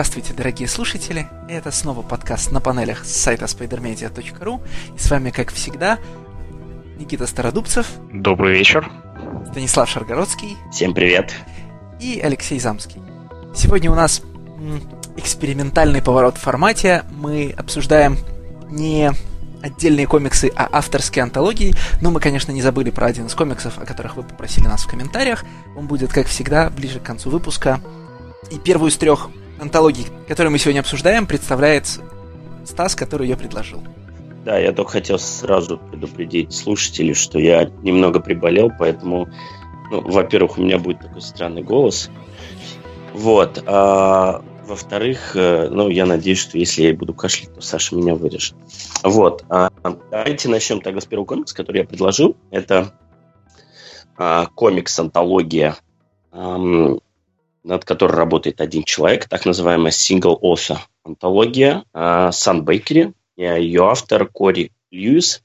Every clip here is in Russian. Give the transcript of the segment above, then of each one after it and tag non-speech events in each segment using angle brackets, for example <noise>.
Здравствуйте, дорогие слушатели! Это снова подкаст на панелях с сайта spidermedia.ru. И с вами, как всегда, Никита Стародубцев. Добрый вечер. Станислав Шаргородский. Всем привет. И Алексей Замский. Сегодня у нас экспериментальный поворот в формате. Мы обсуждаем не отдельные комиксы, а авторские антологии. Но мы, конечно, не забыли про один из комиксов, о которых вы попросили нас в комментариях. Он будет, как всегда, ближе к концу выпуска. И первую из трех антологий, которую мы сегодня обсуждаем, представляет Стас, который ее предложил. Да, я только хотел сразу предупредить слушателей, что я немного приболел, поэтому, ну, во-первых, у меня будет такой странный голос. Вот. А во-вторых, э, ну, я надеюсь, что если я буду кашлять, то Саша меня вырежет. Вот. А, давайте начнем тогда с первого комикса, который я предложил. Это а, комикс-антология, над которой работает один человек, так называемая single author антология а, Сан Бейкери. Ее автор Кори Льюис.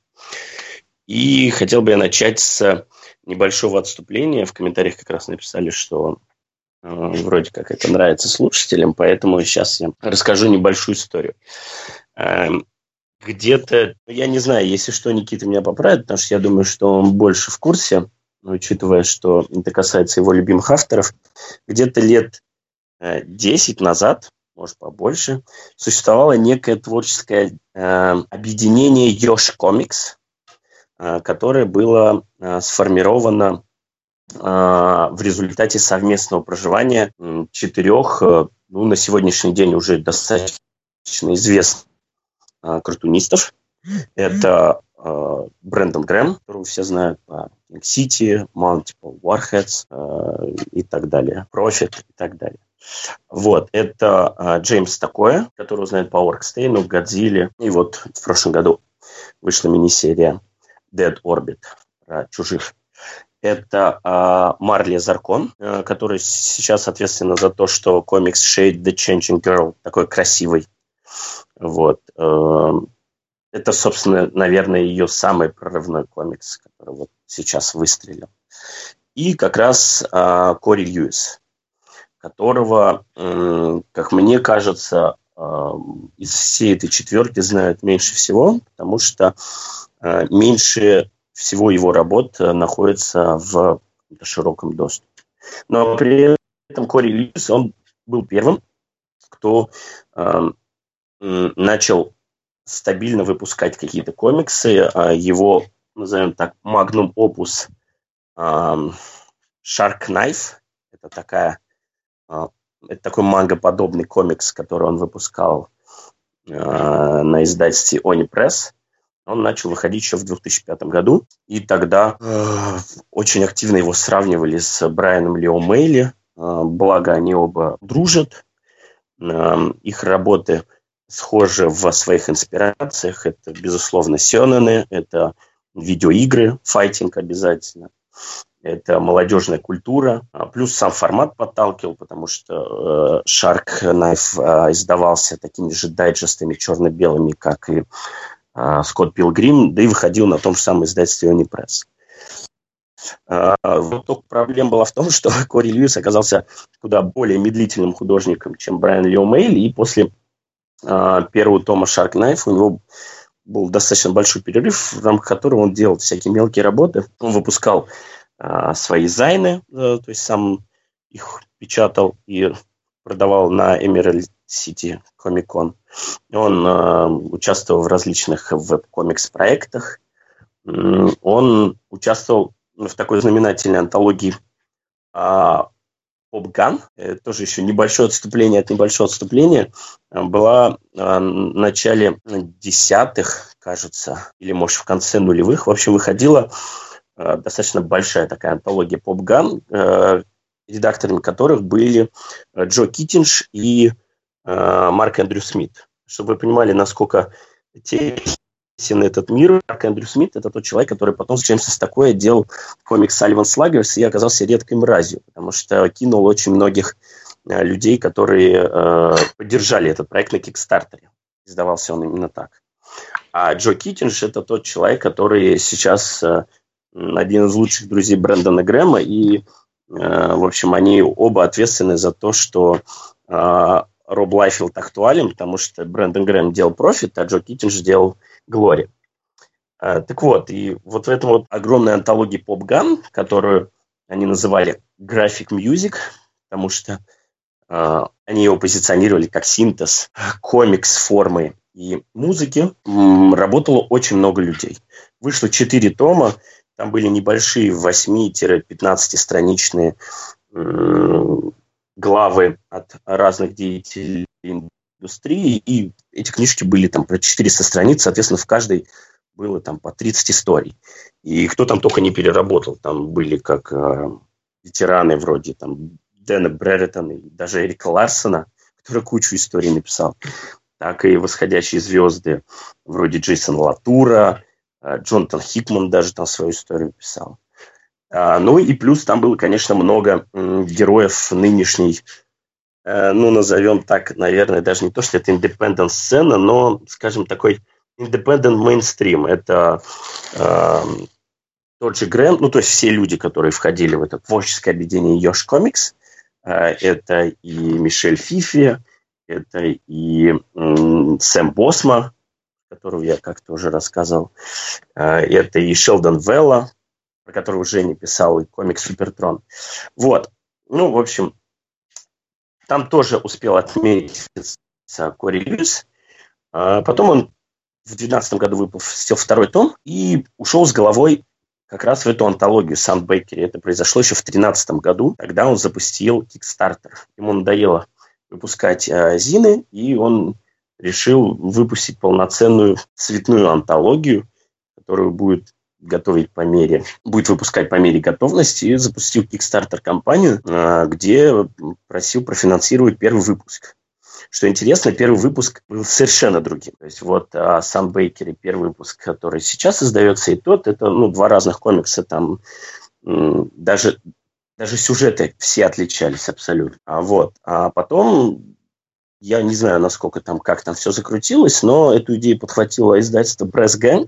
И хотел бы я начать с небольшого отступления. В комментариях как раз написали, что Э, вроде как это нравится слушателям, поэтому сейчас я расскажу небольшую историю. Эм, где-то, я не знаю, если что, Никита меня поправит, потому что я думаю, что он больше в курсе, учитывая, что это касается его любимых авторов. Где-то лет 10 э, назад, может побольше, существовало некое творческое э, объединение Yosh Comics, э, которое было э, сформировано а, в результате совместного проживания четырех, э, ну, на сегодняшний день уже достаточно известных а, картунистов. Это Брэндон Грэм, которого все знают по King City, Multiple Warheads и так далее, Profit и так далее. Вот, это Джеймс Такое, которого знают по Оркстейну, Годзилле. И вот в прошлом году вышла мини-серия Dead Orbit про чужих это э, Марли Заркон, э, который сейчас ответственна за то, что комикс Shade the Changing Girl такой красивый. Вот. Э, это, собственно, наверное, ее самый прорывной комикс, который вот сейчас выстрелил. И как раз э, Кори Льюис, которого, э, как мне кажется, э, из всей этой четверки знают меньше всего, потому что э, меньше всего его работ э, находится в широком доступе. Но при этом Кори Льюис, он был первым, кто э, начал стабильно выпускать какие-то комиксы. А его, назовем так, магнум опус э, Shark Knife. Это такая э, это такой мангоподобный комикс, который он выпускал на издательстве Oni Press. Он начал выходить еще в 2005 году, и тогда э, очень активно его сравнивали с Брайаном Лео Мейли, э, благо они оба дружат, э, их работы схожи в своих инспирациях, это, безусловно, сёнэны, это видеоигры, файтинг обязательно, это молодежная культура, а плюс сам формат подталкивал, потому что э, Shark Knife э, издавался такими же дайджестами черно-белыми, как и а, Скотт Пилгрим, да и выходил на том же самом издательстве Унипресс. А, вот только проблема была в том, что <laughs> Кори Льюис оказался куда более медлительным художником, чем Брайан Лео Мейл, и после первого тома Shark Knife у него был достаточно большой перерыв, в рамках которого он делал всякие мелкие работы. Он выпускал свои зайны, э, то есть сам их печатал и продавал на Emerald City Comic Con. Он э, участвовал в различных веб-комикс-проектах. Он участвовал в такой знаменательной антологии э, Попган, тоже еще небольшое отступление от небольшого отступления, была в начале десятых, кажется, или, может, в конце нулевых. В общем, выходила э, достаточно большая такая антология Попган, э, редакторами которых были Джо Киттинж и Э, Марк Эндрю Смит. Чтобы вы понимали, насколько тесен этот мир, Марк Эндрю Смит – это тот человек, который потом с Джеймсом такое делал комикс «Сальван Слагерс» и оказался редкой мразью, потому что кинул очень многих э, людей, которые э, поддержали этот проект на Кикстартере. Издавался он именно так. А Джо Киттинж – это тот человек, который сейчас э, один из лучших друзей Брэндона Грэма, и, э, в общем, они оба ответственны за то, что э, Роб Лайфилд актуален, потому что Брэндон Грэм делал Prophet, а Джо Китинг делал Glory. А, так вот, и вот в этом вот огромной антологии Popgun, которую они называли Graphic Music, потому что э, они его позиционировали как синтез комикс формы и музыки, работало очень много людей. Вышло четыре тома, там были небольшие 8-15 страничные главы от разных деятелей индустрии, и эти книжки были там про 400 страниц, соответственно, в каждой было там по 30 историй. И кто там только не переработал. Там были как э, ветераны вроде там Дэна Бреритона и даже Эрика Ларсона, который кучу историй написал, так и восходящие звезды вроде Джейсона Латура, э, Джонатан Хикман даже там свою историю писал. А, ну и плюс там было, конечно, много героев нынешней, э, ну, назовем так, наверное, даже не то, что это индепендент-сцена, но, скажем, такой independent mainstream. Это э, тот же Грэм, ну, то есть все люди, которые входили в это творческое объединение Yosh Comics. Э, это и Мишель Фифи, это и э, Сэм Босма, которого я как-то уже рассказывал. Э, это и Шелдон Велла, про которого Женя писал, и комикс Супертрон. Вот. Ну, в общем, там тоже успел отметиться Кори Льюис. А потом он в 2012 году выпустил второй том и ушел с головой как раз в эту антологию Сан Бейкери. Это произошло еще в 2013 году. Тогда он запустил Kickstarter. Ему надоело выпускать э, Зины, и он решил выпустить полноценную цветную антологию, которую будет готовить по мере, будет выпускать по мере готовности, и запустил Kickstarter компанию, э, где просил профинансировать первый выпуск. Что интересно, первый выпуск был совершенно другим. То есть вот о Сан Бейкере первый выпуск, который сейчас издается, и тот, это ну, два разных комикса, там даже, даже сюжеты все отличались абсолютно. А вот. А потом я не знаю, насколько там, как там все закрутилось, но эту идею подхватило издательство Press Gang,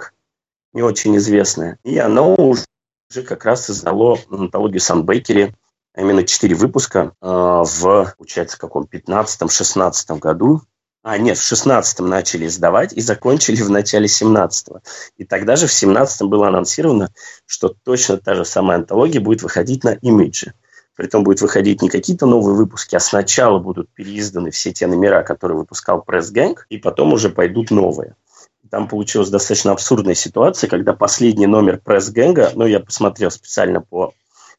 не очень известное. И оно уже как раз издало антологию Сан Бейкере а именно четыре выпуска э, в, получается, каком 15-16 году. А, нет, в 16-м начали издавать и закончили в начале 17-го. И тогда же в 17-м было анонсировано, что точно та же самая антология будет выходить на имидже. Притом будет выходить не какие-то новые выпуски, а сначала будут переизданы все те номера, которые выпускал Press Gang, и потом уже пойдут новые. Там получилась достаточно абсурдная ситуация, когда последний номер пресс-гэнга, ну, я посмотрел специально по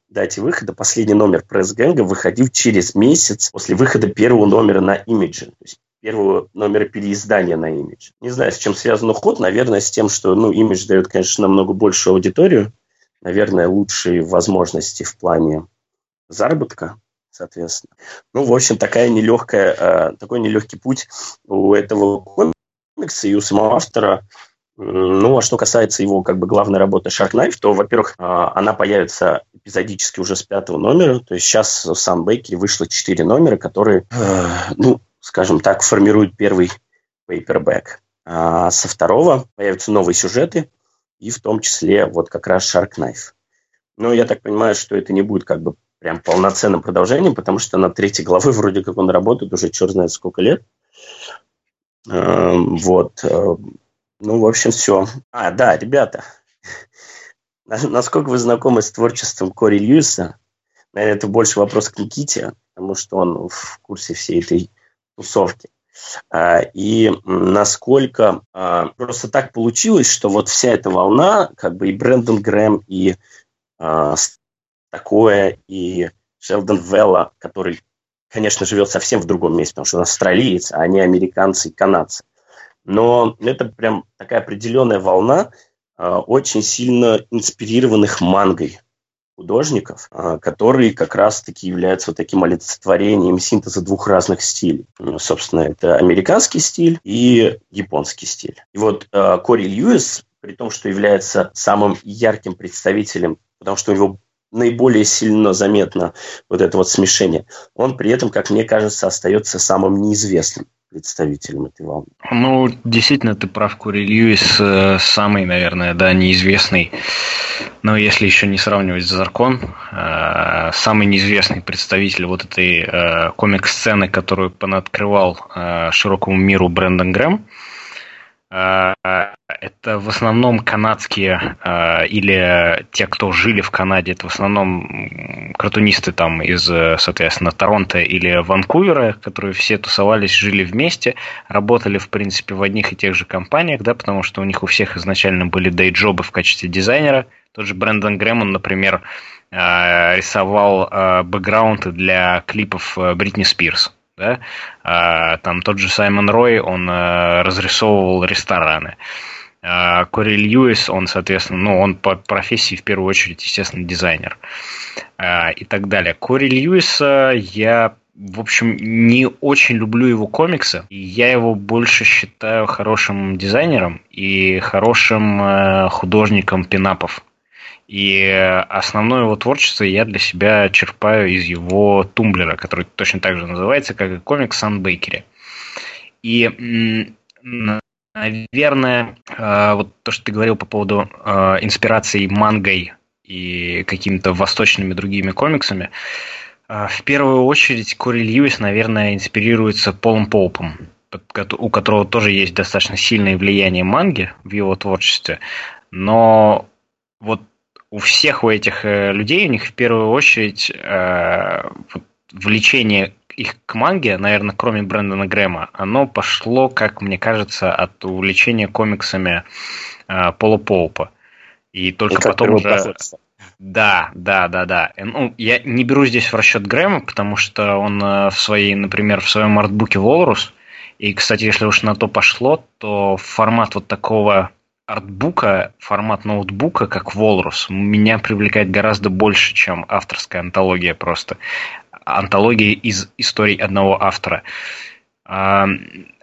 дате выхода последний номер пресс-гэнга выходил через месяц после выхода первого номера на имидже. То есть первого номера переиздания на имидж. Не знаю, с чем связан уход. Наверное, с тем, что ну, имидж дает, конечно, намного большую аудиторию. Наверное, лучшие возможности в плане заработка, соответственно. Ну, в общем, такая нелегкая, э, такой нелегкий путь у этого комикса и у самого автора ну, а что касается его как бы главной работы Shark Knife, то, во-первых, а, она появится эпизодически уже с пятого номера. То есть сейчас в Сан Бейкере вышло четыре номера, которые, э, ну, скажем так, формируют первый пейпербэк. А со второго появятся новые сюжеты, и в том числе вот как раз Shark Knife. Но я так понимаю, что это не будет как бы прям полноценным продолжением, потому что на третьей главы вроде как он работает уже черт знает сколько лет. Эм, вот. Э, ну, в общем, все. А, да, ребята, <laughs> насколько вы знакомы с творчеством Кори Льюиса? Наверное, это больше вопрос к Никите, потому что он в курсе всей этой тусовки. А, и насколько а, просто так получилось, что вот вся эта волна, как бы и Брэндон Грэм, и а, такое, и Шелдон Велла, который, конечно, живет совсем в другом месте, потому что он австралиец, а они американцы и канадцы – но это прям такая определенная волна э, очень сильно инспирированных мангой художников, э, которые как раз-таки являются вот таким олицетворением синтеза двух разных стилей. Ну, собственно, это американский стиль и японский стиль. И вот э, Кори Льюис, при том, что является самым ярким представителем, потому что у него наиболее сильно заметно вот это вот смешение, он при этом, как мне кажется, остается самым неизвестным. представителем этой волны. Ну, действительно, ты прав, Кори Льюис э, самый, наверное, да, неизвестный, но если еще не сравнивать с Заркон, э, самый неизвестный представитель вот этой э, комик-сцены, которую понаоткрывал широкому миру Брэндон Грэм, это в основном канадские э, или те, кто жили в Канаде, это в основном картунисты там из, соответственно, Торонто или Ванкувера, которые все тусовались, жили вместе, работали, в принципе, в одних и тех же компаниях, да, потому что у них у всех изначально были дейджобы в качестве дизайнера. Тот же Брэндон Грэмон, например, э, рисовал бэкграунды для клипов Бритни Спирс да, а, там тот же Саймон Рой, он а, разрисовывал рестораны. А Кори Льюис, он, соответственно, ну, он по профессии в первую очередь, естественно, дизайнер а, и так далее. Кори Льюиса я в общем, не очень люблю его комиксы. Я его больше считаю хорошим дизайнером и хорошим э, художником пинапов. И основное его творчество я для себя черпаю из его тумблера, который точно так же называется, как и комик Сан Бейкери. И, наверное, э, вот то, что ты говорил по поводу э, инспирации мангой и какими-то восточными другими комиксами, э, в первую очередь Кори Льюис, наверное, инспирируется Полом Поупом, у которого тоже есть достаточно сильное влияние манги в его творчестве, но вот у всех у этих э, людей, у них в первую очередь э, влечение их к манге, наверное, кроме Брэндона Грэма, оно пошло, как мне кажется, от увлечения комиксами э, Пола Поупа. И только и потом уже... Да, да, да, да. Ну, я не беру здесь в расчет Грэма, потому что он в своей, например, в своем артбуке Волрус, и, кстати, если уж на то пошло, то формат вот такого артбука, формат ноутбука, как Walrus, меня привлекает гораздо больше, чем авторская антология просто. Антология из историй одного автора. А,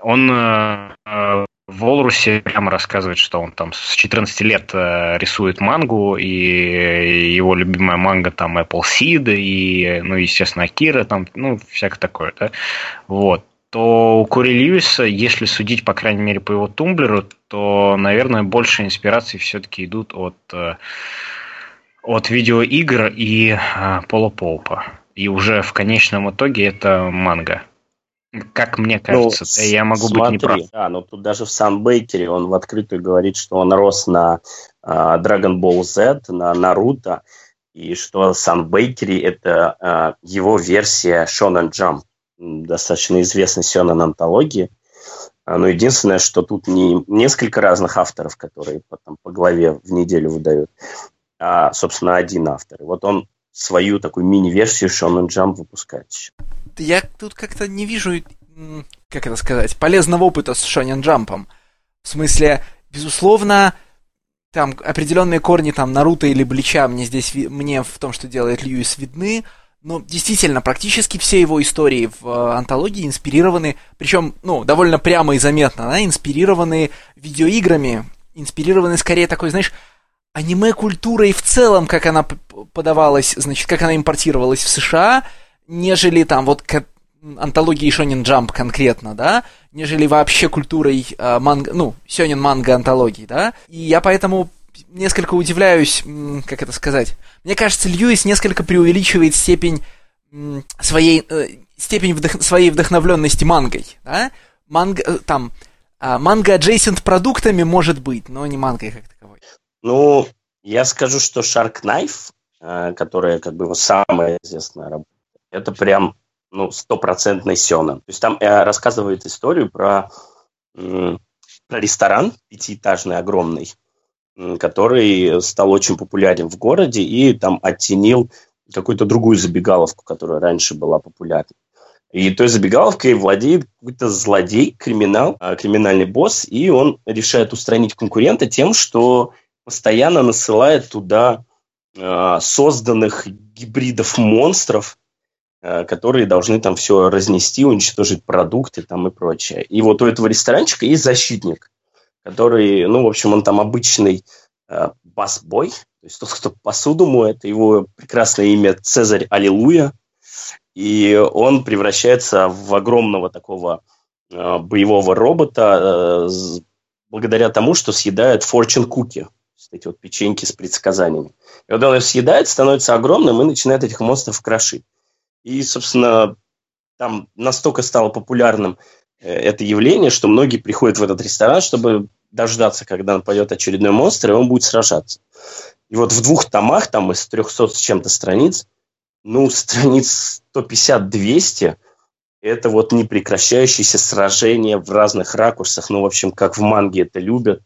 он э, в Волрусе прямо рассказывает, что он там с 14 лет э, рисует мангу, и его любимая манга там Apple Seed, и, ну, естественно, Акира, там, ну, всякое такое, да. Вот то у Кори Льюиса, если судить, по крайней мере, по его тумблеру, то, наверное, больше инспираций все-таки идут от, э, от видеоигр и э, Пола Поупа. И уже в конечном итоге это манга. Как мне ну, кажется, ну, я могу смотри, быть неправ. Да, но тут даже в Санбейкере он в открытую говорит, что он рос на uh, Dragon Ball Z, на Наруто, и что Санбейкери это uh, его версия Shonen Jump достаточно известной сёнэн антологии. А, но единственное, что тут не несколько разных авторов, которые по, там, по главе в неделю выдают, а, собственно, один автор. Вот он свою такую мини-версию Shonen Jump выпускает еще. Я тут как-то не вижу, как это сказать, полезного опыта с Shonen Jump. В смысле, безусловно, там определенные корни там Наруто или Блича мне здесь, мне в том, что делает Льюис, видны, ну, действительно, практически все его истории в э, антологии инспирированы, причем, ну, довольно прямо и заметно, да, инспирированы видеоиграми, инспирированы скорее такой, знаешь, аниме-культурой в целом, как она подавалась, значит, как она импортировалась в США, нежели там вот к антологии Shonen Jump конкретно, да, нежели вообще культурой э, манга, ну, сёнин манга антологии, да. И я поэтому несколько удивляюсь, как это сказать. Мне кажется, Льюис несколько преувеличивает степень своей, э, степень вдох, своей вдохновленности мангой. Да? Манга, э, там, э, манга adjacent продуктами может быть, но не мангой как таковой. Ну, я скажу, что Shark Knife, э, которая как бы его самая известная работа, это прям ну, стопроцентный сёнэн. То есть там рассказывает историю про, про ресторан пятиэтажный, огромный, который стал очень популярен в городе и там оттенил какую-то другую забегаловку, которая раньше была популярной. И той забегаловкой владеет какой-то злодей, криминал, а, криминальный босс, и он решает устранить конкурента тем, что постоянно насылает туда э, созданных гибридов монстров, э, которые должны там все разнести, уничтожить продукты там и прочее. И вот у этого ресторанчика есть защитник, который, ну, в общем, он там обычный э, бас-бой, то есть тот, кто посуду моет, его прекрасное имя Цезарь Аллилуйя, и он превращается в огромного такого э, боевого робота э, благодаря тому, что съедает fortune cookie, эти вот печеньки с предсказаниями. И когда он их съедает, становится огромным и начинает этих монстров крошить. И, собственно, там настолько стало популярным э, это явление, что многие приходят в этот ресторан, чтобы дождаться, когда нападет очередной монстр, и он будет сражаться. И вот в двух томах, там из 300 с чем-то страниц, ну, страниц 150-200, это вот непрекращающиеся сражения в разных ракурсах, ну, в общем, как в манге это любят,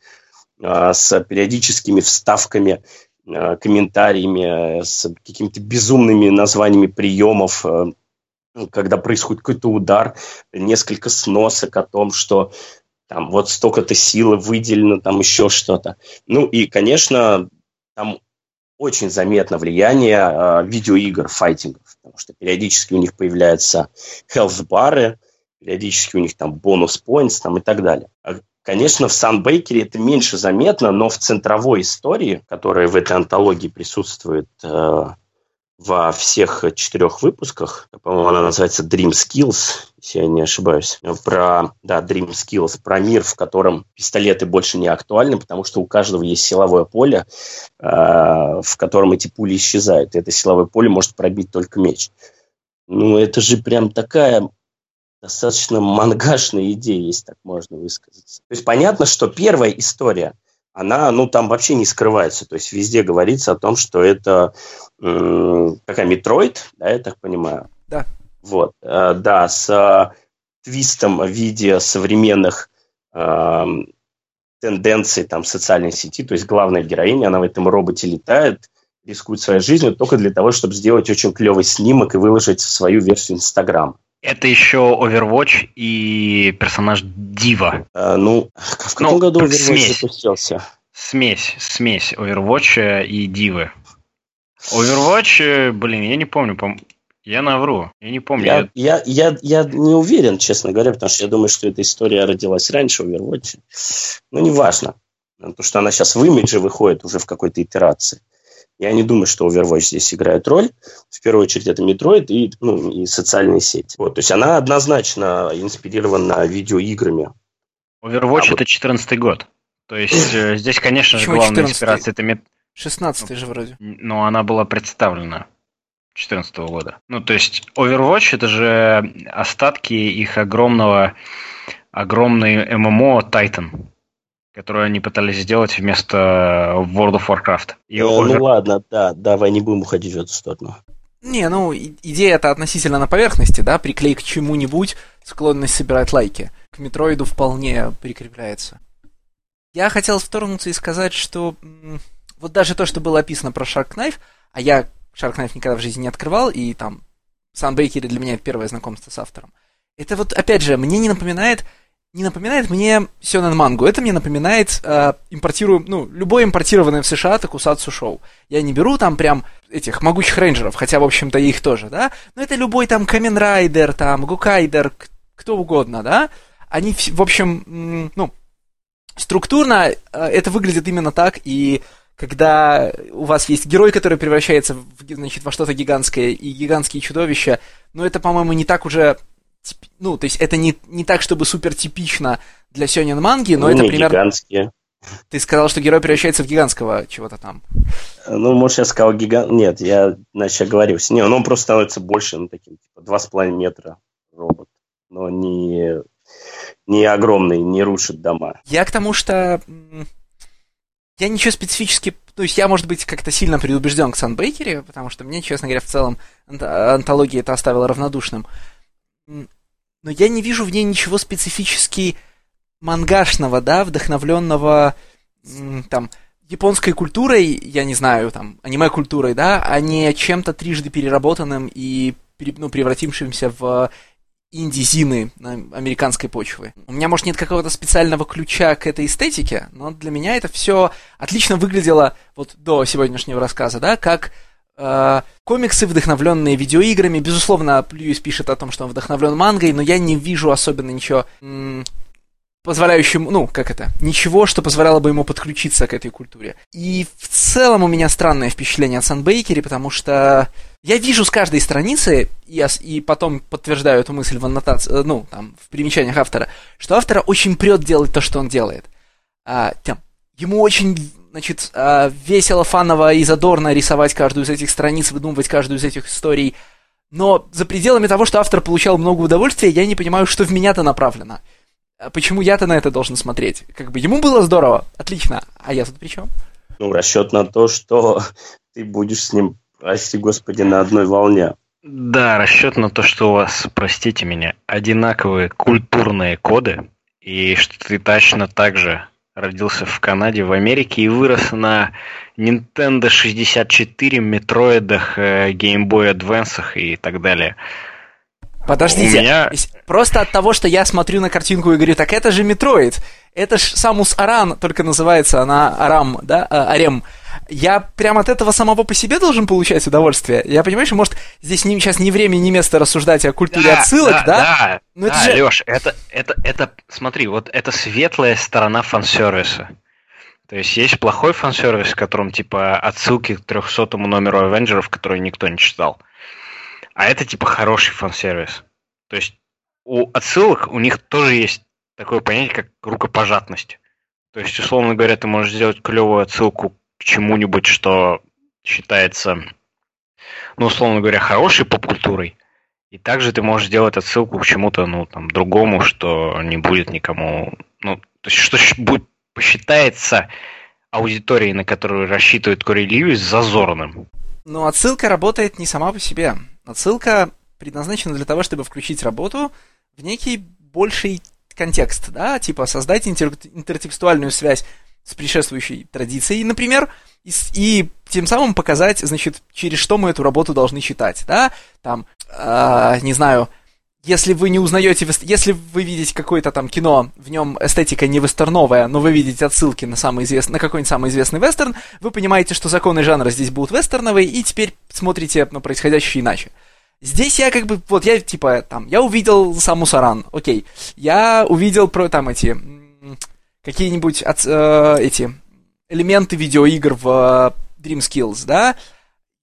а, с периодическими вставками, а, комментариями, с какими-то безумными названиями приемов, а, когда происходит какой-то удар, несколько сносок о том, что там вот столько-то силы выделено, там еще что-то. Ну и, конечно, там очень заметно влияние э, видеоигр, файтингов, потому что периодически у них появляются health-бары, периодически у них там бонус points там, и так далее. Конечно, в Сан-Бейкере это меньше заметно, но в центровой истории, которая в этой антологии присутствует э, во всех четырех выпусках, по-моему, она называется Dream Skills, если я не ошибаюсь, про, да, Dream Skills, про мир, в котором пистолеты больше не актуальны, потому что у каждого есть силовое поле, э, в котором эти пули исчезают, и это силовое поле может пробить только меч. Ну, это же прям такая достаточно мангашная идея, если так можно высказаться. То есть понятно, что первая история, она, ну, там вообще не скрывается. То есть везде говорится о том, что это м- такая Metroid, да, я так понимаю? Да. Вот, э, да, с э, твистом в виде современных э, тенденций там социальной сети. То есть главная героиня, она в этом роботе летает, рискует своей жизнью только для того, чтобы сделать очень клевый снимок и выложить в свою версию Инстаграм. Это еще Overwatch и персонаж Дива. А, ну, в каком ну, году Overwatch смесь. запустился? Смесь, смесь Overwatch и Дивы. Overwatch, блин, я не помню, по я навру, я не помню. Я, я, я, я не уверен, честно говоря, потому что я думаю, что эта история родилась раньше Overwatch. Но неважно. Потому что она сейчас в имидже выходит уже в какой-то итерации. Я не думаю, что Overwatch здесь играет роль. В первую очередь это Metroid и, ну, и социальные сети. Вот, то есть она однозначно инспирирована видеоиграми. Overwatch а это 14 год. То есть э, <clears throat> здесь, конечно же, главная инспирация это... Мет... 16 же вроде. Но она была представлена 2014 года. Ну, то есть Overwatch это же остатки их огромного огромной ММО Titan которую они пытались сделать вместо World of Warcraft. И э, over... Ну ладно, да, давай не будем уходить в эту сторону. Не, ну, идея это относительно на поверхности, да, приклей к чему-нибудь, склонность собирать лайки. К метроиду вполне прикрепляется. Я хотел вторгнуться и сказать, что вот даже то, что было описано про Shark Knife, а я Shark Knife никогда в жизни не открывал, и там Sunbreaker для меня это первое знакомство с автором. Это вот, опять же, мне не напоминает не напоминает мне Сёнэн Мангу. Это мне напоминает э, импортирую, ну, любое импортированное в США Такусацу шоу. Я не беру там прям этих могучих рейнджеров, хотя, в общем-то, их тоже, да? Но это любой там Камен Райдер, там, Гукайдер, кто угодно, да? Они, в общем, ну, структурно э, это выглядит именно так, и когда у вас есть герой, который превращается в, значит, во что-то гигантское, и гигантские чудовища, но это, по-моему, не так уже ну, то есть это не, не так, чтобы супер типично для сёнэн манги, но ну, это примерно... гигантские. Ты сказал, что герой превращается в гигантского чего-то там. Ну, может, я сказал гигант... Нет, я, значит, оговорился. Не, он просто становится больше, ну, таким, типа, два с половиной метра робот. Но не, не огромный, не рушит дома. Я к тому, что я ничего специфически... То есть я, может быть, как-то сильно предубежден к Санбейкере, потому что мне, честно говоря, в целом антология это оставила равнодушным но я не вижу в ней ничего специфически мангашного, да, вдохновленного там японской культурой, я не знаю, там, аниме-культурой, да, а не чем-то трижды переработанным и ну, превратившимся в инди-зины американской почве. У меня, может, нет какого-то специального ключа к этой эстетике, но для меня это все отлично выглядело вот до сегодняшнего рассказа, да, как комиксы, вдохновленные видеоиграми. Безусловно, Льюис пишет о том, что он вдохновлен мангой, но я не вижу особенно ничего позволяющим, ну, как это, ничего, что позволяло бы ему подключиться к этой культуре. И в целом у меня странное впечатление о Санбейкере, потому что Я вижу с каждой страницы, и, и потом подтверждаю эту мысль в аннотации, э, ну, там, в примечаниях автора, что автора очень прет делать то, что он делает. А, там, ему очень, значит, а, весело, фаново и задорно рисовать каждую из этих страниц, выдумывать каждую из этих историй. Но за пределами того, что автор получал много удовольствия, я не понимаю, что в меня-то направлено. А почему я-то на это должен смотреть? Как бы ему было здорово, отлично, а я тут при чем? Ну, расчет на то, что <laughs> ты будешь с ним прости господи, на одной волне. Да, расчет на то, что у вас, простите меня, одинаковые культурные коды, и что ты точно так же родился в Канаде, в Америке и вырос на Nintendo 64, Metroid ах, Game Boy Advance и так далее. Подождите, меня... просто от того, что я смотрю на картинку и говорю, так это же Метроид, это ж Самус Аран, только называется она Арам, да, а, Арем я прям от этого самого по себе должен получать удовольствие. Я понимаю, что, может, здесь не, сейчас не время, не место рассуждать о культуре да, отсылок, да? Да, да, Но да это же... Леш, это, это, это, смотри, вот это светлая сторона фан-сервиса. То есть есть плохой фан-сервис, в котором типа отсылки к 300 номеру Авенджеров, который никто не читал. А это типа хороший фан-сервис. То есть у отсылок у них тоже есть такое понятие, как рукопожатность. То есть, условно говоря, ты можешь сделать клевую отсылку к чему-нибудь, что считается, ну, условно говоря, хорошей поп-культурой. И также ты можешь сделать отсылку к чему-то, ну, там, другому, что не будет никому, ну, то есть, что будет, посчитается аудиторией, на которую рассчитывает Кори Льюис, зазорным. Но отсылка работает не сама по себе. Отсылка предназначена для того, чтобы включить работу в некий больший контекст, да, типа создать интер- интертекстуальную связь с предшествующей традицией, например, и, и тем самым показать, значит, через что мы эту работу должны читать, да, там, э, не знаю, если вы не узнаете, если вы видите какое-то там кино, в нем эстетика не вестерновая, но вы видите отсылки на, самый известный, на какой-нибудь самый известный вестерн, вы понимаете, что законы жанра здесь будут вестерновые, и теперь смотрите на происходящее иначе. Здесь я как бы, вот я типа там, я увидел саму Саран, окей, я увидел про там эти какие-нибудь от, э, эти элементы видеоигр в э, Dream Skills, да,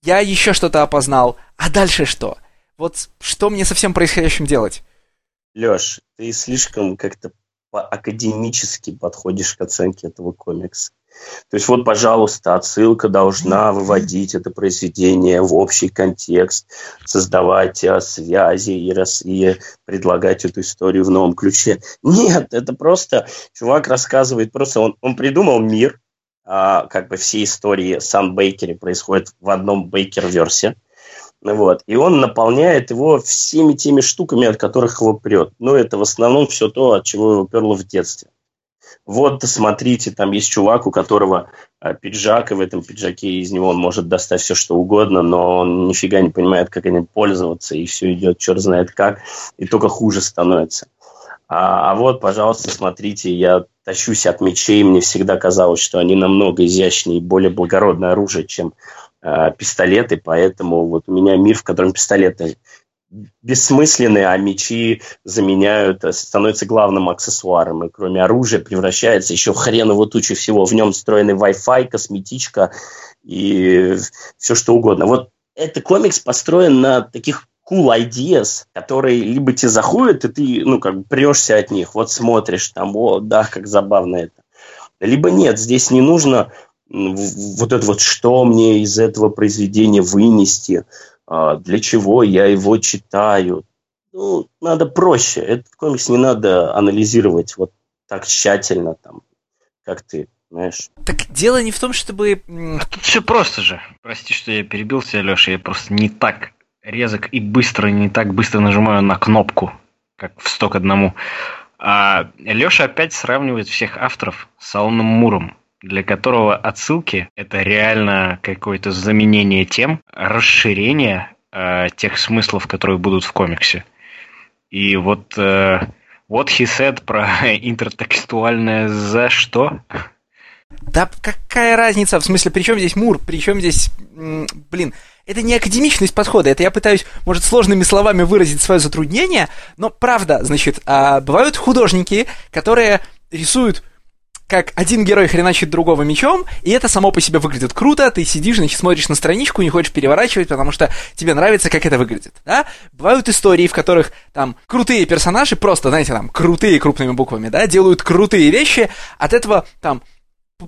я еще что-то опознал, а дальше что? Вот что мне со всем происходящим делать? Леш, ты слишком как-то академически подходишь к оценке этого комикса. То есть вот, пожалуйста, отсылка должна выводить это произведение в общий контекст, создавать а, связи и, рас... и предлагать эту историю в новом ключе. Нет, это просто чувак рассказывает, просто он, он придумал мир, а, как бы все истории Сан Бейкере происходят в одном Бейкер-версе. Вот. И он наполняет его всеми теми штуками, от которых его прет. Но ну, это в основном все то, от чего его перло в детстве вот, смотрите, там есть чувак, у которого а, пиджак, и в этом пиджаке из него он может достать все, что угодно, но он нифига не понимает, как этим пользоваться, и все идет черт знает как, и только хуже становится. А, а вот, пожалуйста, смотрите, я тащусь от мечей, мне всегда казалось, что они намного изящнее и более благородное оружие, чем э, пистолеты, поэтому вот у меня мир, в котором пистолеты бессмысленные, а мечи заменяют, э, становятся главным аксессуаром. И кроме оружия превращается еще хреново тучу всего. В нем встроенный Wi-Fi, косметичка и все что угодно. Вот этот комикс построен на таких cool ideas, которые либо тебе заходят, и ты, ну, как бы прешься от них, вот смотришь там, о, да, как забавно это. Либо нет, здесь не нужно вот это вот, что мне из этого произведения вынести, для чего я его читаю. Ну, надо проще. Этот комикс не надо анализировать вот так тщательно, там, как ты, знаешь. Так дело не в том, чтобы... А тут все просто же. Прости, что я перебил тебя, Леша, я просто не так резок и быстро, не так быстро нажимаю на кнопку, как в сток одному. А Леша опять сравнивает всех авторов с Аланом Муром для которого отсылки – это реально какое-то заменение тем, расширение э, тех смыслов, которые будут в комиксе. И вот э, what he said про <laughs> интертекстуальное «за что?» Да какая разница? В смысле, при чем здесь Мур? При чем здесь... Блин, это не академичность подхода, это я пытаюсь, может, сложными словами выразить свое затруднение, но правда, значит, а, бывают художники, которые рисуют как один герой хреначит другого мечом, и это само по себе выглядит круто, ты сидишь, значит, смотришь на страничку, не хочешь переворачивать, потому что тебе нравится, как это выглядит, да? Бывают истории, в которых там крутые персонажи, просто, знаете, там, крутые крупными буквами, да, делают крутые вещи, от этого там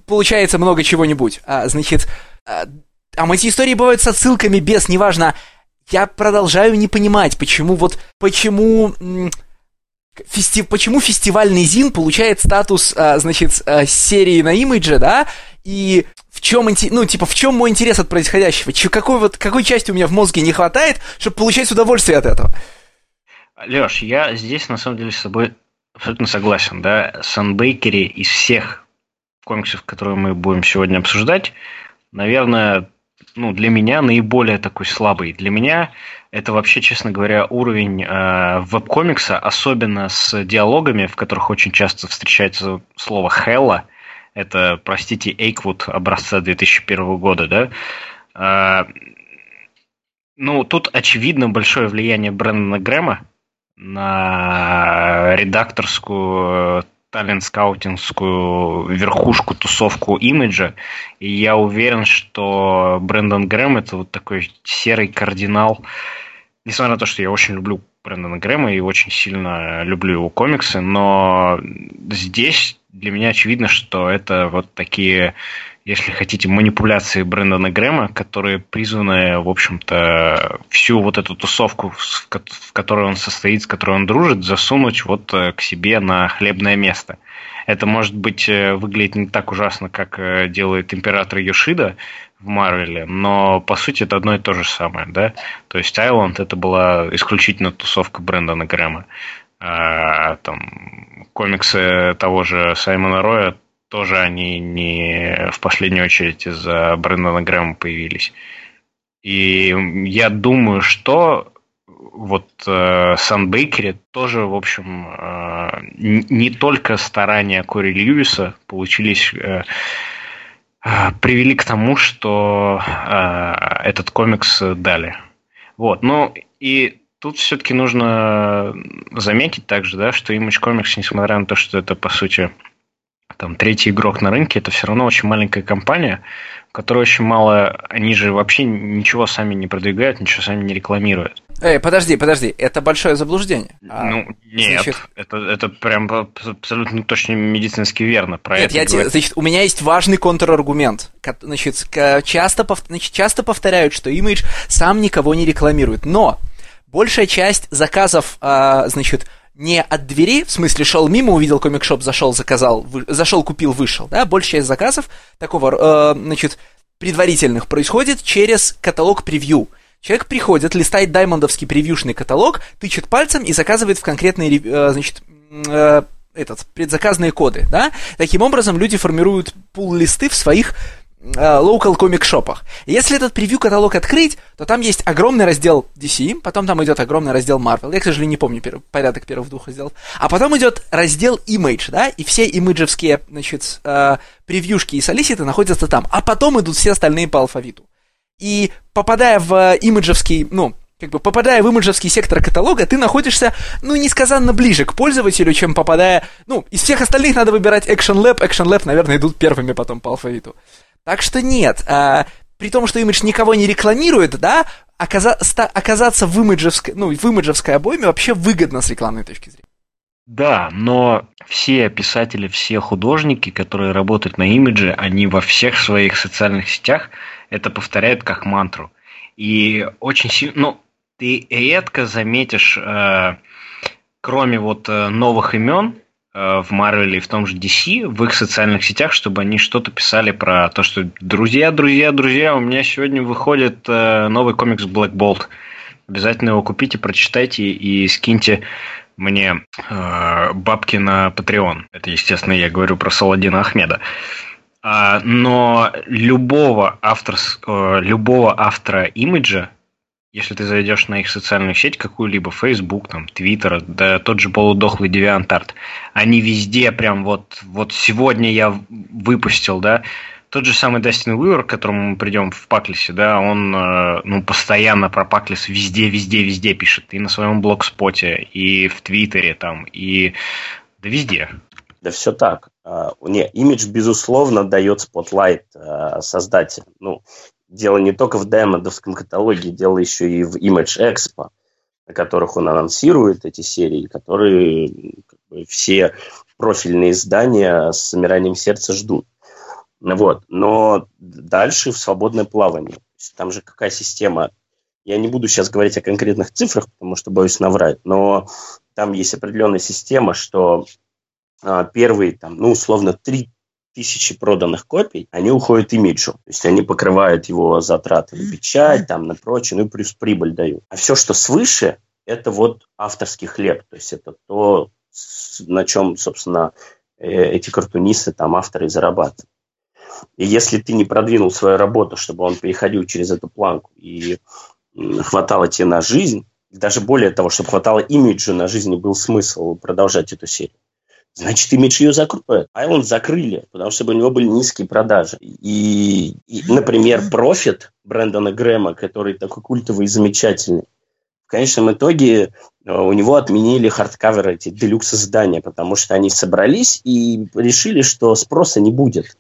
получается много чего-нибудь. А, значит, а, а эти истории бывают с отсылками без, неважно, я продолжаю не понимать, почему вот, почему фести... почему фестивальный ЗИН получает статус, а, значит, а, серии на имидже, да, и в чем, ну, типа, в чем мой интерес от происходящего? Ч- какой вот, какой части у меня в мозге не хватает, чтобы получать удовольствие от этого? Леш, я здесь, на самом деле, с тобой абсолютно согласен, да, Санбейкери из всех комиксов, которые мы будем сегодня обсуждать, наверное, ну, для меня наиболее такой слабый. Для меня это вообще, честно говоря, уровень э, веб-комикса, особенно с диалогами, в которых очень часто встречается слово «хелла». Это, простите, Эйквуд образца 2001 года, да? Э, ну, тут очевидно большое влияние Брэндона Грэма на редакторскую талент-скаутингскую верхушку, тусовку имиджа. И я уверен, что Брэндон Грэм это вот такой серый кардинал. Несмотря на то, что я очень люблю Брэндона Грэма и очень сильно люблю его комиксы, но здесь для меня очевидно, что это вот такие если хотите, манипуляции Брэндона Грэма, которые призваны, в общем-то, всю вот эту тусовку, в которой он состоит, с которой он дружит, засунуть вот э, к себе на хлебное место. Это, может быть, э, выглядит не так ужасно, как э, делает император Йошида в Марвеле, но, по сути, это одно и то же самое, да? То есть Айланд это была исключительно тусовка Брэндона Грэма. А, там, комиксы того же Саймона Роя тоже они не в последнюю очередь из-за Брэндона Грэма появились. И я думаю, что вот э, Сан Бейкери тоже, в общем, э, не только старания Кори Льюиса получились, э, э, привели к тому, что э, этот комикс дали. Вот, ну и тут все-таки нужно заметить также, да, что Image Comics, несмотря на то, что это, по сути, там третий игрок на рынке, это все равно очень маленькая компания, которая очень мало, они же вообще ничего сами не продвигают, ничего сами не рекламируют. Эй, подожди, подожди, это большое заблуждение. А, ну, нет, значит... это, это прям абсолютно точно медицински верно. Про нет, это я тебе, значит, у меня есть важный контраргумент. Значит, часто, значит, часто повторяют, что Image сам никого не рекламирует, но большая часть заказов, а, значит, не от двери, в смысле шел мимо, увидел комик-шоп, зашел, заказал, вы, зашел, купил, вышел, да, большая часть заказов такого, э, значит, предварительных происходит через каталог превью. Человек приходит, листает даймондовский превьюшный каталог, тычет пальцем и заказывает в конкретные, э, значит, э, этот, предзаказные коды, да. Таким образом, люди формируют пул-листы в своих Local comic шопах. Если этот превью-каталог открыть, то там есть огромный раздел DC, потом там идет огромный раздел Marvel. Я, к сожалению, не помню пер- порядок первых двух разделов. А потом идет раздел Image, да, и все имиджевские, значит, э, превьюшки и солиситы находятся там. А потом идут все остальные по алфавиту. И попадая в имиджевский, ну, как бы попадая в имиджевский сектор каталога, ты находишься, ну, несказанно ближе к пользователю, чем попадая... Ну, из всех остальных надо выбирать Action Lab. Action Lab, наверное, идут первыми потом по алфавиту. Так что нет, а, при том, что имидж никого не рекламирует, да, оказа- ста- оказаться в имиджевской, ну, в имиджевской обойме вообще выгодно с рекламной точки зрения. Да, но все писатели, все художники, которые работают на имидже, они во всех своих социальных сетях это повторяют как мантру. И очень сильно, ну, ты редко заметишь, э, кроме вот э, новых имен, в Марвеле и в том же DC в их социальных сетях, чтобы они что-то писали про то, что друзья, друзья, друзья, у меня сегодня выходит э, новый комикс Black Bolt. Обязательно его купите, прочитайте и скиньте мне э, бабки на Patreon. Это, естественно, я говорю про Саладина Ахмеда. А, но любого, автор, любого автора имиджа если ты зайдешь на их социальную сеть какую-либо, Facebook, там, Twitter, да тот же полудохлый DeviantArt, они везде прям вот, вот сегодня я выпустил, да, тот же самый Дастин Уивер, к которому мы придем в Паклисе, да, он э, ну, постоянно про Паклис везде, везде, везде пишет. И на своем блогспоте, и в Твиттере, там, и да везде. Да все так. Uh, не, имидж, безусловно, дает spotlight uh, создателям. Ну, дело не только в Diamondовском каталоге, дело еще и в Image Expo, на которых он анонсирует эти серии, которые как бы, все профильные издания с замиранием сердца ждут. Вот. Но дальше в свободное плавание. Там же какая система? Я не буду сейчас говорить о конкретных цифрах, потому что боюсь наврать, но там есть определенная система, что а, первые, там, ну, условно, три тысячи проданных копий, они уходят имиджу. То есть они покрывают его затраты на печать, там, на прочее, ну и плюс прибыль дают. А все, что свыше, это вот авторский хлеб. То есть это то, на чем, собственно, э, эти картунисты, там, авторы зарабатывают. И если ты не продвинул свою работу, чтобы он переходил через эту планку и хватало тебе на жизнь, даже более того, чтобы хватало имиджа на жизнь и был смысл продолжать эту серию, значит, имидж ее закроют. Island закрыли, потому что у него были низкие продажи. И, и например, Prophet Брэндона Грэма, который такой культовый и замечательный, в конечном итоге э, у него отменили hardcover ы, эти deluxe издания, потому что они собрались и решили, что спроса не будет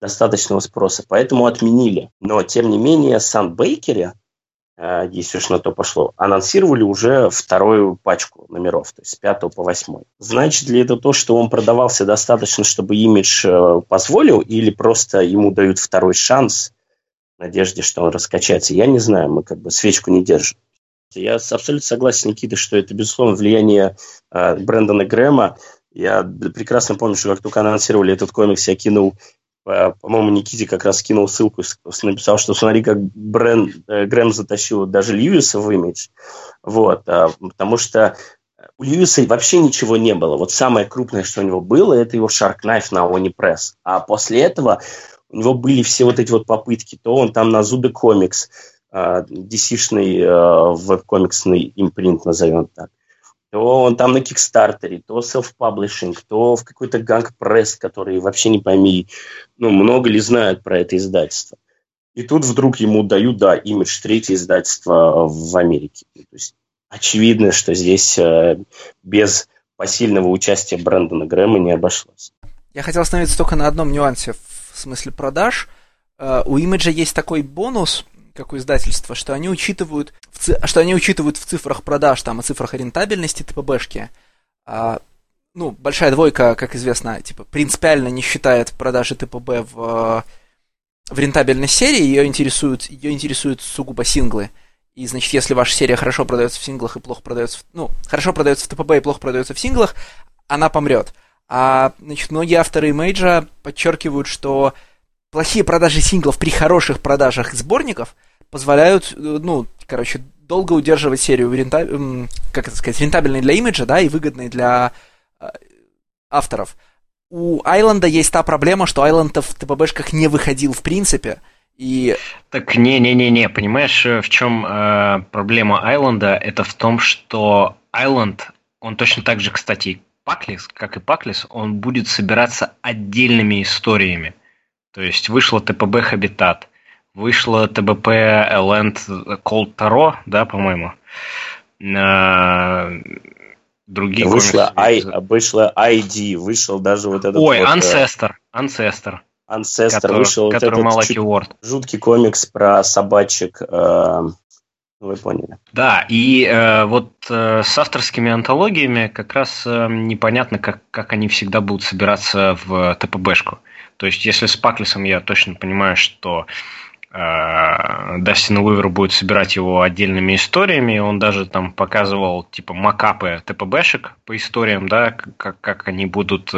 достаточного спроса, поэтому отменили. Но, тем не менее, Sun Bakery, если уж на то пошло, анонсировали уже вторую пачку номеров, то есть с 5 по 8. Значит ли это то, что он продавался достаточно, чтобы имидж э, позволил, или просто ему дают второй шанс в надежде, что он раскачается? Я не знаю, мы как бы свечку не держим. Я абсолютно согласен с Никитой, что это, безусловно, влияние э, Брэндона Грэма. Я прекрасно помню, что как только анонсировали этот комикс, я кинул по-моему, Никите как раз скинул ссылку, написал, что смотри, как Брэн, э, Грэм затащил даже Льюиса в имидж. Вот, а, потому что у Льюиса вообще ничего не было. Вот самое крупное, что у него было, это его Sharknife на Oni Press. А после этого у него были все вот эти вот попытки. То он там на Zuda Comics, DC-шный а, веб-комиксный импринт, назовем так то он там на Кикстартере, то self-publishing, то в какой-то Gang Press, который вообще не пойми, ну, много ли знают про это издательство. И тут вдруг ему дают, да, имидж третье издательство в Америке. То есть очевидно, что здесь э, без посильного участия Брэндона Грэма не обошлось. Я хотел остановиться только на одном нюансе в смысле продаж. Э, у имиджа есть такой бонус, как у издательства, что они учитывают, в ци... что они учитывают в цифрах продаж, там, и цифрах рентабельности ТПБшки. А, ну, большая двойка, как известно, типа, принципиально не считает продажи ТПБ в, в рентабельной серии, ее интересуют, ее интересуют сугубо синглы. И, значит, если ваша серия хорошо продается в синглах и плохо продается в... Ну, хорошо продается в ТПБ и плохо продается в синглах, она помрет. А, значит, многие авторы имейджа подчеркивают, что плохие продажи синглов при хороших продажах сборников позволяют, э, ну, короче, долго удерживать серию, рентаб... как это сказать, рентабельной для имиджа, да, и выгодной для э, авторов. У Айленда есть та проблема, что Айленд в ТПБшках не выходил в принципе, и... Так не-не-не-не, понимаешь, э, в чем э, проблема Айленда? Это в том, что Айленд, он точно так же, кстати, Паклис, как и Паклис, он будет собираться отдельными историями. То есть вышло ТПБ Хабитат, вышло ТБП Land Cold Таро, да, по-моему. Другие вышло, I, вышло ID, вышел даже вот этот Ой, вот, э, Ancestor, Ancestor. Ancestor который, вышел который вот этот Уорд. жуткий комикс про собачек. Э, вы поняли. Да, и э, вот э, с авторскими антологиями как раз э, непонятно, как, как они всегда будут собираться в ТПБшку. То есть, если с Паклисом я точно понимаю, что э, Дастин Уивер будет собирать его отдельными историями, он даже там показывал типа mockup ы TPB шек по историям, да, как, как они будут,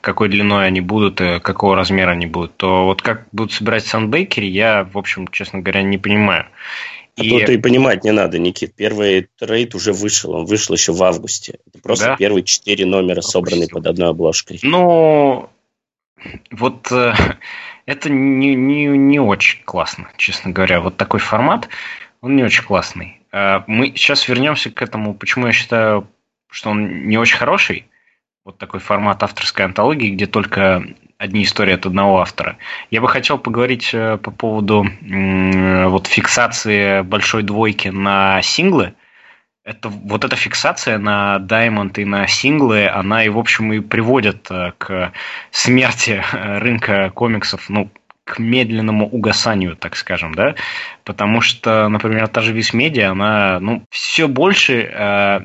какой длиной они будут, какого размера они будут, то вот как будут собирать Sun Bakery, я, в общем, честно говоря, не понимаю. А и... тут и понимать не надо, Никит. Первый trade уже вышел, он вышел еще в августе. Это просто да? первые четыре номера, собранные под одной обложкой. Ну, вот э, <laughs> это не, не, не очень классно, честно говоря. Вот такой формат, он не очень классный. Э, мы сейчас вернемся к этому, почему я считаю, что он не очень хороший. Вот такой формат авторской антологии, где только одни истории от одного автора. Я бы хотел поговорить э, по поводу вот фиксации большой двойки на синглы. Это, вот эта фиксация на Diamond и на синглы, она и, в общем, и приводит э, к смерти э, рынка комиксов, ну, к медленному угасанию, так скажем, да, потому что, например, та же Висмедиа, она, ну, все больше э,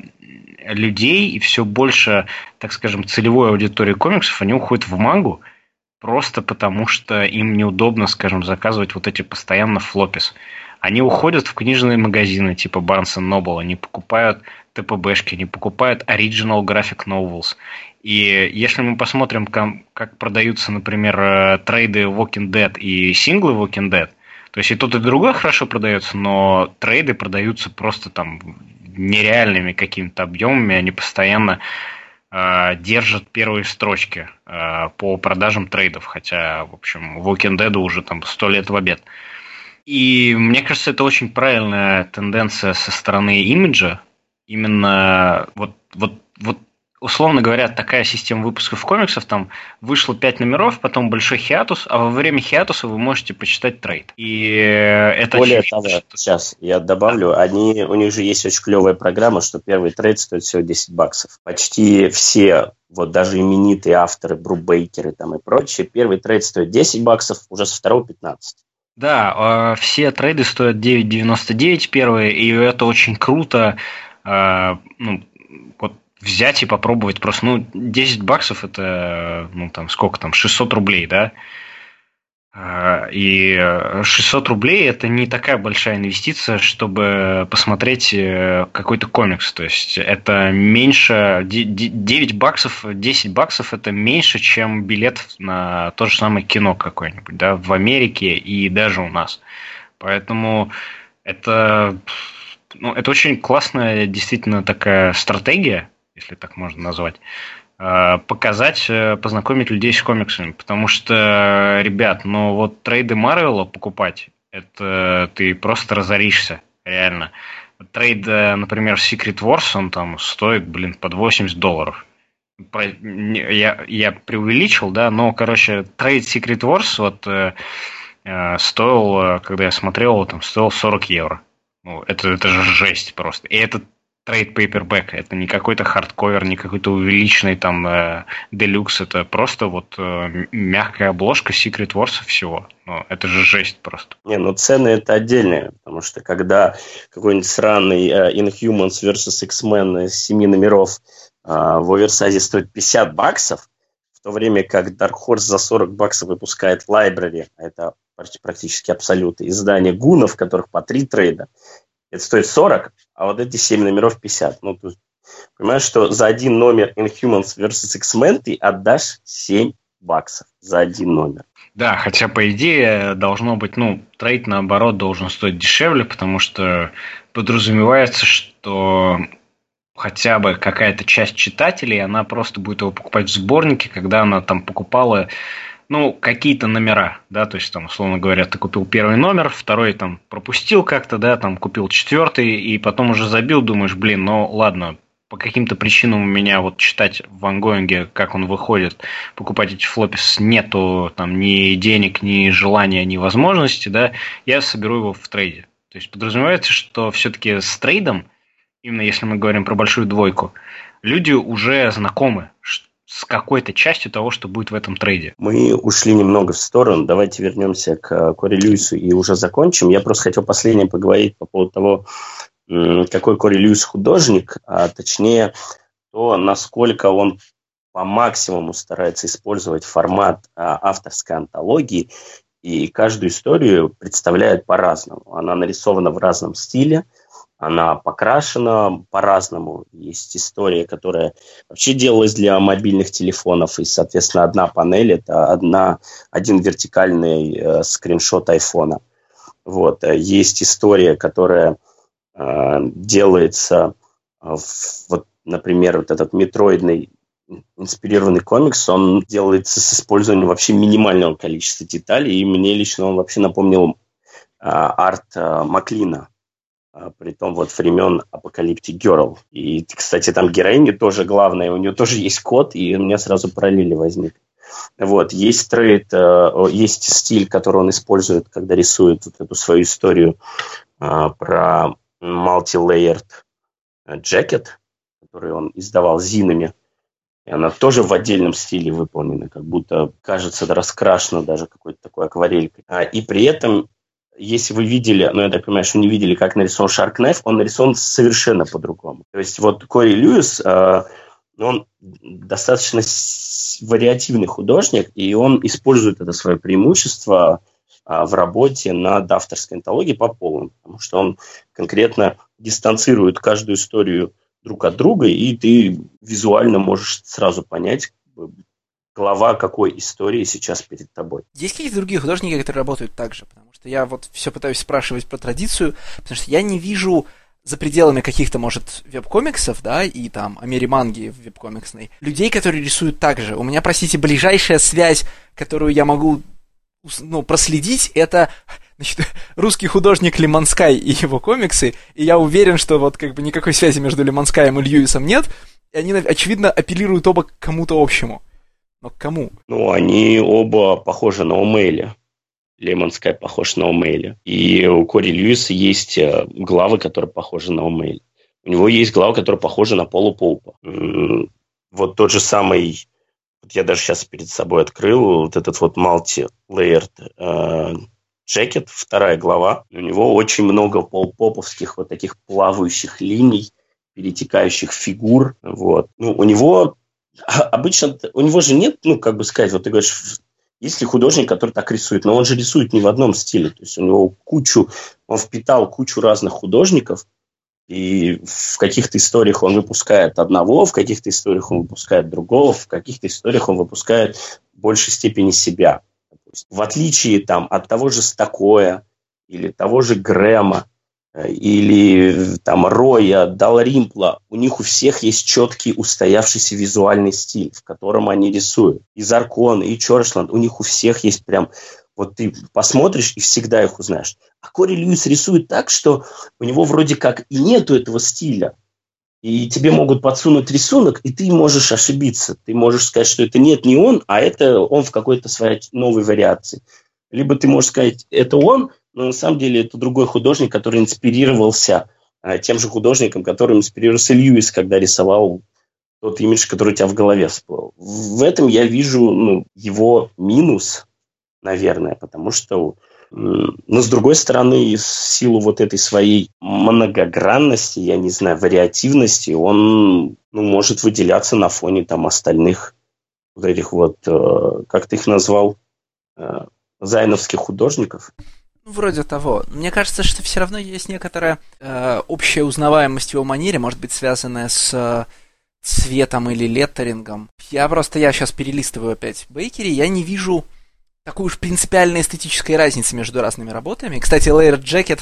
людей и все больше, так скажем, целевой аудитории комиксов, они уходят в мангу, просто потому что им неудобно, скажем, заказывать вот эти постоянно флопис. Они уходят в книжные магазины типа Barnes Noble, они покупают ТПБшки, они покупают Original Graphic Novels. И если мы посмотрим, как продаются, например, э, трейды Walking Dead и синглы Walking Dead, то есть и тот, и другой хорошо продается, но трейды продаются просто там нереальными какими-то объемами, они постоянно э, держат первые строчки э, по продажам трейдов, хотя, в общем, Walking Dead уже там сто лет в обед. И мне кажется, это очень правильная тенденция со стороны имиджа. Именно вот, вот, вот условно говоря, такая система выпусков комиксов, там вышло 5 номеров, потом большой hiatus, а во время hiatus а вы можете почитать trade. И это Более того, что... сейчас я добавлю, они, у них же есть очень клевая программа, что первый trade стоит всего 10 баксов. Почти все вот даже именитые авторы, брубейкеры там и прочие, первый trade стоит 10 баксов, уже со второго 15. Да, а, все trade ы стоят 9.99 первые, и это очень круто. А, ну, вот взять и попробовать просто, ну, 10 баксов это, ну, там, сколько там, 600 рублей, да? А, и 600 рублей это не такая большая инвестиция, чтобы посмотреть э, какой-то комикс. То есть это меньше 9 баксов, 10 баксов это меньше, чем билет на то же самое кино какое-нибудь, да, в Америке и даже у нас. Поэтому это, ну, это очень классная действительно такая стратегия, если так можно назвать. Э, показать, э, познакомить людей с комиксами. Потому что, ребят, ну вот трейды Марвела покупать, это ты просто разоришься, реально. Трейд, э, например, Secret Wars, он там стоит, блин, под 80 долларов. Я, я преувеличил, да, но, короче, трейд Secret Wars вот стоил, когда я смотрел, там стоил 40 евро. Ну, это, это же жесть просто. И этот трейд paperback. Это не какой-то hardcover, не какой-то увеличенный там э. Это просто вот э, мягкая обложка Secret Wars всего. Ну, это же жесть просто. Не, ну цены это отдельные, потому что когда какой-нибудь сраный э, Inhumans vs. X-Men из 7 номеров э, в оверсайзе стоит 50 баксов, в то время как Dark Horse за 40 баксов выпускает Library, а это практически абсолютно, издание гунов, которых по три трейда, это стоит 40, а вот эти 7 номеров 50. Ну, то понимаешь, что за один номер Inhumans vs. X-Men ты отдашь 7 баксов за один номер. Да, хотя по идее должно быть, ну, трейд наоборот должен стоить дешевле, потому что подразумевается, что хотя бы какая-то часть читателей, она просто будет его покупать в сборнике, когда она там покупала ну, какие-то номера, да, то есть там, условно говоря, ты купил первый номер, второй там пропустил как-то, да, там купил четвертый, и потом уже забил, думаешь, блин, ну ладно, по каким-то причинам у меня вот читать в ангоинге, как он выходит, покупать эти флопис нету там ни денег, ни желания, ни возможности, да, я соберу его в трейде. То есть подразумевается, что все-таки с трейдом, именно если мы говорим про большую двойку, люди уже знакомы, с какой-то частью того, что будет в этом трейде. Мы ушли немного в сторону. Давайте вернемся к э, Кори Льюису и уже закончим. Я просто хотел последнее поговорить по поводу того, какой Кори Льюис художник, а точнее то, насколько он по максимуму старается использовать формат а, авторской антологии и каждую историю представляет по-разному. Она нарисована в разном стиле – она покрашена по-разному. Есть история, которая вообще делалась для мобильных телефонов, и, соответственно, одна панель – это одна, один вертикальный э, скриншот айфона. Вот. Есть история, которая э, делается, в, вот, например, вот этот метроидный инспирированный комикс, он делается с использованием вообще минимального количества деталей, и мне лично он вообще напомнил э, арт э, Маклина а, при том вот времен Апокалиптик Герл. И, кстати, там героиня тоже главная, у нее тоже есть код, и у меня сразу параллели возник. Вот, есть трейд, э, есть стиль, который он использует, когда рисует вот эту свою историю а, про multi-layered Джекет, который он издавал зинами. И она тоже в отдельном стиле выполнена, как будто кажется раскрашена даже какой-то такой акварелькой. А, и при этом, если вы видели, ну я так понимаю, что не видели, как нарисован Shark он нарисован совершенно по-другому. То есть вот Кори Льюис, а, он достаточно вариативный художник, и он использует это свое преимущество а, в работе над авторской антологией по полному, потому что он конкретно дистанцирует каждую историю друг от друга, и ты визуально можешь сразу понять, глава какой истории сейчас перед тобой. Есть какие-то другие художники, которые работают так же? Потому что я вот все пытаюсь спрашивать про традицию, потому что я не вижу за пределами каких-то, может, веб-комиксов, да, и там Америманги веб-комиксной, людей, которые рисуют так же. У меня, простите, ближайшая связь, которую я могу ну, проследить, это значит, <laughs> русский художник Лиманскай и его комиксы, и я уверен, что вот как бы никакой связи между Лиманскаем и Льюисом нет, и они, очевидно, апеллируют оба к кому-то общему. Но к кому? Ну, они оба похожи на Омейля. Лемонская похож на Омейля. И у Кори Льюиса есть э, главы, которые похожи на Омейля. У него есть глава, которая похожа на Полу Поупа. Вот тот же самый, вот я даже сейчас перед собой открыл, вот этот вот multi-layered э, Джекет, вторая глава. У него очень много полпоповских вот таких плавающих линий, перетекающих фигур. Вот. Ну, у него <laughs> обычно, у него же нет, ну, как бы сказать, вот ты говоришь, есть ли художник, который так рисует, но он же рисует не в одном стиле. То есть у него кучу, он впитал кучу разных художников, и в каких-то историях он выпускает одного, в каких-то историях он выпускает другого, в каких-то историях он выпускает в большей степени себя в отличие там, от того же Стакоя или того же Грэма, или там Роя, Далримпла, у них у всех есть четкий устоявшийся визуальный стиль, в котором они рисуют. И Заркон, и Чорчланд, у них у всех есть прям вот ты посмотришь и всегда их узнаешь. А Кори Льюис рисует так, что у него вроде как и нету этого стиля, и тебе могут подсунуть рисунок, и ты можешь ошибиться. Ты можешь сказать, что это нет, не он, а это он в какой-то своей новой вариации. Либо ты можешь сказать, это он, но на самом деле это другой художник, который инспирировался а, тем же художником, которым инспирировался Льюис, когда рисовал тот имидж, который у тебя в голове всплыл. В этом я вижу ну, его минус, наверное, потому что но, с другой стороны, в силу вот этой своей многогранности, я не знаю, вариативности, он ну, может выделяться на фоне там остальных вот этих вот, э, как ты их назвал, э, зайновских художников. Вроде того. Мне кажется, что все равно есть некоторая э, общая узнаваемость в его манере, может быть, связанная с э, цветом или леттерингом. Я просто, я сейчас перелистываю опять Бейкери, я не вижу такой уж принципиальной эстетической разницы между разными работами. Кстати, Layer Jacket,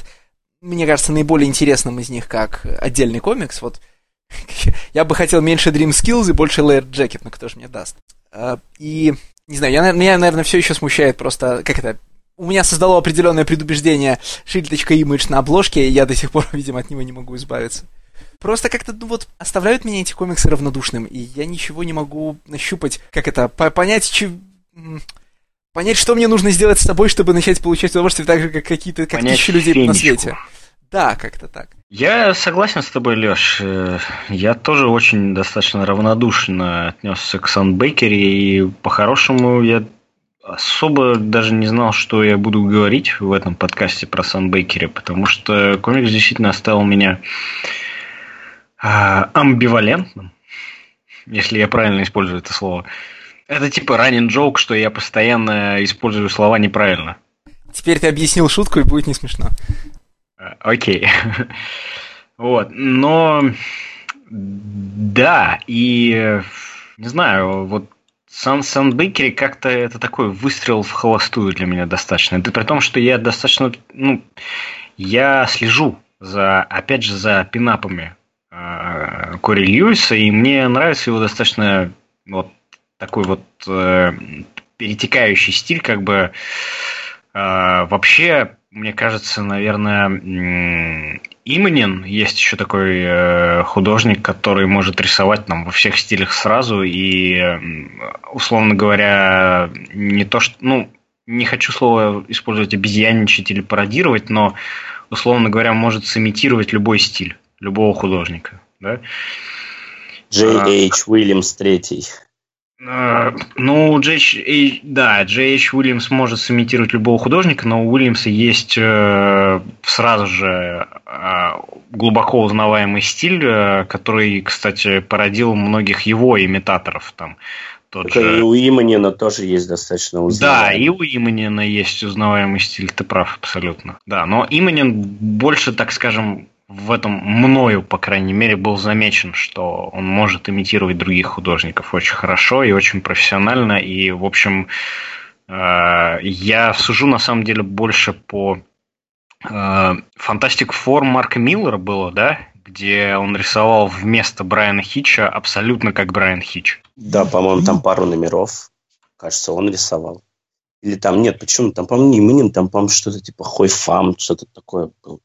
мне кажется, наиболее интересным из них как отдельный комикс. Вот <laughs> я бы хотел меньше Dream Skills и больше Layer Jacket, но кто же мне даст? А, и, не знаю, я, меня, наверное, все еще смущает просто, как это, у меня создало определенное предубеждение shield.image на обложке, и я до сих пор, <laughs> видимо, от него не могу избавиться. Просто как-то, ну вот, оставляют меня эти комиксы равнодушным, и я ничего не могу нащупать, как это, понять, че понять, что мне нужно сделать с собой, чтобы начать получать удовольствие так же, как какие-то как тысячи людей фенечку. на свете. Да, как-то так. Я согласен с тобой, Леш. Э, я тоже очень достаточно равнодушно отнесся к Sunbakery, и по-хорошему я особо даже не знал, что я буду говорить в этом подкасте про Sunbakery, потому что комикс действительно оставил меня а, амбивалентным, если я правильно использую это слово. Это типа running joke, что я постоянно использую слова неправильно. Теперь ты объяснил шутку, и будет не смешно. Э, окей. Вот, но... Да, и... Не знаю, вот Сан Сан Бейкери как-то это такой выстрел в холостую для меня достаточно. Это при том, что я достаточно... Ну, я слежу за, опять же, за пинапами э, Кори Льюиса, и мне нравится его достаточно вот такой вот э, перетекающий стиль, как бы э, вообще, мне кажется, наверное, Именин есть еще такой э, художник, который может рисовать нам во всех стилях сразу и, условно говоря, не то что, ну, не хочу слово использовать обезьянничать или пародировать, но, условно говоря, может сымитировать любой стиль любого художника. да? Джей H. Уильямс третий. А, ну, Джей, да, Джей Эйч Уильямс может сымитировать любого художника, но у Уильямса есть э, сразу же э, глубоко узнаваемый стиль, э, который, кстати, породил многих его имитаторов. Там, тот же... И у Иманина тоже есть достаточно узнаваемый. Да, и у Иманина есть узнаваемый стиль, ты прав абсолютно. Да, но Иманин больше, так скажем, в этом мною, по крайней мере, был замечен, что он может имитировать других художников очень хорошо и очень профессионально. И, в общем, э, я сужу на самом деле больше по Фантастик Форм Марка Миллера было, да? Где он рисовал вместо Брайана Хитча абсолютно как Брайан Хитч. Да, по-моему, там пару номеров. Кажется, он рисовал. Или там, нет, почему? Там, по-моему, не Минин, там, по-моему, что-то типа Хой Фам, что-то такое было.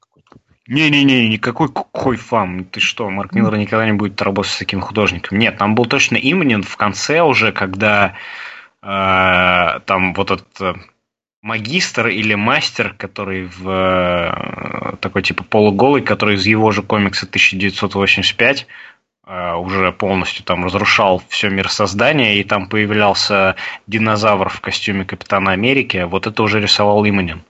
Не-не-не, никакой кой фам. Ты что, Марк Миллер никогда не будет работать с таким художником. Нет, там был точно Иманин в конце уже, когда э, там вот этот э, магистр или мастер, который в э, такой типа полуголый, который из его же комикса 1985 э, уже полностью там разрушал все мир создания, и там появлялся динозавр в костюме Капитана Америки. Вот это уже рисовал Иманин.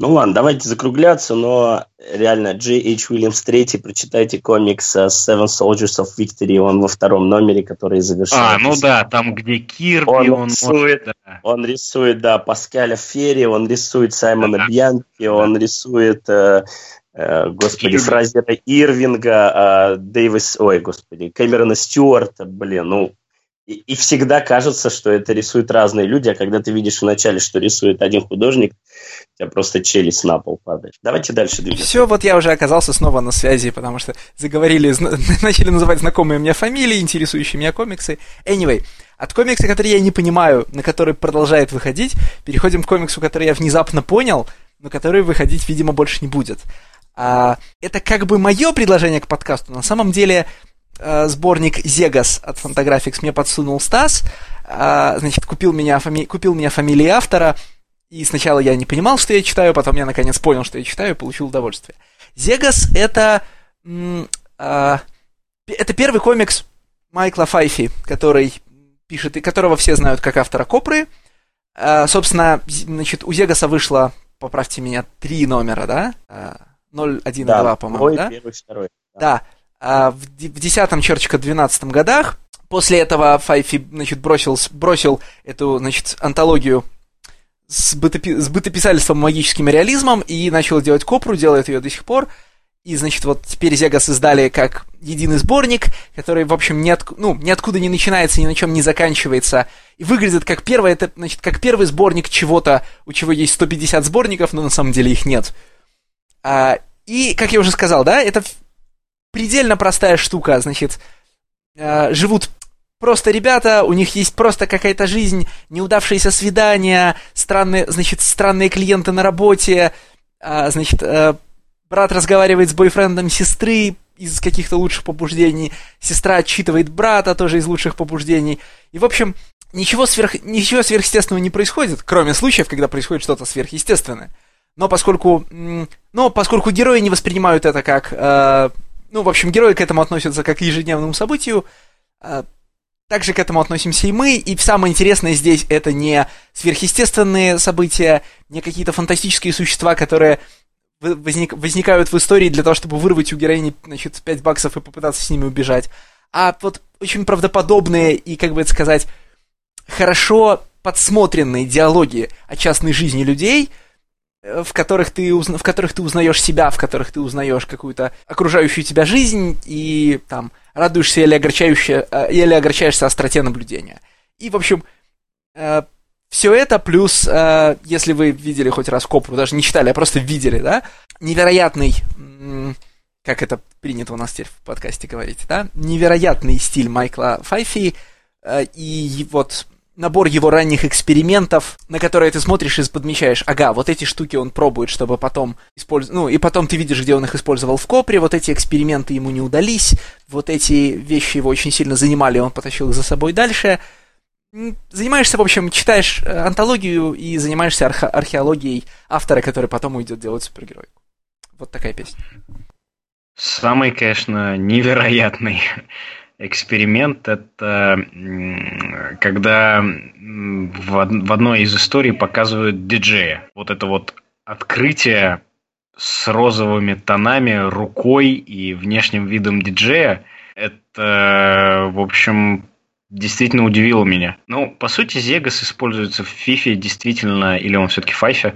Ну ладно, давайте закругляться, но реально Джей Эйч Уильямс третий, прочитайте комикс Seven Soldiers of Victory, он во втором номере, который завершает. А, ну да, там где Кирби, он, он рисует, может, да. он рисует, да, Паскаля Ферри, он рисует Саймона да. Бьянки, да. он рисует э, э, господи, Ирвинг. Фразера Ирвинга, э, Дэвис, ой, господи, Кэмерона Стюарта, блин, ну, и, всегда кажется, что это рисуют разные люди, а когда ты видишь вначале, что рисует один художник, у тебя просто челюсть на пол падает. Давайте дальше двигаться. Все, вот я уже оказался снова на связи, потому что заговорили, <laughs> начали называть знакомые мне фамилии, интересующие меня комиксы. Anyway, от комикса, который я не понимаю, на который продолжает выходить, переходим к комиксу, который я внезапно понял, но который выходить, видимо, больше не будет. А, это как бы мое предложение к подкасту. На самом деле, сборник Зегас от Fantagraphics мне подсунул Стас. Э, значит, купил меня, фами... купил меня фамилии автора. И сначала я не понимал, что я читаю, потом я наконец понял, что я читаю, и получил удовольствие. Зегас это... Э, это первый комикс Майкла Файфи, который пишет, и которого все знают как автора Копры. Э, собственно, значит, у Зегаса вышло, поправьте меня, три номера, да? 0, 1 да, 2, по-моему, да? Первый, второй. Да. да. А в 10-м, черчика, 12 годах. После этого Файфи, значит, бросил, бросил эту, значит, антологию с, бытопи- с бытописательством магическим реализмом и начал делать копру, делает ее до сих пор. И, значит, вот теперь Зегас издали как единый сборник, который, в общем, ниотк- ну, ниоткуда не начинается, ни на чем не заканчивается. И выглядит как первый, это, значит, как первый сборник чего-то, у чего есть 150 сборников, но на самом деле их нет. А, и, как я уже сказал, да, это предельно простая штука, значит, э, живут просто ребята, у них есть просто какая-то жизнь, неудавшиеся свидания, странные, значит, странные клиенты на работе, э, значит, э, брат разговаривает с бойфрендом сестры из каких-то лучших побуждений, сестра отчитывает брата тоже из лучших побуждений, и, в общем, ничего, сверх, ничего сверхъестественного не происходит, кроме случаев, когда происходит что-то сверхъестественное. Но поскольку, но поскольку герои не воспринимают это как э, ну, в общем, герои к этому относятся как к ежедневному событию. А, также к этому относимся и мы. И самое интересное здесь это не сверхъестественные события, не какие-то фантастические существа, которые возник, возникают в истории для того, чтобы вырвать у героини, значит, 5 баксов и попытаться с ними убежать. А вот очень правдоподобные и, как бы это сказать, хорошо подсмотренные диалоги о частной жизни людей – Э, в которых ты, узна... в которых ты узнаешь себя, в которых ты узнаешь какую-то окружающую тебя жизнь и там радуешься или, огорчаешься, э, или огорчаешься остроте наблюдения. И, в общем, э, все это плюс, э, если вы видели хоть раз Копру, даже не читали, а просто видели, да, невероятный, как это принято у нас теперь в подкасте говорить, да, невероятный стиль Майкла Файфи, э, и вот набор его ранних экспериментов, на которые ты смотришь и подмечаешь, ага, вот эти штуки он пробует, чтобы потом использовать, ну, и потом ты видишь, где он их использовал в Копре, вот эти эксперименты ему не удались, вот эти вещи его очень сильно занимали, он потащил их за собой дальше. Занимаешься, в общем, читаешь э, антологию и занимаешься архе- археологией автора, который потом уйдет делать супергеройку. Вот такая песня. Самый, конечно, невероятный эксперимент – это когда в одной из историй показывают диджея. Вот это вот открытие с розовыми тонами, рукой и внешним видом диджея – это, в общем, действительно удивило меня. Ну, по сути, Зегас используется в FIFA действительно, или он все-таки в FIFA,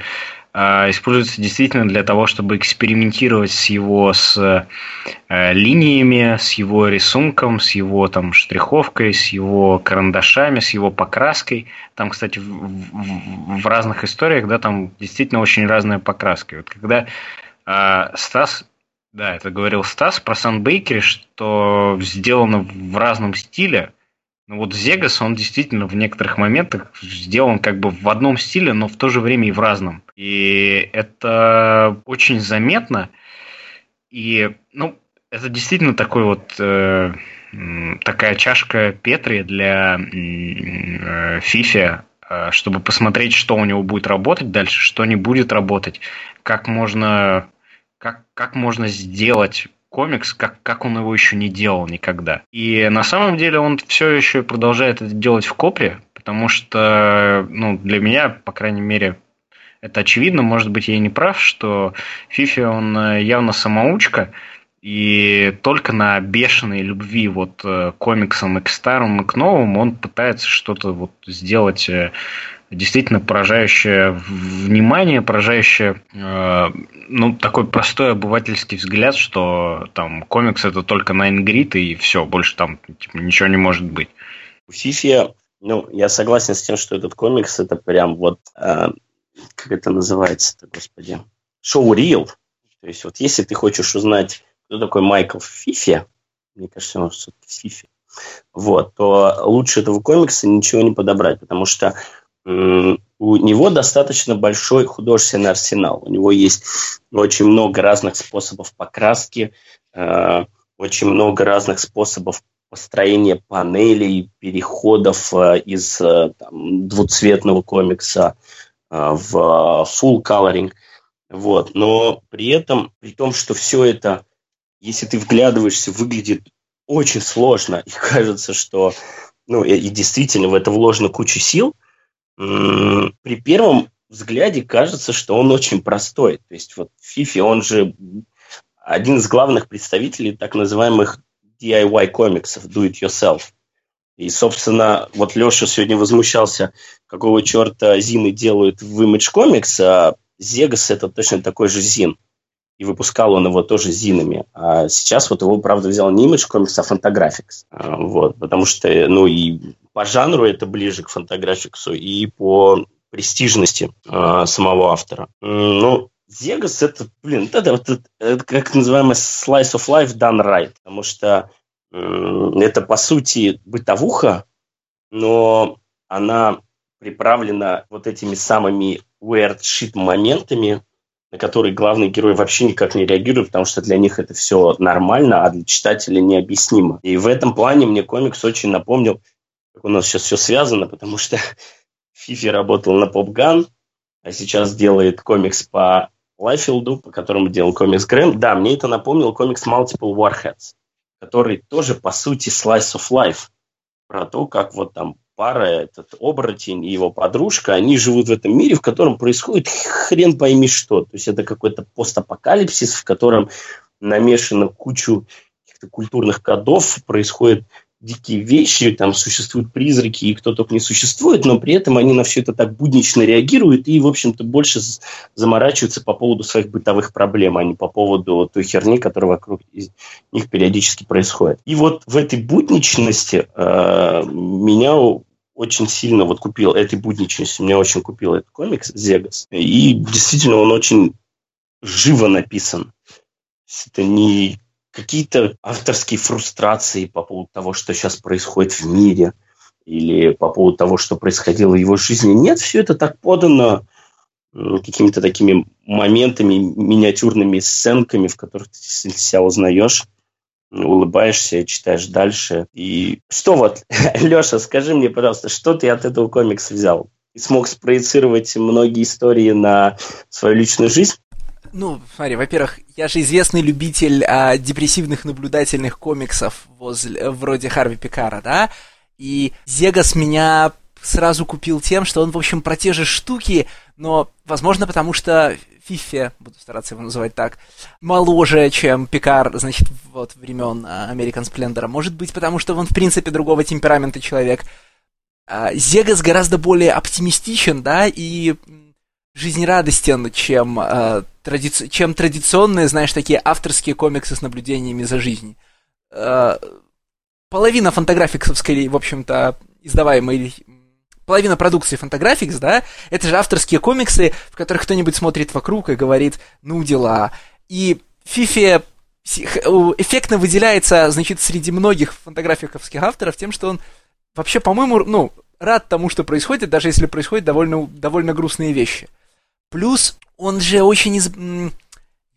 используется действительно для того, чтобы экспериментировать с его с э, линиями, с его рисунком, с его там штриховкой, с его карандашами, с его покраской. Там, кстати, в, в, в разных историях, да, там действительно очень разные покраски. Вот когда э, Стас, да, это говорил Стас про Sunbaker, что сделано в разном стиле, ну вот Зегас, он действительно в некоторых моментах сделан как бы в одном стиле, но в то же время и в разном. И это очень заметно. И, ну, это действительно такой вот э, такая чашка Петри для э, Фифи, э, чтобы посмотреть, что у него будет работать дальше, что не будет работать, как можно, как, как можно сделать комикс, как, как он его еще не делал никогда. И на самом деле он все еще продолжает это делать в Копре, потому что, ну, для меня, по крайней мере, это очевидно, может быть, я и не прав, что Фифи, он э, явно самоучка, и только на бешеной любви вот э, комиксам и к старым, и к новым он пытается что-то вот сделать э, действительно поражающее внимание, поражающее, э, ну, такой простой обывательский взгляд, что там комикс это только Nine Grid и все, больше там типа, ничего не может быть. Фифи, ну, я согласен с тем, что этот комикс это прям вот, э, как это называется-то, господи, шоу-рил. То есть вот если ты хочешь узнать, кто такой Майкл Фифи, мне кажется, он все-таки Фифи, вот, то лучше этого комикса ничего не подобрать, потому что у него достаточно большой художественный арсенал. У него есть очень много разных способов покраски, э, очень много разных способов построения панелей, переходов э, из э, там, двуцветного комикса в full coloring. Вот. Но при этом, при том, что все это, если ты вглядываешься, выглядит очень сложно, и <laughs> кажется, что ну, и, и действительно в это вложено куча сил – при первом взгляде кажется, что он очень простой. То есть вот Фифи, он же один из главных представителей так называемых DIY комиксов, do it yourself. И, собственно, вот Леша сегодня возмущался, какого черта Зины делают в Image Comics, а Зегас это точно такой же Зин. И выпускал он его тоже зинами. А сейчас вот его, правда, взял не Image Comics, а Fantagraphics. А, вот, потому что, ну, и по жанру это ближе к фантаграфиксу и по престижности э, самого автора. Ну, Зегас это, блин, это, это, это как называемый slice of life done right, потому что э, это, по сути, бытовуха, но она приправлена вот этими самыми weird shit моментами, на которые главный герой вообще никак не реагирует, потому что для них это все нормально, а для читателя необъяснимо. И в этом плане мне комикс очень напомнил как у нас сейчас все связано, потому что <laughs> Фифи работал на Попган, а сейчас делает комикс по Лайфилду, по которому делал комикс Грэм. Да, мне это напомнил комикс Multiple Warheads, который тоже, по сути, slice of life. Про то, как вот там пара, этот оборотень и его подружка, они живут в этом мире, в котором происходит хрен пойми что. То есть это какой-то постапокалипсис, в котором намешано кучу каких-то культурных кодов, происходит дикие вещи, там существуют призраки и кто только не существует, но при этом они на все это так буднично реагируют и, в общем-то, больше заморачиваются по поводу своих бытовых проблем, а не по поводу той херни, которая вокруг них периодически происходит. И вот в этой будничности э, меня очень сильно вот купил этой будничности, меня очень купил этот комикс Зегас. И действительно он очень живо написан. Это не какие-то авторские фрустрации по поводу того, что сейчас происходит в мире, или по поводу того, что происходило в его жизни. Нет, все это так подано какими-то такими моментами, миниатюрными сценками, в которых ты себя узнаешь, улыбаешься, читаешь дальше. И что вот, <laughs> Леша, скажи мне, пожалуйста, что ты от этого комикса взял? Ты смог спроецировать многие истории на свою личную жизнь? Ну, смотри, во-первых, я же известный любитель а, депрессивных наблюдательных комиксов возле, вроде Харви Пикара, да? И Зегас меня сразу купил тем, что он, в общем, про те же штуки, но, возможно, потому что Фифе, буду стараться его называть так, моложе, чем Пикар, значит, вот времен а, American Splendor. Может быть, потому что он, в принципе, другого темперамента человек. А, Зегас гораздо более оптимистичен, да, и жизнерадостен, чем, э, тради... чем традиционные, знаешь, такие авторские комиксы с наблюдениями за жизнью. Э, половина фантаграфиксов, скорее, в общем-то, издаваемые половина продукции Fantagraphics, да, это же авторские комиксы, в которых кто-нибудь смотрит вокруг и говорит, ну дела. И Фифе эффектно выделяется, значит, среди многих фантаграфиковских авторов тем, что он вообще, по-моему, ну, рад тому, что происходит, даже если происходят довольно, довольно грустные вещи. Плюс он же очень, из...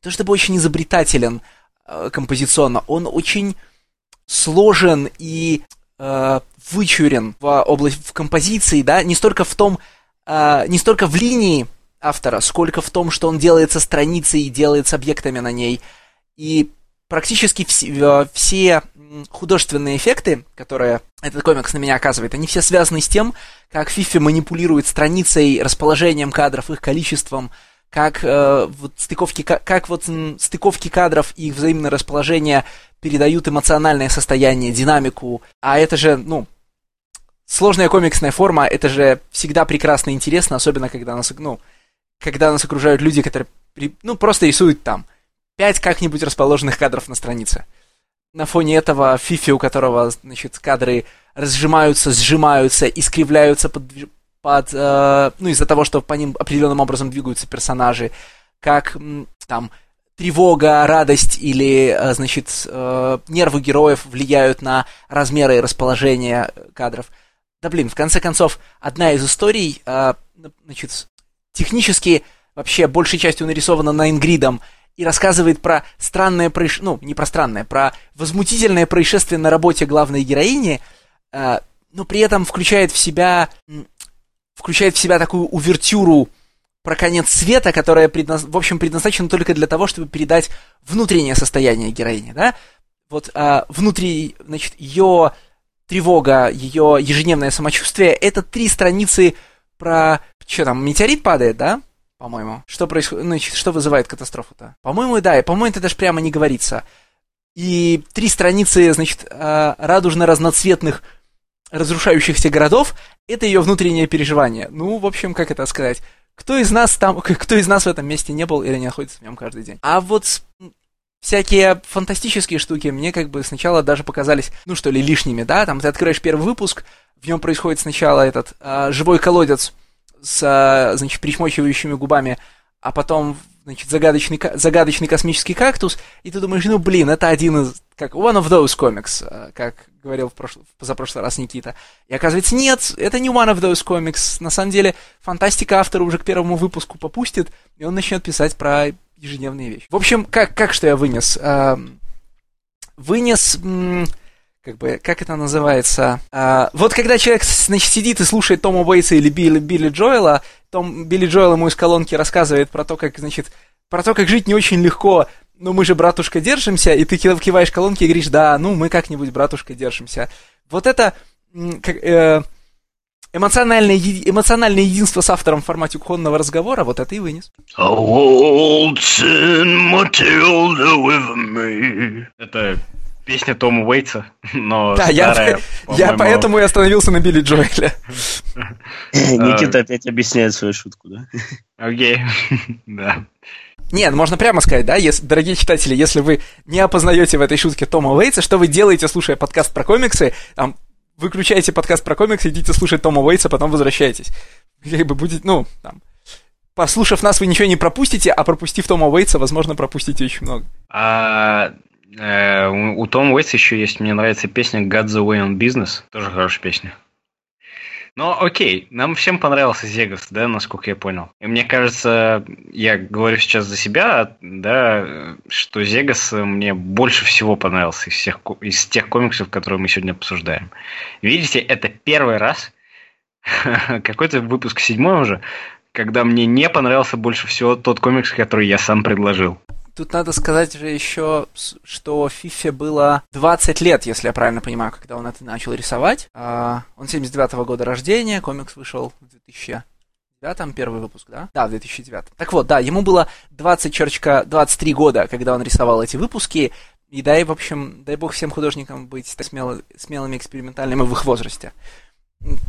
то чтобы очень изобретателен э, композиционно, он очень сложен и э, вычурен в область в композиции, да, не столько в том, э, не столько в линии автора, сколько в том, что он делает со страницей и делает с объектами на ней. И практически все, все художественные эффекты, которые этот комикс на меня оказывает, они все связаны с тем, как Фифи манипулирует страницей, расположением кадров, их количеством, как э, вот стыковки, как, как вот стыковки кадров и их взаимное расположение передают эмоциональное состояние, динамику. А это же, ну, сложная комиксная форма, это же всегда прекрасно интересно, особенно когда нас, ну, когда нас окружают люди, которые, ну, просто рисуют там пять как-нибудь расположенных кадров на странице на фоне этого Фифи, у которого, значит, кадры разжимаются, сжимаются, искривляются под, под э, ну, из-за того, что по ним определенным образом двигаются персонажи, как там тревога, радость или, э, значит, э, нервы героев влияют на размеры и расположение кадров. Да блин, в конце концов, одна из историй, э, значит, технически вообще большей частью нарисована на Ингридом, и рассказывает про странное происшествие, ну, не про странное, про возмутительное происшествие на работе главной героини, э, но при этом включает в себя, включает в себя такую увертюру про конец света, которая, предназ... в общем, предназначена только для того, чтобы передать внутреннее состояние героини, да? Вот э, внутри, значит, ее тревога, ее ежедневное самочувствие, это три страницы про... Что там, метеорит падает, да? По-моему. Что происходит, ну, что вызывает катастрофу-то? По-моему, да, и по-моему, это даже прямо не говорится. И три страницы, значит, э, радужно-разноцветных разрушающихся городов — это ее внутреннее переживание. Ну, в общем, как это сказать? Кто из нас там, <laughs> кто из нас в этом месте не был или не находится в нем каждый день? А вот всякие фантастические штуки мне как бы сначала даже показались, ну что ли, лишними, да? Там ты открываешь первый выпуск, в нем происходит сначала этот э, живой колодец, с, значит, причмокивающими губами, а потом, значит, загадочный, загадочный космический кактус, и ты думаешь, ну, блин, это один из, как one of those comics, э, как говорил в, прошлый, в позапрошлый раз Никита. И оказывается, нет, это не one of those comics. На самом деле, фантастика автора уже к первому выпуску попустит, и он начнет писать про ежедневные вещи. В общем, как, как что я вынес? Эм, вынес как бы, как это называется? А, вот когда человек, значит, сидит и слушает Тома Уэйтса или Билли, Билли Джоэла, Том, Билли Джоэл ему из колонки рассказывает про то, как, значит, про то, как жить не очень легко, ну мы же, братушка, держимся, и ты киваешь колонки и говоришь, да, ну мы как-нибудь, братушка, держимся. Вот это как, э, эмоциональное, эмоциональное единство с автором в формате кухонного разговора, вот это и вынес. Это песня Тома Уэйтса, <laughs> но да, старая, <laughs> я, я поэтому и остановился на Билли Джоэле. <laughs> Никита опять объясняет свою шутку, да? Окей, да. Нет, можно прямо сказать, да, если, дорогие читатели, если вы не опознаете в этой шутке Тома Уэйтса, что вы делаете, слушая подкаст про комиксы, там, выключаете подкаст про комиксы, идите слушать Тома Уэйтса, потом возвращайтесь. Как бы будет, ну, там, послушав нас, вы ничего не пропустите, а пропустив Тома Уэйтса, возможно, пропустите очень много. А, Э, у Тома Уэйтса еще есть, мне нравится песня God's the Way on Business. Тоже хорошая песня. Но окей, нам всем понравился Зегас, да, насколько я понял. И мне кажется, я говорю сейчас за себя, да, что Зегас мне больше всего понравился из, всех, из тех комиксов, которые мы сегодня обсуждаем. Видите, это первый раз, <laughs> какой-то выпуск седьмой уже, когда мне не понравился больше всего тот комикс, который я сам предложил. Тут надо сказать же еще, что Фифе было 20 лет, если я правильно понимаю, когда он это начал рисовать. А, он 79-го года рождения, комикс вышел в 2000 да, там первый выпуск, да? Да, в 2009. Так вот, да, ему было 20, черчка, 23 года, когда он рисовал эти выпуски, и дай, в общем, дай бог всем художникам быть смело, смелыми, экспериментальными в их возрасте.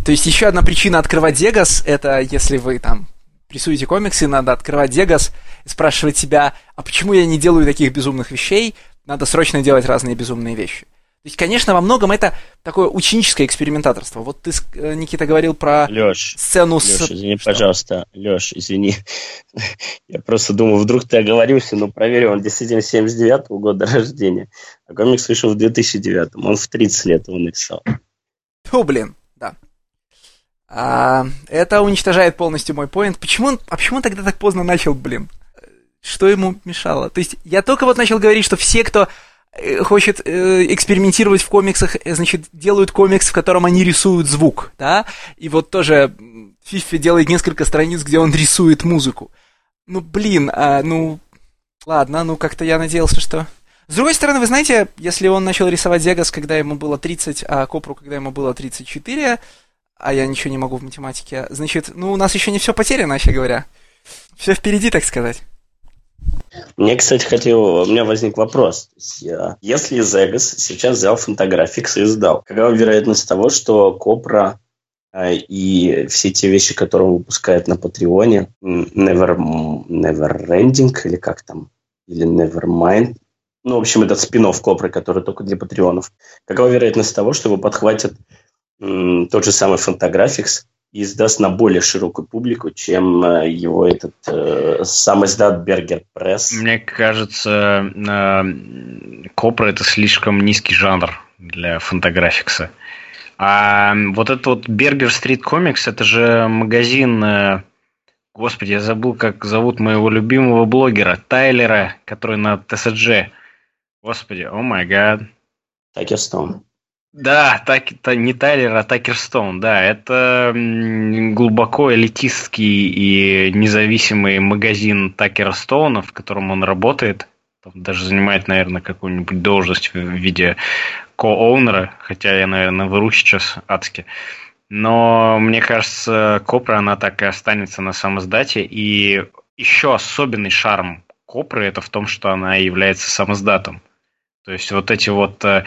То есть еще одна причина открывать Дегас, это если вы там рисуете комиксы, надо открывать Дегас и спрашивать себя, а почему я не делаю таких безумных вещей? Надо срочно делать разные безумные вещи. То есть, конечно, во многом это такое ученическое экспериментаторство. Вот ты, э, Никита, говорил про Леш, сцену Леш, с... извини, Что? пожалуйста. Леш, извини. <laughs> Я просто думал, вдруг ты оговорился, но проверил, он действительно 79 -го года рождения. А комикс вышел в 2009 Он в 30 лет его написал. Ну, блин. А, это уничтожает полностью мой поинт. Почему он, а почему он тогда так поздно начал, блин? Что ему мешало? То есть я только вот начал говорить, что все, кто э, хочет э, экспериментировать в комиксах, э, значит, делают комикс, в котором они рисуют звук, да? И вот тоже Фифи делает несколько страниц, где он рисует музыку. Ну, блин, а, ну, ладно, ну как-то я надеялся, что... С другой стороны, вы знаете, если он начал рисовать Зегас, когда ему было 30, а Копру, когда ему было 34, а я ничего не могу в математике. Значит, ну, у нас еще не все потеряно, вообще говоря. Все впереди, так сказать. Мне, кстати, хотел, у меня возник вопрос. Если Зегас сейчас взял Фантаграфикс и издал, какова вероятность того, что Копра а, и все те вещи, которые он выпускает на Патреоне, Never, Neverending или как там, или Nevermind, ну, в общем, этот спин Копры, который только для патреонов. Какова вероятность того, что его подхватят тот же самый и издаст на более широкую публику, чем э, его этот э, сам издат Бергер Пресс. Мне кажется, э, Копра это слишком низкий жанр для фантаграфикса. А вот этот вот Бергер Стрит Комикс, это же магазин, э, господи, я забыл, как зовут моего любимого блогера, Тайлера, который на ТСД. Господи, о май гад. Такер Стоун. Да, так, та, не Тайлер, а Такерстоун, да. Это глубоко элитистский и независимый магазин Такерстоуна, в котором он работает. Даже занимает, наверное, какую-нибудь должность в виде ко-оунера, хотя я, наверное, вру сейчас адски. Но мне кажется, Копра, она так и останется на самоздате. И еще особенный шарм Копры это в том, что она является самоздатом. То есть вот эти вот э,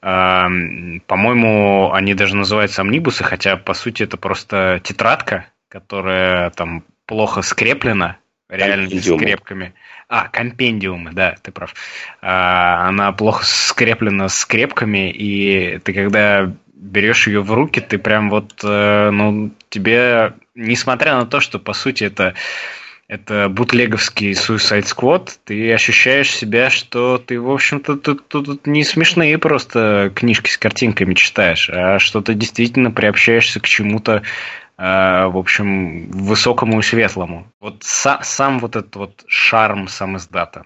по-моему, они даже называются амнибусы, хотя по сути это просто тетрадка, которая там плохо скреплена реальными скрепками. А, компендиумы, да, ты прав. А, она плохо скреплена скрепками, и ты когда берешь ее в руки, ты прям вот, э, ну, тебе, несмотря на то, что по сути это это бутлеговский Suicide Squad, ты ощущаешь себя, что ты, в общем-то, тут, тут, тут не смешные просто книжки с картинками читаешь, а что то действительно приобщаешься к чему-то, э, в общем, высокому и светлому. Вот са, сам вот этот вот шарм сам издата,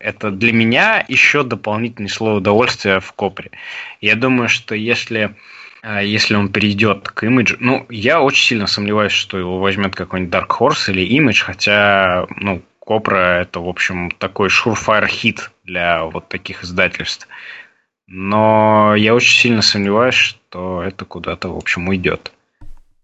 это для меня еще дополнительное слово удовольствия в Копре. Я думаю, что если если он перейдет к имиджу. Ну, я очень сильно сомневаюсь, что его возьмет какой-нибудь Dark Horse или Image, хотя, ну, Копра это, в общем, такой surefire хит для вот таких издательств. Но я очень сильно сомневаюсь, что это куда-то, в общем, уйдет.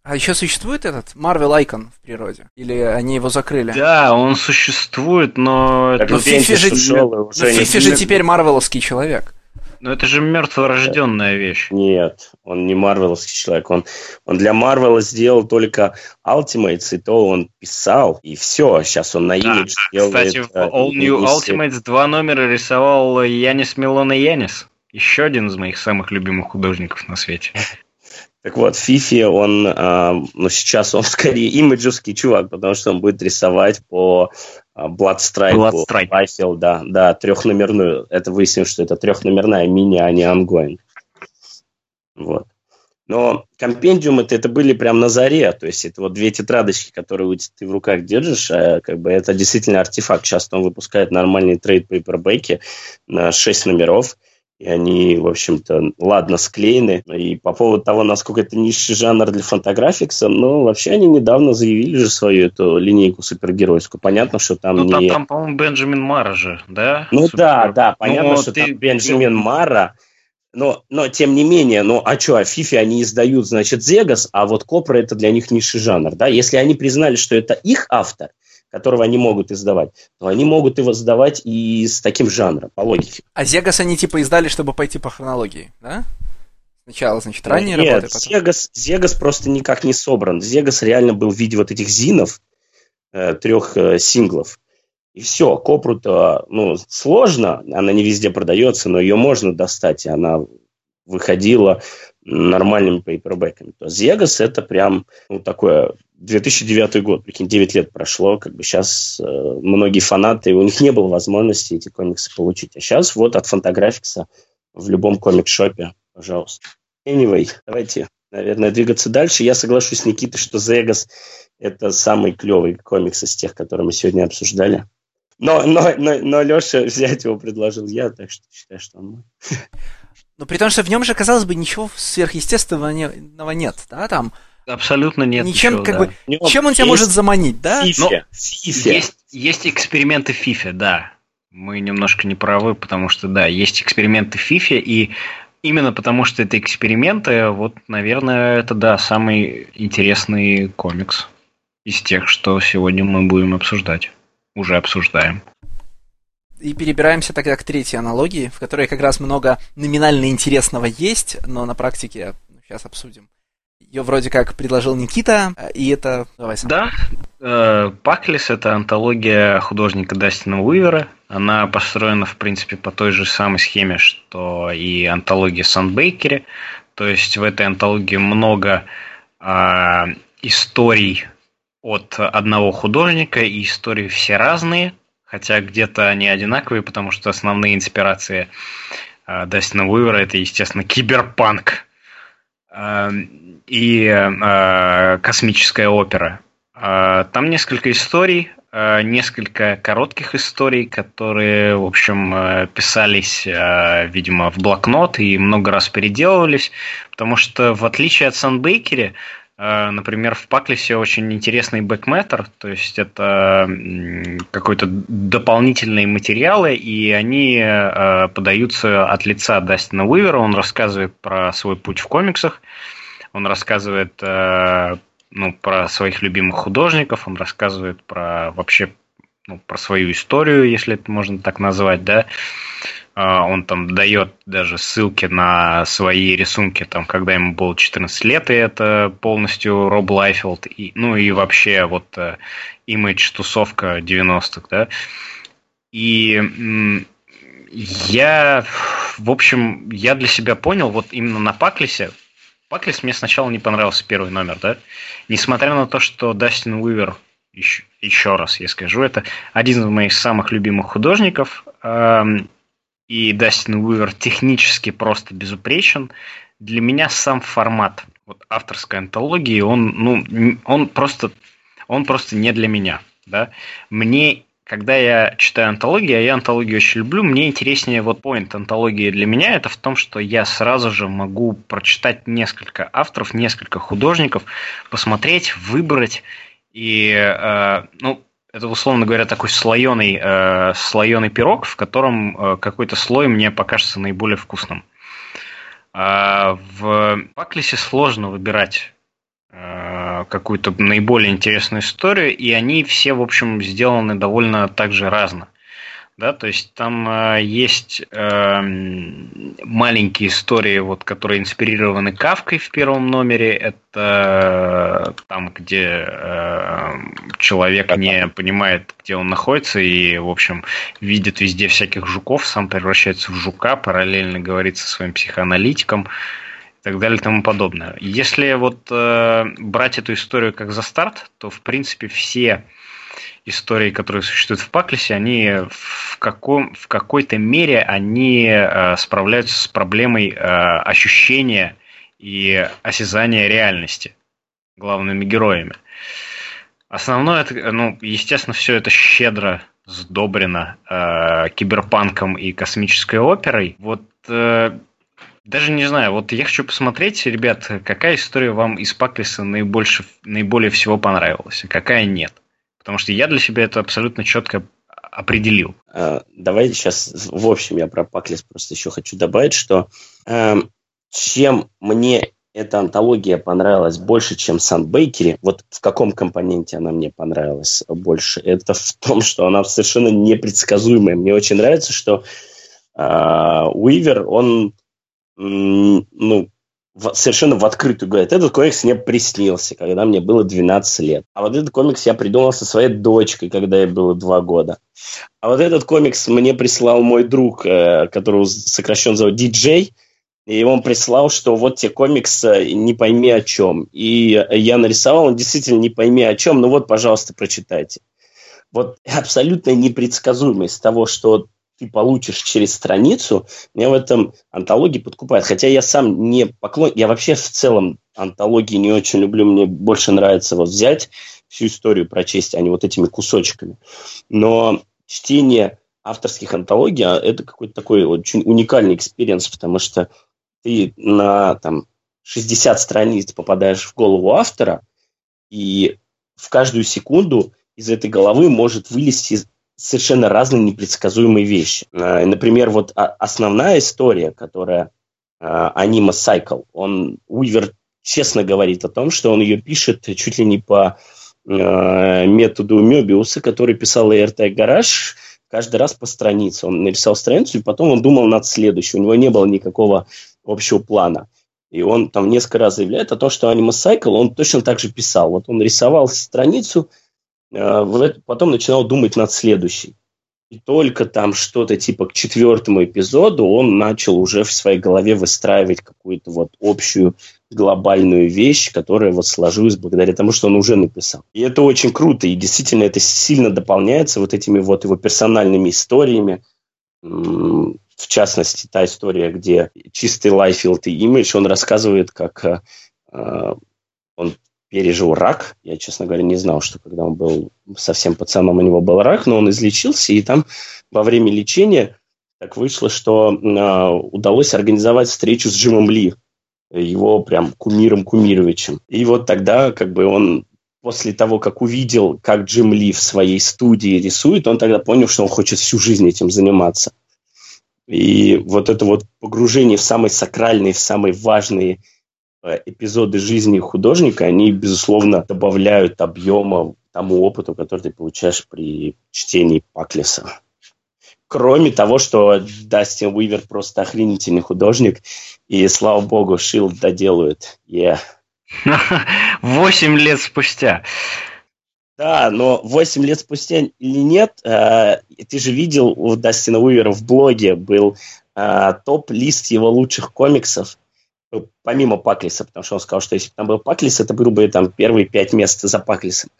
А еще существует этот Marvel Icon в природе? Или они его закрыли? Да, он существует, но... Так, ну, Фифи же, ну, Фифи же теперь марвеловский человек. Но это же мертворожденная вещь. Нет, он не марвеловский человек. Он, он для Марвела сделал только Ultimates, и то он писал, и все. Сейчас он на имидж да, делает... Кстати, в All New Ultimates два номера рисовал Янис Милон и Янис. Еще один из моих самых любимых художников на свете. Так вот, Фифи, он, э, ну, сейчас он скорее имиджевский чувак, потому что он будет рисовать по э, Bloodstrike, Bloodstrike. Rifle, да, да, трехномерную. Это выяснилось, что это трехномерная мини, а не ангоин. Вот. Но компендиум это, это были прям на заре, то есть это вот две тетрадочки, которые ты в руках держишь, а как бы это действительно артефакт. Сейчас он выпускает нормальные трейд пейпербеки на 6 номеров, и они, в общем-то, ладно склеены. И по поводу того, насколько это низший жанр для фантаграфикса, ну, вообще они недавно заявили же свою эту линейку супергеройскую. Понятно, что там ну, не... там, там по-моему, Бенджамин Мара же, да? Ну Супер... да, да, понятно, ну, что ты... там Бенджамин Мара, но, но тем не менее, ну а что, а Фифи они издают, значит, Зегас, а вот Копра это для них низший жанр, да? Если они признали, что это их автор, которого они могут издавать, то они могут его сдавать и с таким жанром, по логике. А Зегас они типа издали, чтобы пойти по хронологии, да? Сначала, значит, ранние Нет, работы, потом... Зегас, Зегас просто никак не собран. Зегас реально был в виде вот этих зинов, э, трех э, синглов. И все, Копру-то, ну, сложно, она не везде продается, но ее можно достать, и она выходила нормальными пейпербэками. То Зегас это прям ну, такое 2009 год, прикинь, 9 лет прошло, как бы сейчас э, многие фанаты, у них не было возможности эти комиксы получить. А сейчас вот от Фантаграфикса в любом комик-шопе, пожалуйста. Anyway, давайте, наверное, двигаться дальше. Я соглашусь с Никитой, что Зегас это самый клевый комикс из тех, которые мы сегодня обсуждали. Но, но, но, но Леша взять его предложил я, так что считаю, что он мой. Ну, при том, что в нем же, казалось бы, ничего сверхъестественного нет, да, там... Абсолютно нет Ничем, ничего, как да. бы, чем он тебя может заманить, да? Фифе. Фифе. Есть, есть эксперименты в FIFA, да. Мы немножко не правы, потому что, да, есть эксперименты в FIFA, и именно потому что это эксперименты, вот, наверное, это, да, самый интересный комикс из тех, что сегодня мы будем обсуждать уже обсуждаем. И перебираемся тогда к третьей аналогии, в которой как раз много номинально интересного есть, но на практике сейчас обсудим. Ее вроде как предложил Никита, и это... Давай сам. Да, э, Паклис – это антология художника Дастина Уивера. Она построена, в принципе, по той же самой схеме, что и антология Сандбейкере. То есть в этой антологии много э, историй от одного художника, и истории все разные, хотя где-то они одинаковые, потому что основные инспирации э, Дастина Уивера это, естественно, киберпанк э, и э, космическая опера. Э, там несколько историй, э, несколько коротких историй, которые, в общем, писались, видимо, в блокнот и много раз переделывались, потому что, в отличие от Санбейкере, например, в Паклисе очень интересный бэкметтер, то есть это какой-то дополнительные материалы, и они э, подаются от лица Дастина Уивера, он рассказывает про свой путь в комиксах, он рассказывает э, ну, про своих любимых художников, он рассказывает про вообще ну, про свою историю, если это можно так назвать, да, он там дает даже ссылки на свои рисунки, там, когда ему было 14 лет, и это полностью Роб Лайфилд, и, ну и вообще вот э, тусовка 90-х, да. И я, в общем, я для себя понял, вот именно на Паклисе, Паклис мне сначала не понравился первый номер, да, несмотря на то, что Дастин Уивер еще, еще раз я скажу, это один из моих самых любимых художников и Дастин Уивер технически просто безупречен. Для меня сам формат вот, авторской антологии, он, ну, он просто, он просто не для меня. Да? Мне, когда я читаю антологию, а я антологию очень люблю, мне интереснее вот поинт антологии для меня это в том, что я сразу же могу прочитать несколько авторов, несколько художников, посмотреть, выбрать и, э, ну, это, условно говоря, такой слоеный, э, слоеный пирог, в котором э, какой-то слой мне покажется наиболее вкусным. А в Паклисе сложно выбирать э, какую-то наиболее интересную историю, и они все, в общем, сделаны довольно так же разно. Да, то есть там э, есть э, маленькие истории, вот, которые инспирированы Кавкой в первом номере. Это э, там, где э, человек не понимает, где он находится, и, в общем, видит везде всяких жуков, сам превращается в жука, параллельно говорит со своим психоаналитиком и так далее и тому подобное. Если вот э, брать эту историю как за старт, то, в принципе, все истории, которые существуют в Паклисе, они в, каком, в какой-то мере они э, справляются с проблемой э, ощущения и осязания реальности главными героями. Основное, это, ну, естественно, все это щедро сдобрено э, киберпанком и космической оперой. Вот э, даже не знаю, вот я хочу посмотреть, ребят, какая история вам из Паклиса наибольше, наиболее всего понравилась, а какая нет. Потому что я для себя это абсолютно четко определил. А, давайте сейчас, в общем, я про Паклис просто еще хочу добавить, что э, чем мне эта антология понравилась больше, чем Сан Бейкери. Вот в каком компоненте она мне понравилась больше? Это в том, что она совершенно непредсказуемая. Мне очень нравится, что э, Уивер, он ну, в, совершенно в открытую говорит, этот комикс мне приснился, когда мне было 12 лет. А вот этот комикс я придумал со своей дочкой, когда ей было 2 года. А вот этот комикс мне прислал мой друг, э, которого сокращенно зовут Диджей, и он прислал, что вот те комикс «Не пойми о чем». И я нарисовал, он действительно «Не пойми о чем», ну вот, пожалуйста, прочитайте. Вот абсолютная непредсказуемость того, что ты получишь через страницу, меня в этом антологии подкупает. Хотя я сам не поклон... Я вообще в целом антологии не очень люблю. Мне больше нравится вот взять всю историю прочесть, а не вот этими кусочками. Но чтение авторских антологий а – это какой-то такой очень уникальный experience, потому что ты на там, 60 страниц попадаешь в голову автора, и в каждую секунду из этой головы может вылезти совершенно разные непредсказуемые вещи. А, например, вот основная история, которая аниме Cycle, он Уивер честно говорит о том, что он ее пишет чуть ли не по а, методу Мебиуса, который писал ERT Гараж, каждый раз по странице. Он нарисовал страницу, и потом он думал над следующей. У него не было никакого общего плана. И он там несколько раз заявляет о том, что Аниме Cycle он точно так же писал. Вот он рисовал страницу, Э, потом начинал думать над следующей. И только там что-то типа к четвертому эпизоду он начал уже в своей голове выстраивать какую-то вот общую глобальную вещь, которая вот сложилась благодаря тому, что он уже написал. И это очень круто, и действительно это сильно дополняется вот этими вот его персональными историями. В частности, та история, где чистый Лайфилд и имидж, он рассказывает, как э, э, он пережил рак. Я, честно говоря, не знал, что когда он был совсем пацаном, у него был рак, но он излечился, и там во время лечения так вышло, что э, удалось организовать встречу с Джимом Ли, его прям кумиром Кумировичем. И вот тогда как бы он после того, как увидел, как Джим Ли в своей студии рисует, он тогда понял, что он хочет всю жизнь этим заниматься. И вот это вот погружение в самые сакральные, в самые важные эпизоды жизни художника, они, безусловно, добавляют объема тому опыту, который ты получаешь при чтении Паклиса. Кроме того, что Дастин Уивер просто охренительный художник, и, слава богу, Шилд доделают. Yeah. <laughs> Восемь лет спустя. Да, но восемь лет спустя или нет, э, ты же видел у Дастина Уивера в блоге был э, топ-лист его лучших комиксов, помимо Паклиса, потому что он сказал, что если бы там был Паклис, это бы там первые пять мест за Паклисом.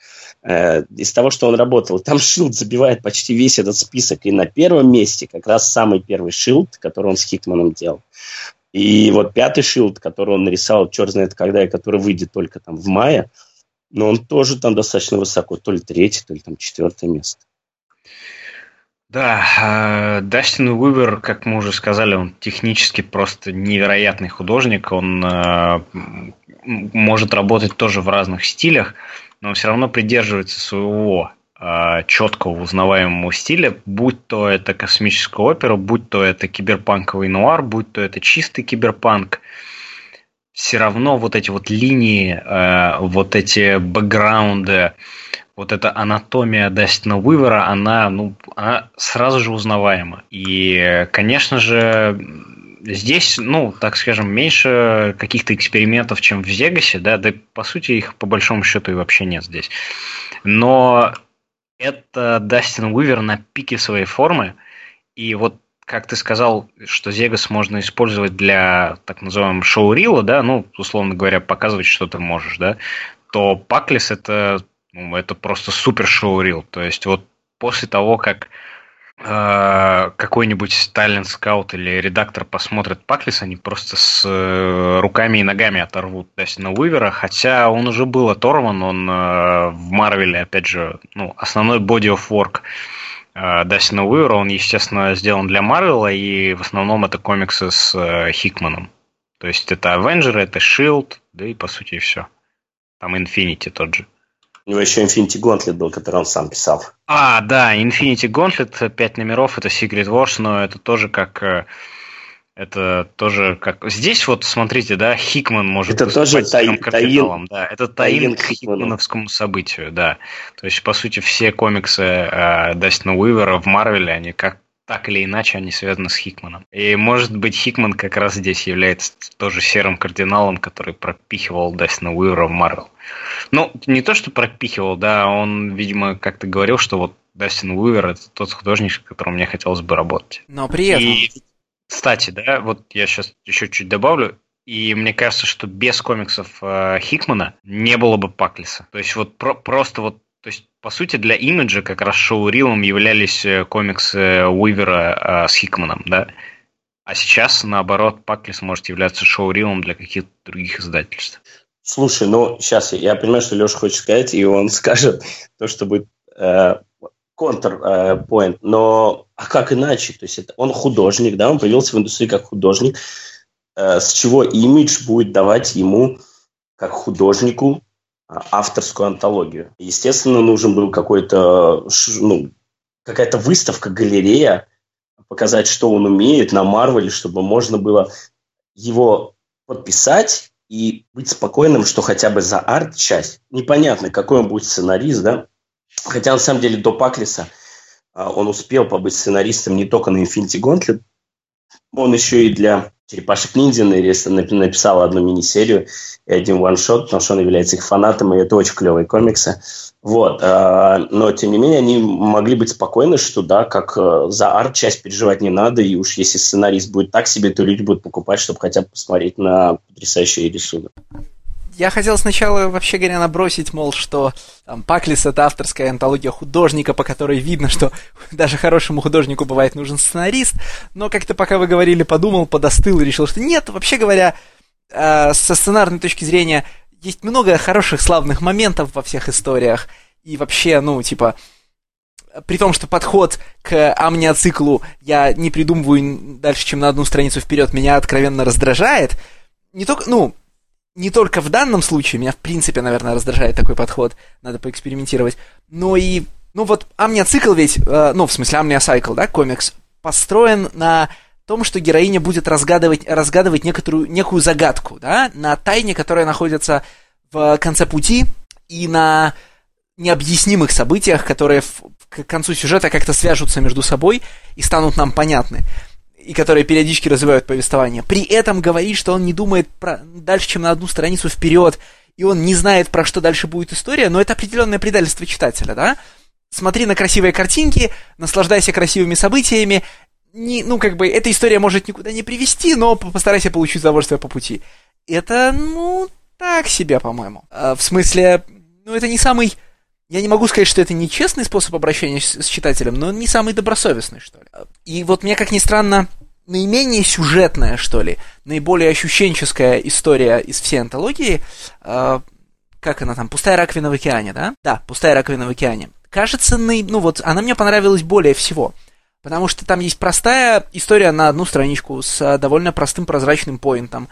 Э, из того, что он работал, там Шилд забивает почти весь этот список, и на первом месте как раз самый первый Шилд, который он с Хикманом делал. И вот пятый Шилд, который он нарисовал, черт знает когда, и который выйдет только там в мае, но он тоже там достаточно высоко, то ли третий, то ли там четвертое место. Да, э, Дастин Уивер, как мы уже сказали, он технически просто невероятный художник. Он э, может работать тоже в разных стилях, но все равно придерживается своего э, четкого узнаваемого стиля, будь то это космическая опера, будь то это киберпанковый нуар, будь то это чистый киберпанк. Все равно вот эти вот линии, вот эти бэкграунды, вот эта анатомия Дастина Уивера, она, ну, она сразу же узнаваема. И, конечно же, здесь, ну, так скажем, меньше каких-то экспериментов, чем в Зегасе, да, да, по сути, их по большому счету и вообще нет здесь. Но это Дастин Уивер на пике своей формы, и вот как ты сказал, что Зегас можно использовать для так называемого шоу-рила, да, ну, условно говоря, показывать, что ты можешь, да, то Паклис это ну, это просто супер шоу-рил. То есть вот после того, как э, какой-нибудь талент скаут или редактор посмотрит Паклис, они просто с э, руками и ногами оторвут Дастина Уивера, хотя он уже был оторван, он э, в Марвеле, опять же, ну, основной body of work э, Дастина Уивера, он, естественно, сделан для Марвела, и в основном это комиксы с э, Хикманом. То есть это Avengers, это Shield, да и по сути все. Там Infinity тот же. У него еще Infinity Gauntlet был, который он сам писал. А, да, Infinity Gauntlet, пять номеров, это Secret Wars, но это тоже как... Э, это тоже как... Здесь вот, смотрите, да, Хикман может это тоже тай, таин, да, это таин, к Хикмановскому событию, да. То есть, по сути, все комиксы э, Дастина Уивера в Марвеле, они как так или иначе они связаны с Хикманом. И может быть Хикман как раз здесь является тоже серым кардиналом, который пропихивал Дастина Уивера в Марвел. Ну, не то, что пропихивал, да, он, видимо, как-то говорил, что вот Дастин Уивер это тот художник, с которым мне хотелось бы работать. Но при этом... И, кстати, да, вот я сейчас еще чуть добавлю. И мне кажется, что без комиксов э, Хикмана не было бы Паклиса. То есть вот про- просто вот по сути, для имиджа как раз шоу-рилом являлись э, комиксы Уивера э, с Хикманом, да? А сейчас, наоборот, Паклис может являться шоу-рилом для каких-то других издательств. Слушай, ну, сейчас я понимаю, что Леша хочет сказать, и он <laughs> скажет то, что будет э, э, но а как иначе? То есть это, он художник, да, он появился в индустрии как художник, э, с чего имидж будет давать ему как художнику авторскую антологию. Естественно, нужен был какой-то, ну, какая-то выставка, галерея, показать, что он умеет на Марвеле, чтобы можно было его подписать и быть спокойным, что хотя бы за арт-часть, непонятно, какой он будет сценарист, да, хотя на самом деле до Паклиса а, он успел побыть сценаристом не только на Infinity Gauntlet, он еще и для Черепашек Ниндзя написал одну мини-серию и один ваншот, потому что он является их фанатом, и это очень клевые комиксы. Вот. А, но, тем не менее, они могли быть спокойны, что, да, как э, за арт-часть переживать не надо, и уж если сценарист будет так себе, то люди будут покупать, чтобы хотя бы посмотреть на потрясающий рисунок я хотел сначала, вообще говоря, набросить, мол, что там, Паклис — это авторская антология художника, по которой видно, что <laughs> даже хорошему художнику бывает нужен сценарист, но как-то пока вы говорили, подумал, подостыл и решил, что нет, вообще говоря, э, со сценарной точки зрения есть много хороших, славных моментов во всех историях, и вообще, ну, типа, при том, что подход к амниоциклу я не придумываю дальше, чем на одну страницу вперед, меня откровенно раздражает, не только, ну, не только в данном случае, меня в принципе, наверное, раздражает такой подход, надо поэкспериментировать, но и, ну вот, амниоцикл ведь, э, ну, в смысле, амниоцикл, да, комикс, построен на том, что героиня будет разгадывать, разгадывать некоторую, некую загадку, да, на тайне, которая находится в конце пути, и на необъяснимых событиях, которые в, к концу сюжета как-то свяжутся между собой и станут нам понятны и которые периодически развивают повествование. При этом говорит, что он не думает про дальше, чем на одну страницу вперед, и он не знает, про что дальше будет история, но это определенное предательство читателя, да? Смотри на красивые картинки, наслаждайся красивыми событиями. Не, ну, как бы, эта история может никуда не привести, но постарайся получить удовольствие по пути. Это, ну, так себе, по-моему. А, в смысле, ну, это не самый я не могу сказать, что это нечестный способ обращения с, читателем, но он не самый добросовестный, что ли. И вот мне, как ни странно, наименее сюжетная, что ли, наиболее ощущенческая история из всей антологии, э, как она там, «Пустая раковина в океане», да? Да, «Пустая раковина в океане». Кажется, наи... ну вот, она мне понравилась более всего, потому что там есть простая история на одну страничку с довольно простым прозрачным поинтом,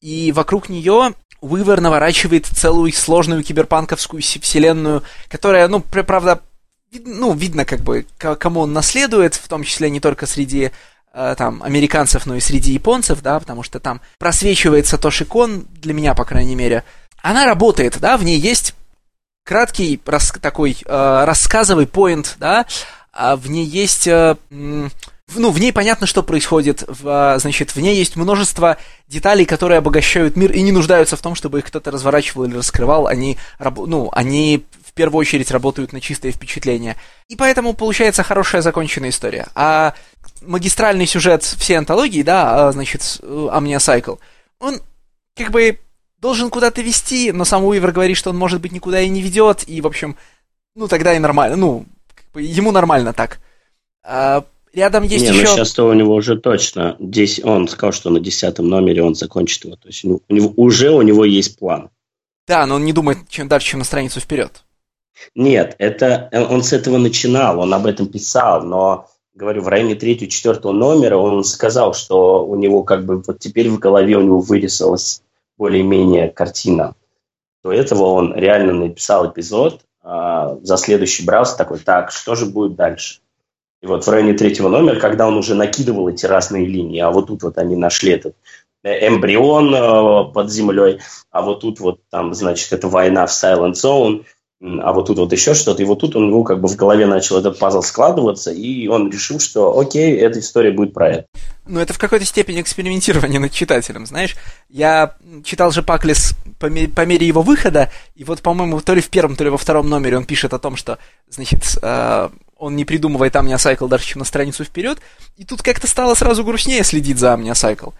и вокруг нее Уивер наворачивает целую сложную киберпанковскую вселенную, которая, ну, правда, ну, видно, как бы, кому он наследует, в том числе не только среди э, там, американцев, но и среди японцев, да, потому что там просвечивается Тошикон, для меня, по крайней мере. Она работает, да, в ней есть краткий рас, такой э, рассказовый поинт, да, а в ней есть э, ну, в ней понятно, что происходит. В, а, значит, в ней есть множество деталей, которые обогащают мир и не нуждаются в том, чтобы их кто-то разворачивал или раскрывал. Они, ну, они в первую очередь работают на чистое впечатление. И поэтому получается хорошая законченная история. А магистральный сюжет всей антологии, да, а, значит, Амниосайкл, он как бы должен куда-то вести, но сам Уивер говорит, что он, может быть, никуда и не ведет, и, в общем, ну, тогда и нормально, ну, как бы ему нормально так. Рядом есть Не, еще... ну сейчас-то у него уже точно. Здесь он сказал, что на десятом номере он закончит его. То есть у него, уже у него есть план. Да, но он не думает чем дальше, чем на страницу вперед. Нет, это он с этого начинал, он об этом писал, но говорю, в районе третьего, четвертого номера он сказал, что у него как бы вот теперь в голове у него вырисовалась более-менее картина. До этого он реально написал эпизод, а, за следующий брался такой, так, что же будет дальше? И вот в районе третьего номера, когда он уже накидывал эти разные линии, а вот тут вот они нашли этот э, эмбрион э, под землей, а вот тут вот там, значит, это война в Silent Zone – а вот тут вот еще что-то, и вот тут у него как бы в голове начал этот пазл складываться, и он решил, что окей, эта история будет про это. Ну, это в какой-то степени экспериментирование над читателем, знаешь. Я читал же Паклис по, мере, по мере его выхода, и вот, по-моему, то ли в первом, то ли во втором номере он пишет о том, что, значит, э, он не придумывает Амниасайкл даже чем на страницу вперед, и тут как-то стало сразу грустнее следить за Амниасайкл.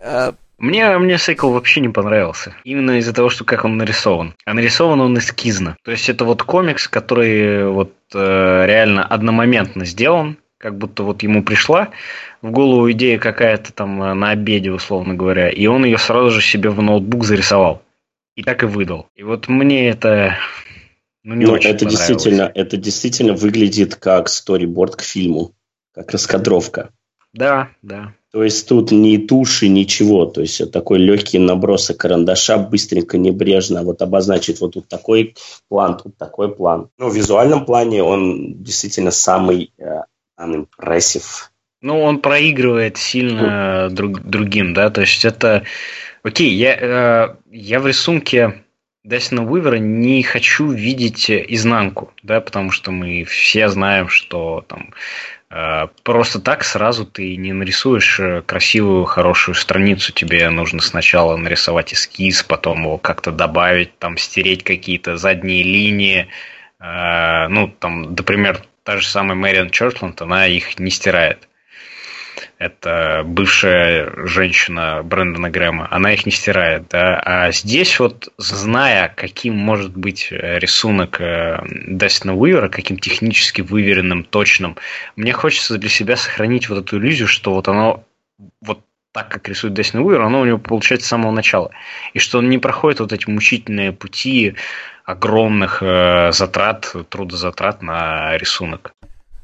Э, мне, мне Сейкл вообще не понравился. Именно из-за того, что как он нарисован. А нарисован он эскизно. То есть это вот комикс, который вот э, реально одномоментно сделан, как будто вот ему пришла в голову идея какая-то там э, на обеде, условно говоря, и он ее сразу же себе в ноутбук зарисовал. И так и выдал. И вот мне это ну, не ну, очень это действительно, это действительно выглядит как сториборд к фильму, как раскадровка. Да, да. То есть тут ни туши, ничего. То есть такой легкий набросок карандаша, быстренько, небрежно вот обозначит вот тут такой план, тут такой план. Ну, в визуальном плане он действительно самый э, unimpressive. Ну, он проигрывает сильно mm. друг, другим, да, то есть это... Окей, я, э, я в рисунке Дастина Уивера не хочу видеть изнанку, да, потому что мы все знаем, что там Э, просто так сразу ты не нарисуешь э, красивую, хорошую страницу. Тебе нужно сначала нарисовать эскиз, потом его как-то добавить, там стереть какие-то задние линии. Э, ну, там, например, та же самая Мэриан Чортланд, она их не стирает это бывшая женщина Брэндона Грэма, она их не стирает, да, а здесь вот, зная, каким может быть э, рисунок э, Дастина Уивера, каким технически выверенным, точным, мне хочется для себя сохранить вот эту иллюзию, что вот оно вот так, как рисует Дастин Уивер, оно у него получается с самого начала. И что он не проходит вот эти мучительные пути огромных э, затрат, трудозатрат на рисунок.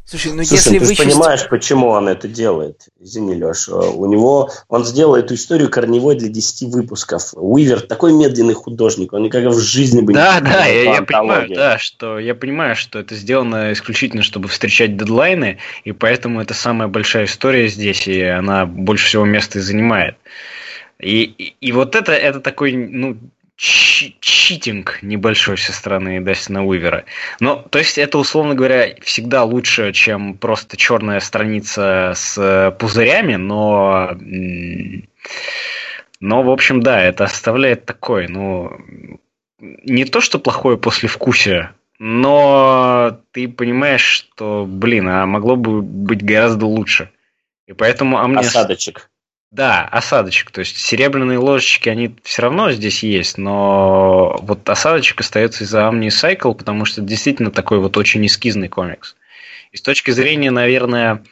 Слушай, ну Слушай, если ты вы понимаешь, почему он это делает? Извини, Леш. У него... Он сделал эту историю корневой для 10 выпусков. Уивер такой медленный художник. Он никогда в жизни бы да, не... Да, да, я, я понимаю, да, что... Я понимаю, что это сделано исключительно, чтобы встречать дедлайны, и поэтому это самая большая история здесь, и она больше всего места и занимает. И, и, и вот это, это такой, ну, читинг небольшой со стороны Дастина Уивера. Но, то есть, это, условно говоря, всегда лучше, чем просто черная страница с пузырями, но... Но, в общем, да, это оставляет такой, ну... Не то, что плохое послевкусие, но ты понимаешь, что, блин, а могло бы быть гораздо лучше. И поэтому... А мне... Осадочек. Да, осадочек. То есть серебряные ложечки, они все равно здесь есть, но вот осадочек остается из-за Omni Cycle, потому что действительно такой вот очень эскизный комикс. И с точки зрения, наверное,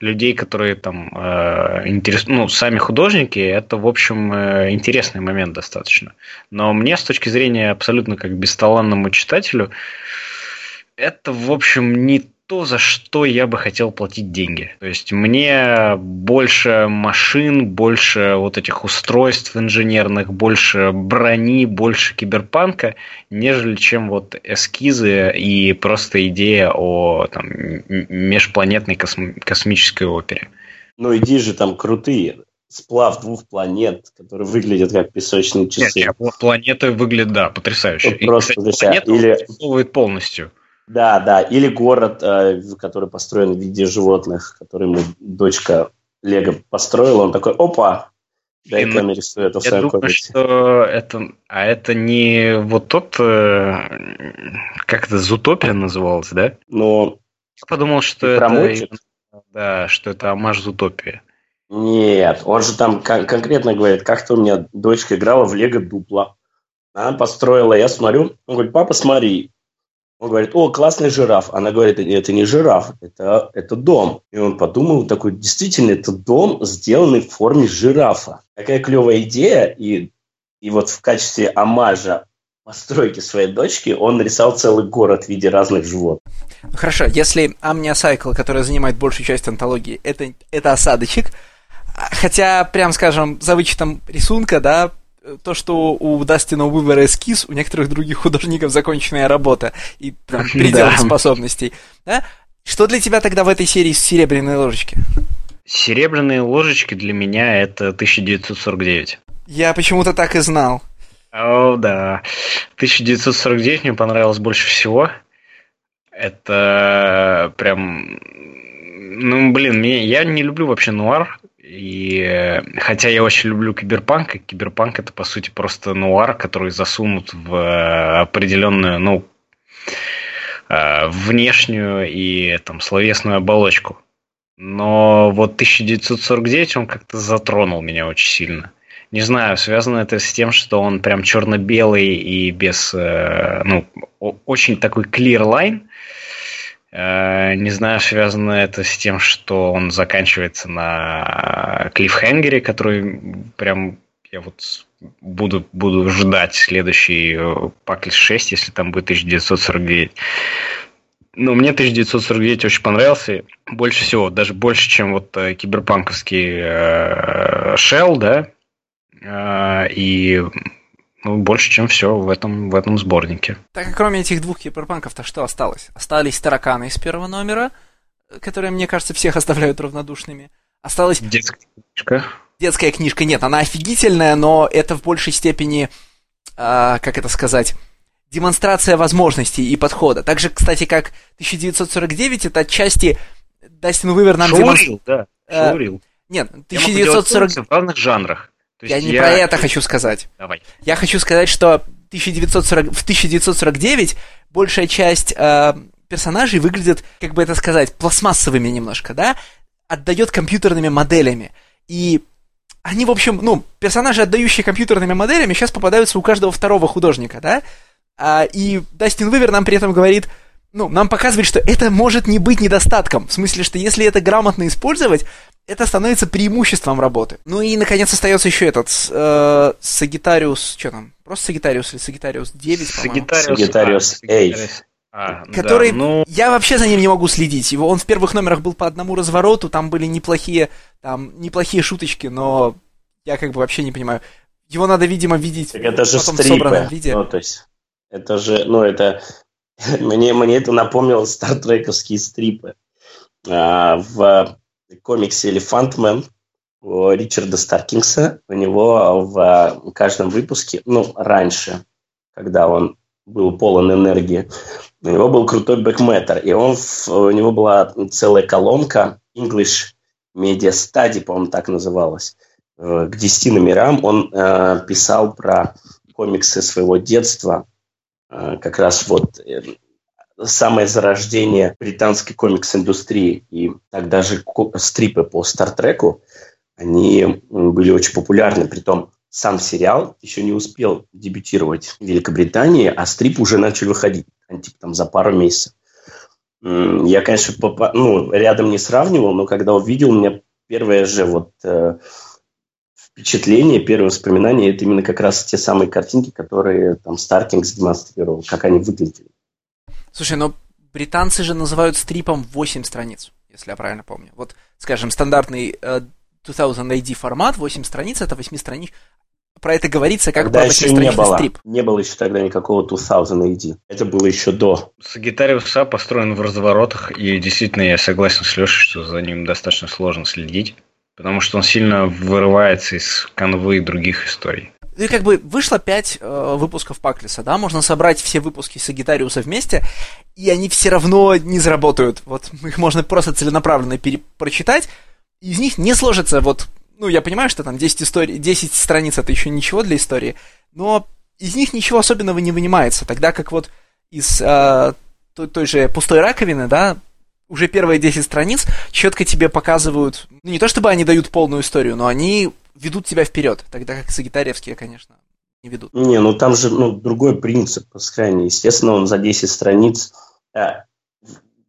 людей, которые там э, интерес... ну, сами художники, это, в общем, э, интересный момент достаточно. Но мне с точки зрения абсолютно как бесталанному читателю, это, в общем, не то, за что я бы хотел платить деньги. То есть мне больше машин, больше вот этих устройств инженерных, больше брони, больше киберпанка, нежели чем вот эскизы и просто идея о там, межпланетной косм- космической опере. Ну, иди же там крутые сплав двух планет, которые выглядят как песочные часы. Нет, нет, планеты выглядят, да, потрясающе. Вот просто, и, кстати, планета или... полностью. Да, да. Или город, э, который построен в виде животных, который мы дочка Лего построила. Он такой, опа, дай-ка нарисую это в своем думаю, что это... А это не вот тот... Э, как это, Зутопия называлось, да? Ну... Я подумал, что это... Да, что это амаш Зутопия. Нет, он же там кон- конкретно говорит, как-то у меня дочка играла в Лего Дупла. Она построила, я смотрю, он говорит, папа, смотри, он говорит, о, классный жираф. Она говорит, это не жираф, это, это дом. И он подумал, такой, действительно, это дом, сделанный в форме жирафа. Какая клевая идея. И, и вот в качестве амажа постройки своей дочки он рисовал целый город в виде разных животных. Хорошо, если Amnia которая занимает большую часть антологии, это, это осадочек, хотя, прям скажем, за вычетом рисунка, да, то, что у Дастина Уивера эскиз, у некоторых других художников законченная работа и там, предел да. способностей. Да? Что для тебя тогда в этой серии «Серебряные ложечки»? «Серебряные ложечки» для меня это 1949. Я почему-то так и знал. О, да. 1949 мне понравилось больше всего. Это прям... Ну, блин, мне, я не люблю вообще нуар. И хотя я очень люблю киберпанк, и киберпанк это по сути просто нуар, который засунут в определенную, ну, э, внешнюю и там словесную оболочку. Но вот 1949 он как-то затронул меня очень сильно. Не знаю, связано это с тем, что он прям черно-белый и без, э, ну, очень такой clear line. Э, не знаю, связано это с тем, что он заканчивается на клиффхенгере, который прям я вот буду, буду ждать следующий э, 6, если там будет 1949. Ну, мне 1949 очень понравился. Больше всего, даже больше, чем вот киберпанковский э, Shell, да, и ну, больше, чем все в этом, в этом сборнике. Так, а кроме этих двух киберпанков-то что осталось? Остались тараканы из первого номера, которые, мне кажется, всех оставляют равнодушными. Осталась... Детская книжка. Детская книжка, нет, она офигительная, но это в большей степени, а, как это сказать, демонстрация возможностей и подхода. Так же, кстати, как 1949, это отчасти Дастин Уивер нам демонстрирует... да, шоурил. Э, нет, 1940... в разных жанрах. То я не я... про это хочу сказать. Давай. Я хочу сказать, что 1940... в 1949 большая часть э, персонажей выглядит, как бы это сказать, пластмассовыми немножко, да? Отдает компьютерными моделями. И они, в общем, ну, персонажи, отдающие компьютерными моделями, сейчас попадаются у каждого второго художника, да? А, и Дастин Вивер нам при этом говорит, ну, нам показывает, что это может не быть недостатком. В смысле, что если это грамотно использовать, это становится преимуществом работы. Ну и, наконец, остается еще этот э, Сагитариус, что там, просто Сагитариус или Сагитариус 9, Сагитариус, Сагитариус 8. А, который да, ну... я вообще за ним не могу следить. Его он в первых номерах был по одному развороту, там были неплохие, там неплохие шуточки, но я как бы вообще не понимаю. Его надо, видимо, видеть так это же потом стрипы. в собранном виде. Ну, то есть, это же, ну, это <laughs> мне, мне это напомнило стартрековские стрипы. А, в комиксе «Элефантмен» Ричарда Старкингса. У него в каждом выпуске, ну, раньше, когда он был полон энергии, у него был крутой бэкметр, и он, у него была целая колонка English Media Study, по-моему, так называлась. Э, к десяти номерам он э, писал про комиксы своего детства, э, как раз вот э, самое зарождение британской комикс-индустрии. И так даже стрипы по Стартреку, они были очень популярны. Притом сам сериал еще не успел дебютировать в Великобритании, а стрип уже начали выходить типа, там, за пару месяцев. Я, конечно, попа- ну, рядом не сравнивал, но когда увидел, у меня первое же вот э, впечатление, первое воспоминание, это именно как раз те самые картинки, которые там Старкингс демонстрировал, как они выглядели. Слушай, но британцы же называют стрипом 8 страниц, если я правильно помню. Вот, скажем, стандартный э, 2000 AD формат, 8 страниц, это 8 страниц. Про это говорится как тогда про еще не было. стрип. Не было еще тогда никакого 2000 AD. Это было еще до. Сагитариус А построен в разворотах, и действительно я согласен с Лешей, что за ним достаточно сложно следить, потому что он сильно вырывается из канвы других историй. Ну и как бы вышло 5 э, выпусков Паклиса, да, можно собрать все выпуски Сагитариуса вместе, и они все равно не заработают. Вот их можно просто целенаправленно перепрочитать, из них не сложится. Вот, ну я понимаю, что там 10, историй, 10 страниц это еще ничего для истории, но из них ничего особенного не вынимается, тогда как вот из э, той, той же пустой раковины, да, уже первые 10 страниц четко тебе показывают, ну не то чтобы они дают полную историю, но они ведут тебя вперед, тогда как сагитариевские, конечно, не ведут. Не, ну там же ну, другой принцип сохранения. Естественно, он за 10 страниц э,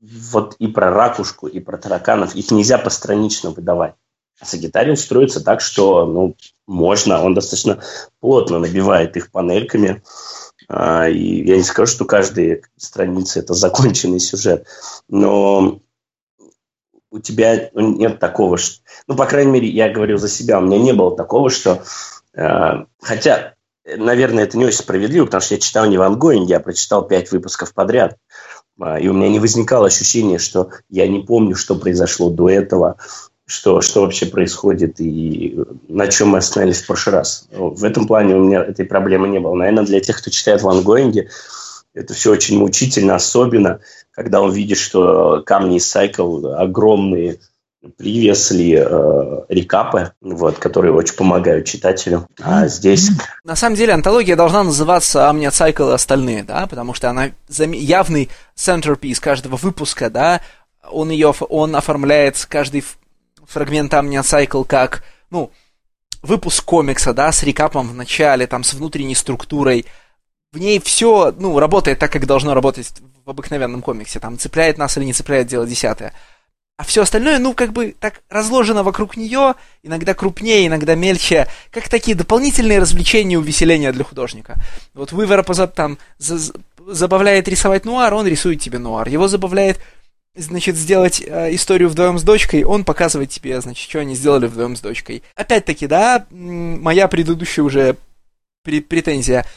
вот и про ракушку, и про тараканов, их нельзя постранично выдавать. А Сагитариус строится так, что ну, можно, он достаточно плотно набивает их панельками. А, и я не скажу, что каждая страница – это законченный сюжет, но у тебя нет такого, что... Ну, по крайней мере, я говорю за себя, у меня не было такого, что... Э, хотя, наверное, это не очень справедливо, потому что я читал не в ангоинге, я прочитал пять выпусков подряд. Э, и у меня не возникало ощущения, что я не помню, что произошло до этого, что, что вообще происходит и на чем мы остановились в прошлый раз. В этом плане у меня этой проблемы не было. Наверное, для тех, кто читает в ангоинге, это все очень мучительно, особенно когда он видит, что камни из Cycle огромные, привесли э, рекапы, вот, которые очень помогают читателю. А здесь... На самом деле антология должна называться Amnia Cycle и остальные, да, потому что она явный centerpiece каждого выпуска, да, он ее, он оформляет каждый фрагмент Amnia Cycle как, ну, выпуск комикса, да, с рекапом в начале, там, с внутренней структурой, в ней все, ну, работает так, как должно работать в обыкновенном комиксе. Там цепляет нас или не цепляет дело десятое. А все остальное, ну, как бы так разложено вокруг нее, иногда крупнее, иногда мельче, как такие дополнительные развлечения и увеселения для художника. Вот Уивера там за, забавляет рисовать нуар, он рисует тебе нуар. Его забавляет, значит, сделать э, историю вдвоем с дочкой, он показывает тебе, значит, что они сделали вдвоем с дочкой. Опять-таки, да, моя предыдущая уже претензия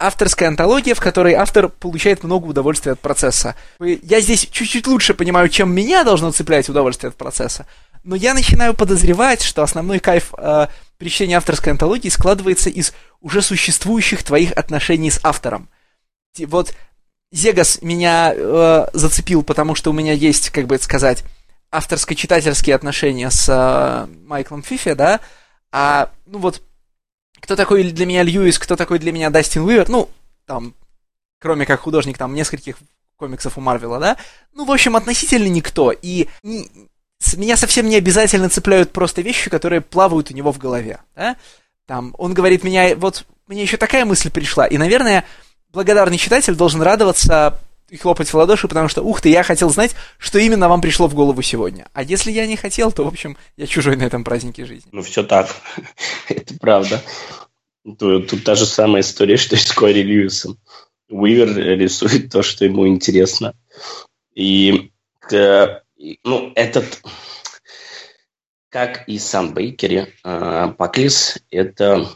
авторская антология, в которой автор получает много удовольствия от процесса. Я здесь чуть-чуть лучше понимаю, чем меня должно цеплять удовольствие от процесса, но я начинаю подозревать, что основной кайф э, при чтении авторской антологии складывается из уже существующих твоих отношений с автором. Вот Зегас меня э, зацепил, потому что у меня есть, как бы это сказать, авторско-читательские отношения с э, Майклом Фифи, да, а, ну вот, кто такой для меня Льюис, кто такой для меня Дастин Уивер, ну, там, кроме как художник там нескольких комиксов у Марвела, да, ну, в общем, относительно никто, и не, меня совсем не обязательно цепляют просто вещи, которые плавают у него в голове, да, там, он говорит, меня, вот, мне еще такая мысль пришла, и, наверное, благодарный читатель должен радоваться и хлопать в ладоши, потому что, ух ты, я хотел знать, что именно вам пришло в голову сегодня. А если я не хотел, то, в общем, я чужой на этом празднике жизни. Ну, все так. <laughs> Это правда. Тут, та же самая история, что и с Кори Льюисом. Уивер рисует то, что ему интересно. И, ну, этот, как и сам Бейкери, э, Паклис – это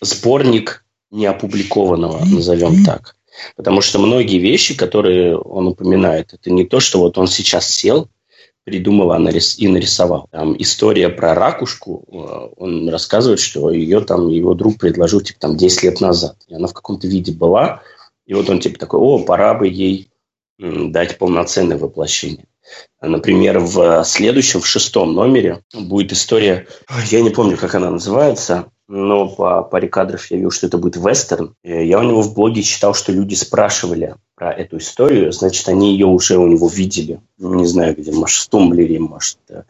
сборник неопубликованного, назовем так. Потому что многие вещи, которые он упоминает, это не то, что вот он сейчас сел, придумал и нарисовал. Там история про ракушку, э, он рассказывает, что ее там его друг предложил типа там 10 лет назад. И она в каком-то виде была. И вот он типа такой, о, пора бы ей дать полноценное воплощение. Например, в следующем, в шестом номере будет история, я не помню, как она называется, но по паре кадров я видел, что это будет вестерн. Я у него в блоге читал, что люди спрашивали про эту историю, значит, они ее уже у него видели. Ну, не знаю, где, может, в Тумблере, может, э,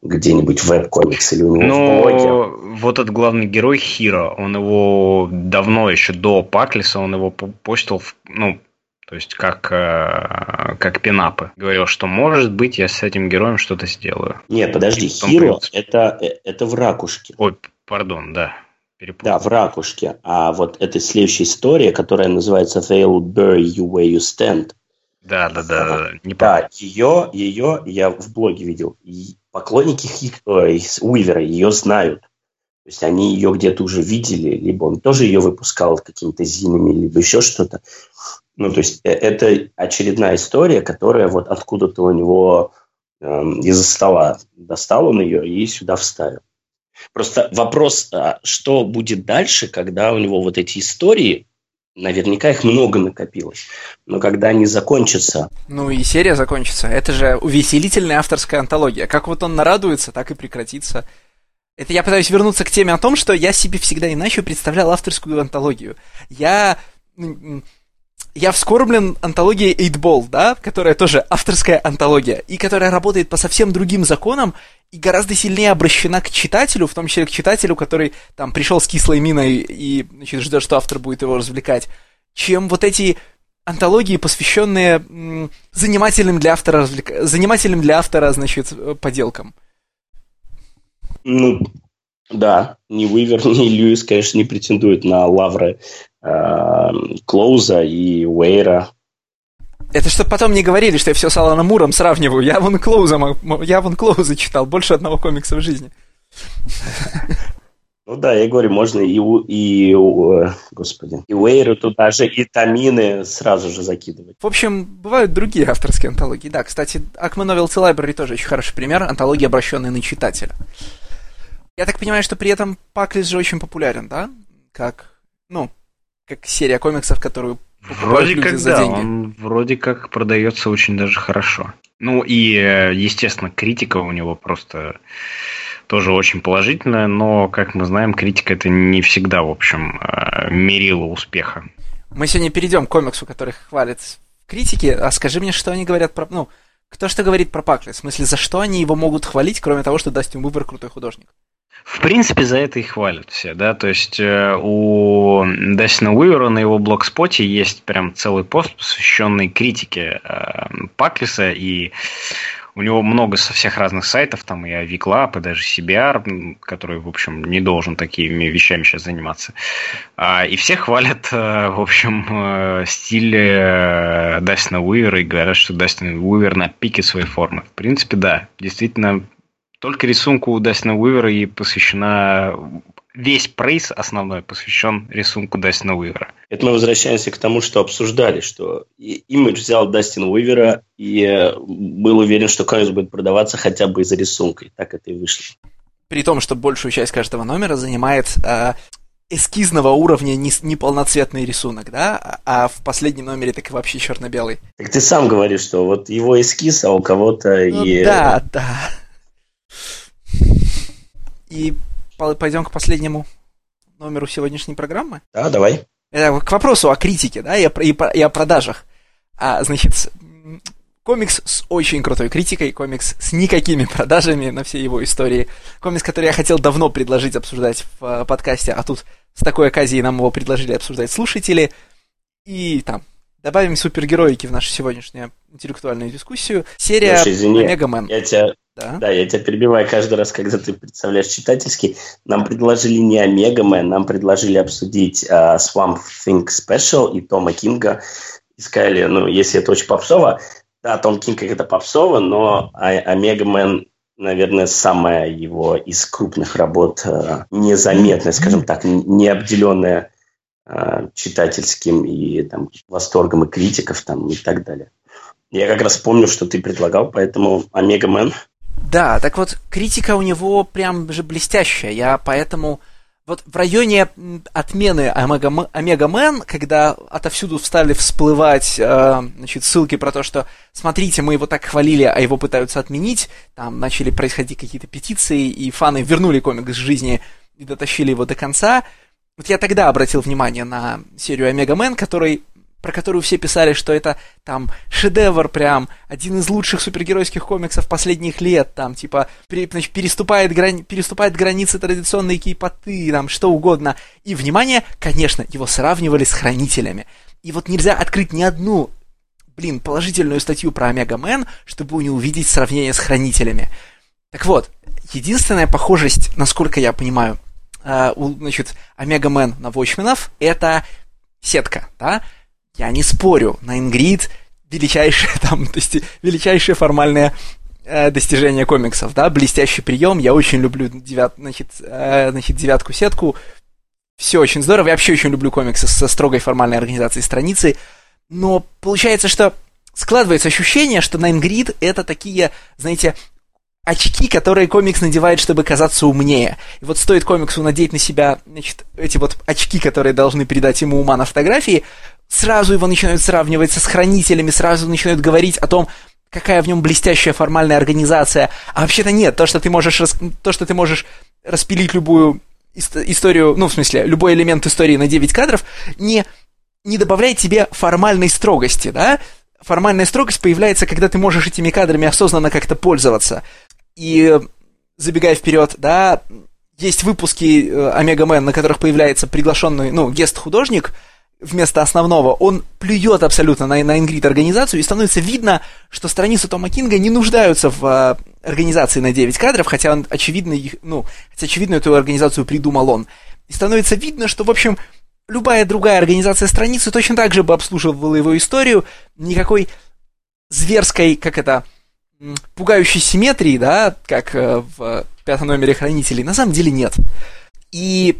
где-нибудь в веб-комикс или у него Но в блоге. вот этот главный герой Хиро, он его давно, еще до Паклиса, он его постил, ну, то есть как, э, как пинапы. Говорил, что может быть я с этим героем что-то сделаю. Нет, подожди, Хиро это, э, это в ракушке. Ой, Пардон, да. Перепутал. Да, в ракушке. А вот эта следующая история, которая называется They'll bury you where you stand. Да, да, да. да, не да ее, ее я в блоге видел. Поклонники Хик, ой, Уивера ее знают. То есть они ее где-то уже видели, либо он тоже ее выпускал какими-то зинами, либо еще что-то. Ну, то есть э, это очередная история, которая вот откуда-то у него э, из-за стола достал он ее и сюда вставил. Просто вопрос, а что будет дальше, когда у него вот эти истории, наверняка их много накопилось, но когда они закончатся... Ну и серия закончится. Это же увеселительная авторская антология. Как вот он нарадуется, так и прекратится. Это я пытаюсь вернуться к теме о том, что я себе всегда иначе представлял авторскую антологию. Я я вскорблен антологией 8-Ball, да, которая тоже авторская антология, и которая работает по совсем другим законам и гораздо сильнее обращена к читателю, в том числе к читателю, который там пришел с кислой миной и значит, ждет, что автор будет его развлекать, чем вот эти антологии, посвященные м, занимательным для автора развлек... занимательным для автора, значит, поделкам. Ну, да, ни Уивер, <laughs> ни Льюис, конечно, не претендуют на лавры э, Клоуза и Уэйра. Это чтобы потом не говорили, что я все с Аланом Муром сравниваю. Я вон Клоуза, я вон Клоуза читал, больше одного комикса в жизни. <laughs> Ну да, я говорю, можно и, и, господи, и Уэйру туда же, и Тамины сразу же закидывать. В общем, бывают другие авторские антологии. Да, кстати, Акма Novels Library тоже очень хороший пример, антология, обращенная на читателя. Я так понимаю, что при этом Паклис же очень популярен, да? Как, ну, как серия комиксов, которую Вроде как за да, деньги. он вроде как продается очень даже хорошо. Ну и, э, естественно, критика у него просто тоже очень положительная, но, как мы знаем, критика это не всегда, в общем, э, мерило успеха. Мы сегодня перейдем к комиксу, который хвалят критики, а скажи мне, что они говорят про... Ну, кто что говорит про Пакли? В смысле, за что они его могут хвалить, кроме того, что Дастин Выбор крутой художник? В принципе, за это и хвалят все, да, то есть э, у Дастина Уивера на его блогспоте есть прям целый пост, посвященный критике э, Паклиса, и у него много со всех разных сайтов, там и Aviclub, и даже CBR, который, в общем, не должен такими вещами сейчас заниматься. А, и все хвалят, э, в общем, стиль Дастина Уивера и говорят, что Дастин Уивер на пике своей формы. В принципе, да, действительно, только рисунку Дастина Уивера и посвящена весь прейс основной посвящен рисунку Дастина Уивера. Это мы возвращаемся к тому, что обсуждали, что имидж взял Дастина Уивера и был уверен, что комикс будет продаваться хотя бы из-за рисунка. И так это и вышло. При том, что большую часть каждого номера занимает э, эскизного уровня неполноцветный рисунок, да? А в последнем номере так и вообще черно-белый. Так ты сам говоришь, что вот его эскиз, а у кого-то ну, и... Да, да. И пойдем к последнему номеру сегодняшней программы? Да, давай. Это к вопросу о критике, да, и о, и, и о продажах. А, значит, комикс с очень крутой критикой, комикс с никакими продажами на всей его истории. Комикс, который я хотел давно предложить обсуждать в э, подкасте, а тут с такой оказией нам его предложили обсуждать слушатели. И там добавим супергероики в нашу сегодняшнюю интеллектуальную дискуссию. Серия Слушай, извини, Omega Men. Я тебя да? да, я тебя перебиваю каждый раз, когда ты представляешь читательский. Нам предложили не Omega Men, нам предложили обсудить uh, Swamp Thing Special и Тома Кинга. И сказали, ну, если это очень попсово, да, Том Кинг это попсово, но Omega Men наверное, самая его из крупных работ uh, незаметная, скажем так, не обделенная читательским и там, восторгом и критиков там, и так далее. Я как раз помню, что ты предлагал, поэтому Omega Men да, так вот, критика у него прям же блестящая. Я поэтому... Вот в районе отмены Omega Men, когда отовсюду стали всплывать э, значит, ссылки про то, что смотрите, мы его так хвалили, а его пытаются отменить, там начали происходить какие-то петиции, и фаны вернули комикс к жизни и дотащили его до конца. Вот я тогда обратил внимание на серию Omega Men, который про которую все писали, что это там шедевр прям, один из лучших супергеройских комиксов последних лет, там, типа, пере, значит, переступает, грани, переступает границы традиционной кейпоты, там, что угодно. И, внимание, конечно, его сравнивали с Хранителями. И вот нельзя открыть ни одну, блин, положительную статью про Omega Men, чтобы не увидеть сравнение с Хранителями. Так вот, единственная похожесть, насколько я понимаю, э, у, значит, Омега Мэн на Watchmen'ов, это сетка, да, я не спорю, Найнгрид величайшее там, <laughs> то есть величайшее формальное э, достижение комиксов, да, блестящий прием, я очень люблю девят, значит, э, значит, девятку сетку, все очень здорово, я вообще очень люблю комиксы со строгой формальной организацией страницы, но получается, что складывается ощущение, что Найнгрид это такие, знаете, очки, которые комикс надевает, чтобы казаться умнее. И вот стоит комиксу надеть на себя, значит, эти вот очки, которые должны передать ему ума на фотографии, сразу его начинают сравнивать с хранителями, сразу начинают говорить о том, какая в нем блестящая формальная организация. А вообще-то нет, то, что ты можешь, рас... то, что ты можешь распилить любую историю, ну, в смысле, любой элемент истории на 9 кадров, не, не добавляет тебе формальной строгости, да? Формальная строгость появляется, когда ты можешь этими кадрами осознанно как-то пользоваться. И забегая вперед, да, есть выпуски э, Омега Мэн, на которых появляется приглашенный, ну, гест-художник вместо основного, он плюет абсолютно на, на Ингрид организацию, и становится видно, что страницы Тома Кинга не нуждаются в э, организации на 9 кадров, хотя он очевидно их, ну, хотя очевидно эту организацию придумал он. И становится видно, что, в общем, любая другая организация страницы точно так же бы обслуживала его историю, никакой зверской, как это, пугающей симметрии, да, как э, в пятом номере Хранителей, на самом деле нет. И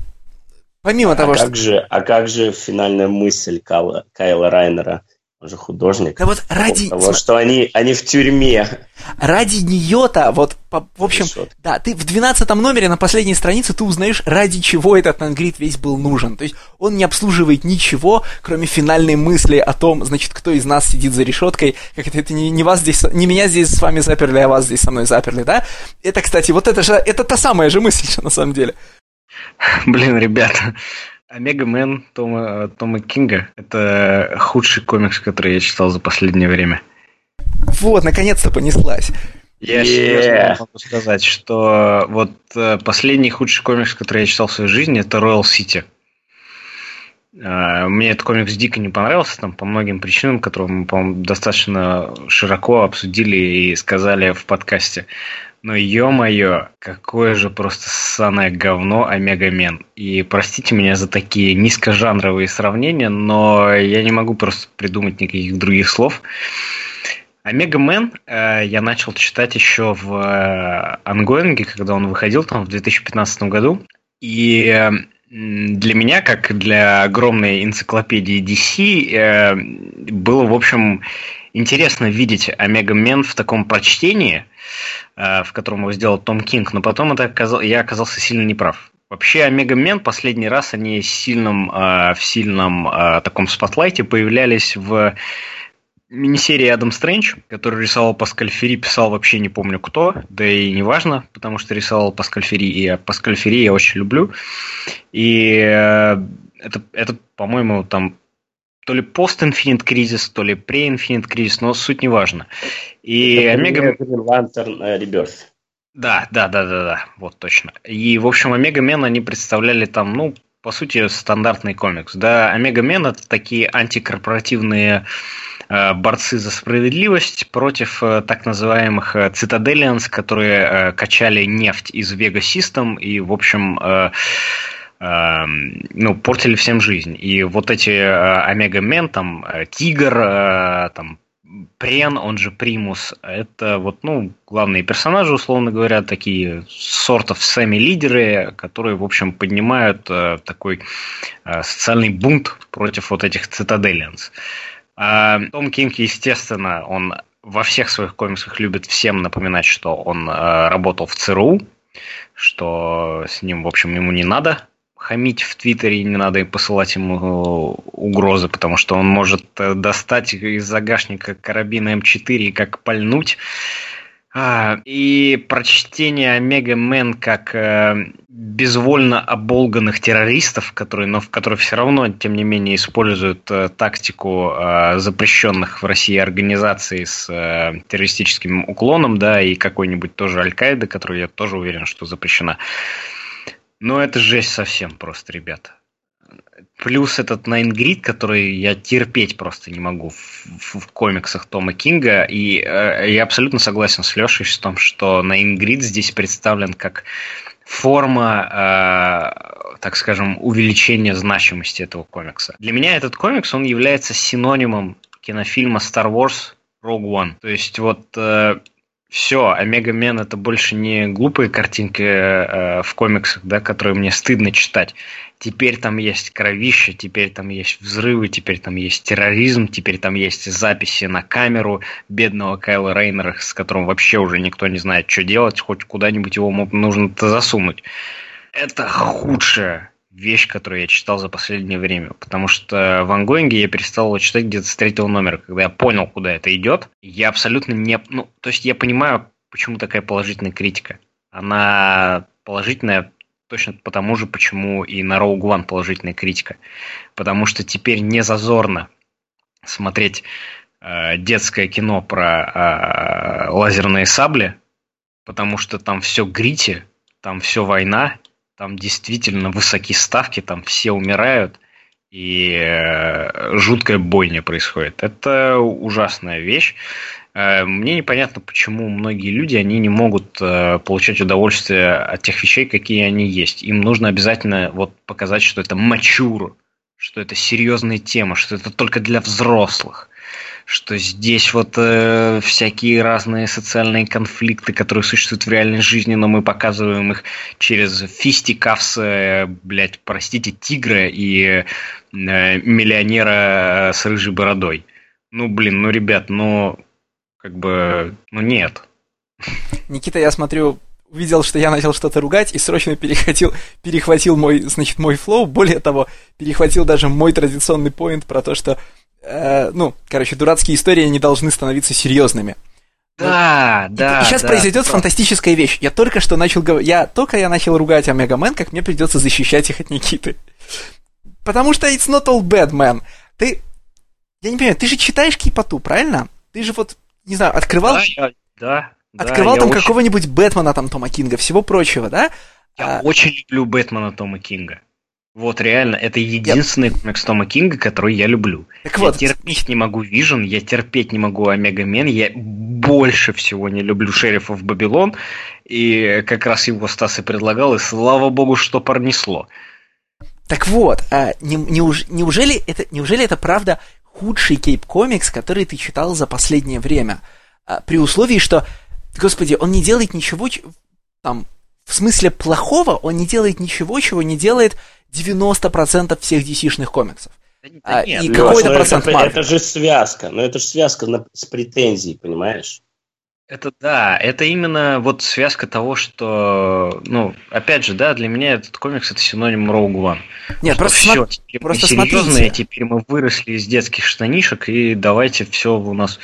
помимо а того, как что... Же, а как же финальная мысль Кайла, Кайла Райнера? Он же художник. Да вот ради... Того, что они, они в тюрьме. Ради нее-то, вот, по, в общем, Решет. да, ты в 12 номере на последней странице ты узнаешь, ради чего этот грид весь был нужен. То есть он не обслуживает ничего, кроме финальной мысли о том, значит, кто из нас сидит за решеткой, как это, это не, не вас здесь, не меня здесь с вами заперли, а вас здесь со мной заперли, да? Это, кстати, вот это же, это та самая же мысль, <laughs> на самом деле. Блин, ребята, Omega Men Тома, Тома Кинга – это худший комикс, который я читал за последнее время. Вот, наконец-то понеслась. Я yeah. серьезно могу сказать, что вот э, последний худший комикс, который я читал в своей жизни, это Royal City. Uh, мне этот комикс дико не понравился, там по многим причинам, которые мы, по-моему, достаточно широко обсудили и сказали в подкасте. Но ё-моё, какое же просто ссаное говно Омега-мен. И простите меня за такие низкожанровые сравнения, но я не могу просто придумать никаких других слов. Омега Мен э, я начал читать еще в э, ангоинге, когда он выходил там в 2015 году. И э, для меня, как для огромной энциклопедии DC, э, было, в общем, интересно видеть Омега Мен в таком прочтении, э, в котором его сделал Том Кинг, но потом это оказал, я оказался сильно неправ. Вообще, Омега Мен последний раз они сильном, э, в сильном таком спотлайте появлялись в мини-серии Адам Стрэндж, который рисовал Паскаль Ферри, писал вообще не помню кто, да и не важно, потому что рисовал Паскаль Ферри, и Паскаль Ферри я очень люблю. И это, это по-моему, там то ли пост-инфинит кризис, то ли pre-инфинит кризис, но суть не важна. И Это Омега... Lantern Rebirth. Да, да, да, да, да, вот точно. И, в общем, Омега Мен они представляли там, ну, по сути, стандартный комикс. Да, Омега Мен это такие антикорпоративные э, борцы за справедливость против э, так называемых э, цитаделианс, которые э, качали нефть из Vega System и, в общем, э, ну, портили всем жизнь. И вот эти э, Омега-мен, там, э, Тигр, э, там, Прен, он же Примус, это вот, ну, главные персонажи, условно говоря, такие сортов сами-лидеры, которые, в общем, поднимают э, такой э, социальный бунт против вот этих цитаделианс. А Том Кинг, естественно, он во всех своих комиксах любит всем напоминать, что он э, работал в ЦРУ, что с ним, в общем, ему не надо хамить в Твиттере, не надо и посылать ему э, угрозы, потому что он может э, достать из загашника карабина М4 и как пальнуть. А, и прочтение Омега Мен как э, безвольно оболганных террористов, которые, но в которые все равно, тем не менее, используют э, тактику э, запрещенных в России организаций с э, террористическим уклоном, да, и какой-нибудь тоже Аль-Каида, которая я тоже уверен, что запрещена. Ну, это жесть совсем просто, ребята. Плюс этот Найнгрид, который я терпеть просто не могу в, в, в комиксах Тома Кинга. И э, я абсолютно согласен с Лешей в том, что Найнгрид здесь представлен как форма, э, так скажем, увеличения значимости этого комикса. Для меня этот комикс, он является синонимом кинофильма Star Wars Rogue One. То есть вот э, все, Омега Мен это больше не глупые картинки э, в комиксах, да, которые мне стыдно читать. Теперь там есть кровище, теперь там есть взрывы, теперь там есть терроризм, теперь там есть записи на камеру бедного Кайла Рейнера, с которым вообще уже никто не знает, что делать, хоть куда-нибудь его нужно-то засунуть. Это худшее вещь, которую я читал за последнее время. Потому что в ангоинге я перестал его читать где-то с третьего номера. Когда я понял, куда это идет, я абсолютно не... Ну, то есть я понимаю, почему такая положительная критика. Она положительная точно потому же, почему и на Rogue One положительная критика. Потому что теперь не зазорно смотреть э, детское кино про э, лазерные сабли, потому что там все грити, там все война, там действительно высокие ставки, там все умирают, и э, жуткая бойня происходит. Это ужасная вещь. Э, мне непонятно, почему многие люди, они не могут э, получать удовольствие от тех вещей, какие они есть. Им нужно обязательно вот показать, что это мачур, что это серьезная тема, что это только для взрослых, что здесь вот э, всякие разные социальные конфликты, которые существуют в реальной жизни, но мы показываем их через фистикавс, э, блядь, простите, тигра и э, миллионера с рыжей бородой. Ну, блин, ну, ребят, ну, как бы, ну, нет. Никита, я смотрю, увидел, что я начал что-то ругать и срочно перехватил, перехватил мой, значит, мой flow. Более того, перехватил даже мой традиционный point про то, что, э, ну, короче, дурацкие истории не должны становиться серьезными. Да, вот. да. И, и сейчас да, произойдет да. фантастическая вещь. Я только что начал говорить, я только я начал ругать Omega Men, как мне придется защищать их от Никиты. Потому что it's not all bad, man. Ты, я не понимаю, ты же читаешь Кипоту, правильно? Ты же вот, не знаю, открывал... Да, я, да, Открывал да, там очень... какого-нибудь Бэтмена, там, Тома Кинга, всего прочего, да? Я а... очень люблю Бэтмена Тома Кинга. Вот реально, это единственный я... комикс Тома Кинга, который я люблю. Так я вот. терпеть не могу Вижен, я терпеть не могу Омега Мен, я больше всего не люблю Шерифов Babylon, и как раз его Стас и предлагал, и слава богу, что пронесло. Так вот, а, не, неуж, неужели, это, неужели это правда худший кейп-комикс, который ты читал за последнее время? А, при условии, что Господи, он не делает ничего, там, в смысле плохого, он не делает ничего, чего не делает 90% всех DC-шных комиксов. Да, а, нет, и Леш, какой-то процент это, это же связка, но это же связка на, с претензией, понимаешь? Это да, это именно вот связка того, что, ну, опять же, да, для меня этот комикс это синоним Rogue One. Нет, просто, все, теперь просто мы серьезные, смотрите. теперь мы выросли из детских штанишек, и давайте все у нас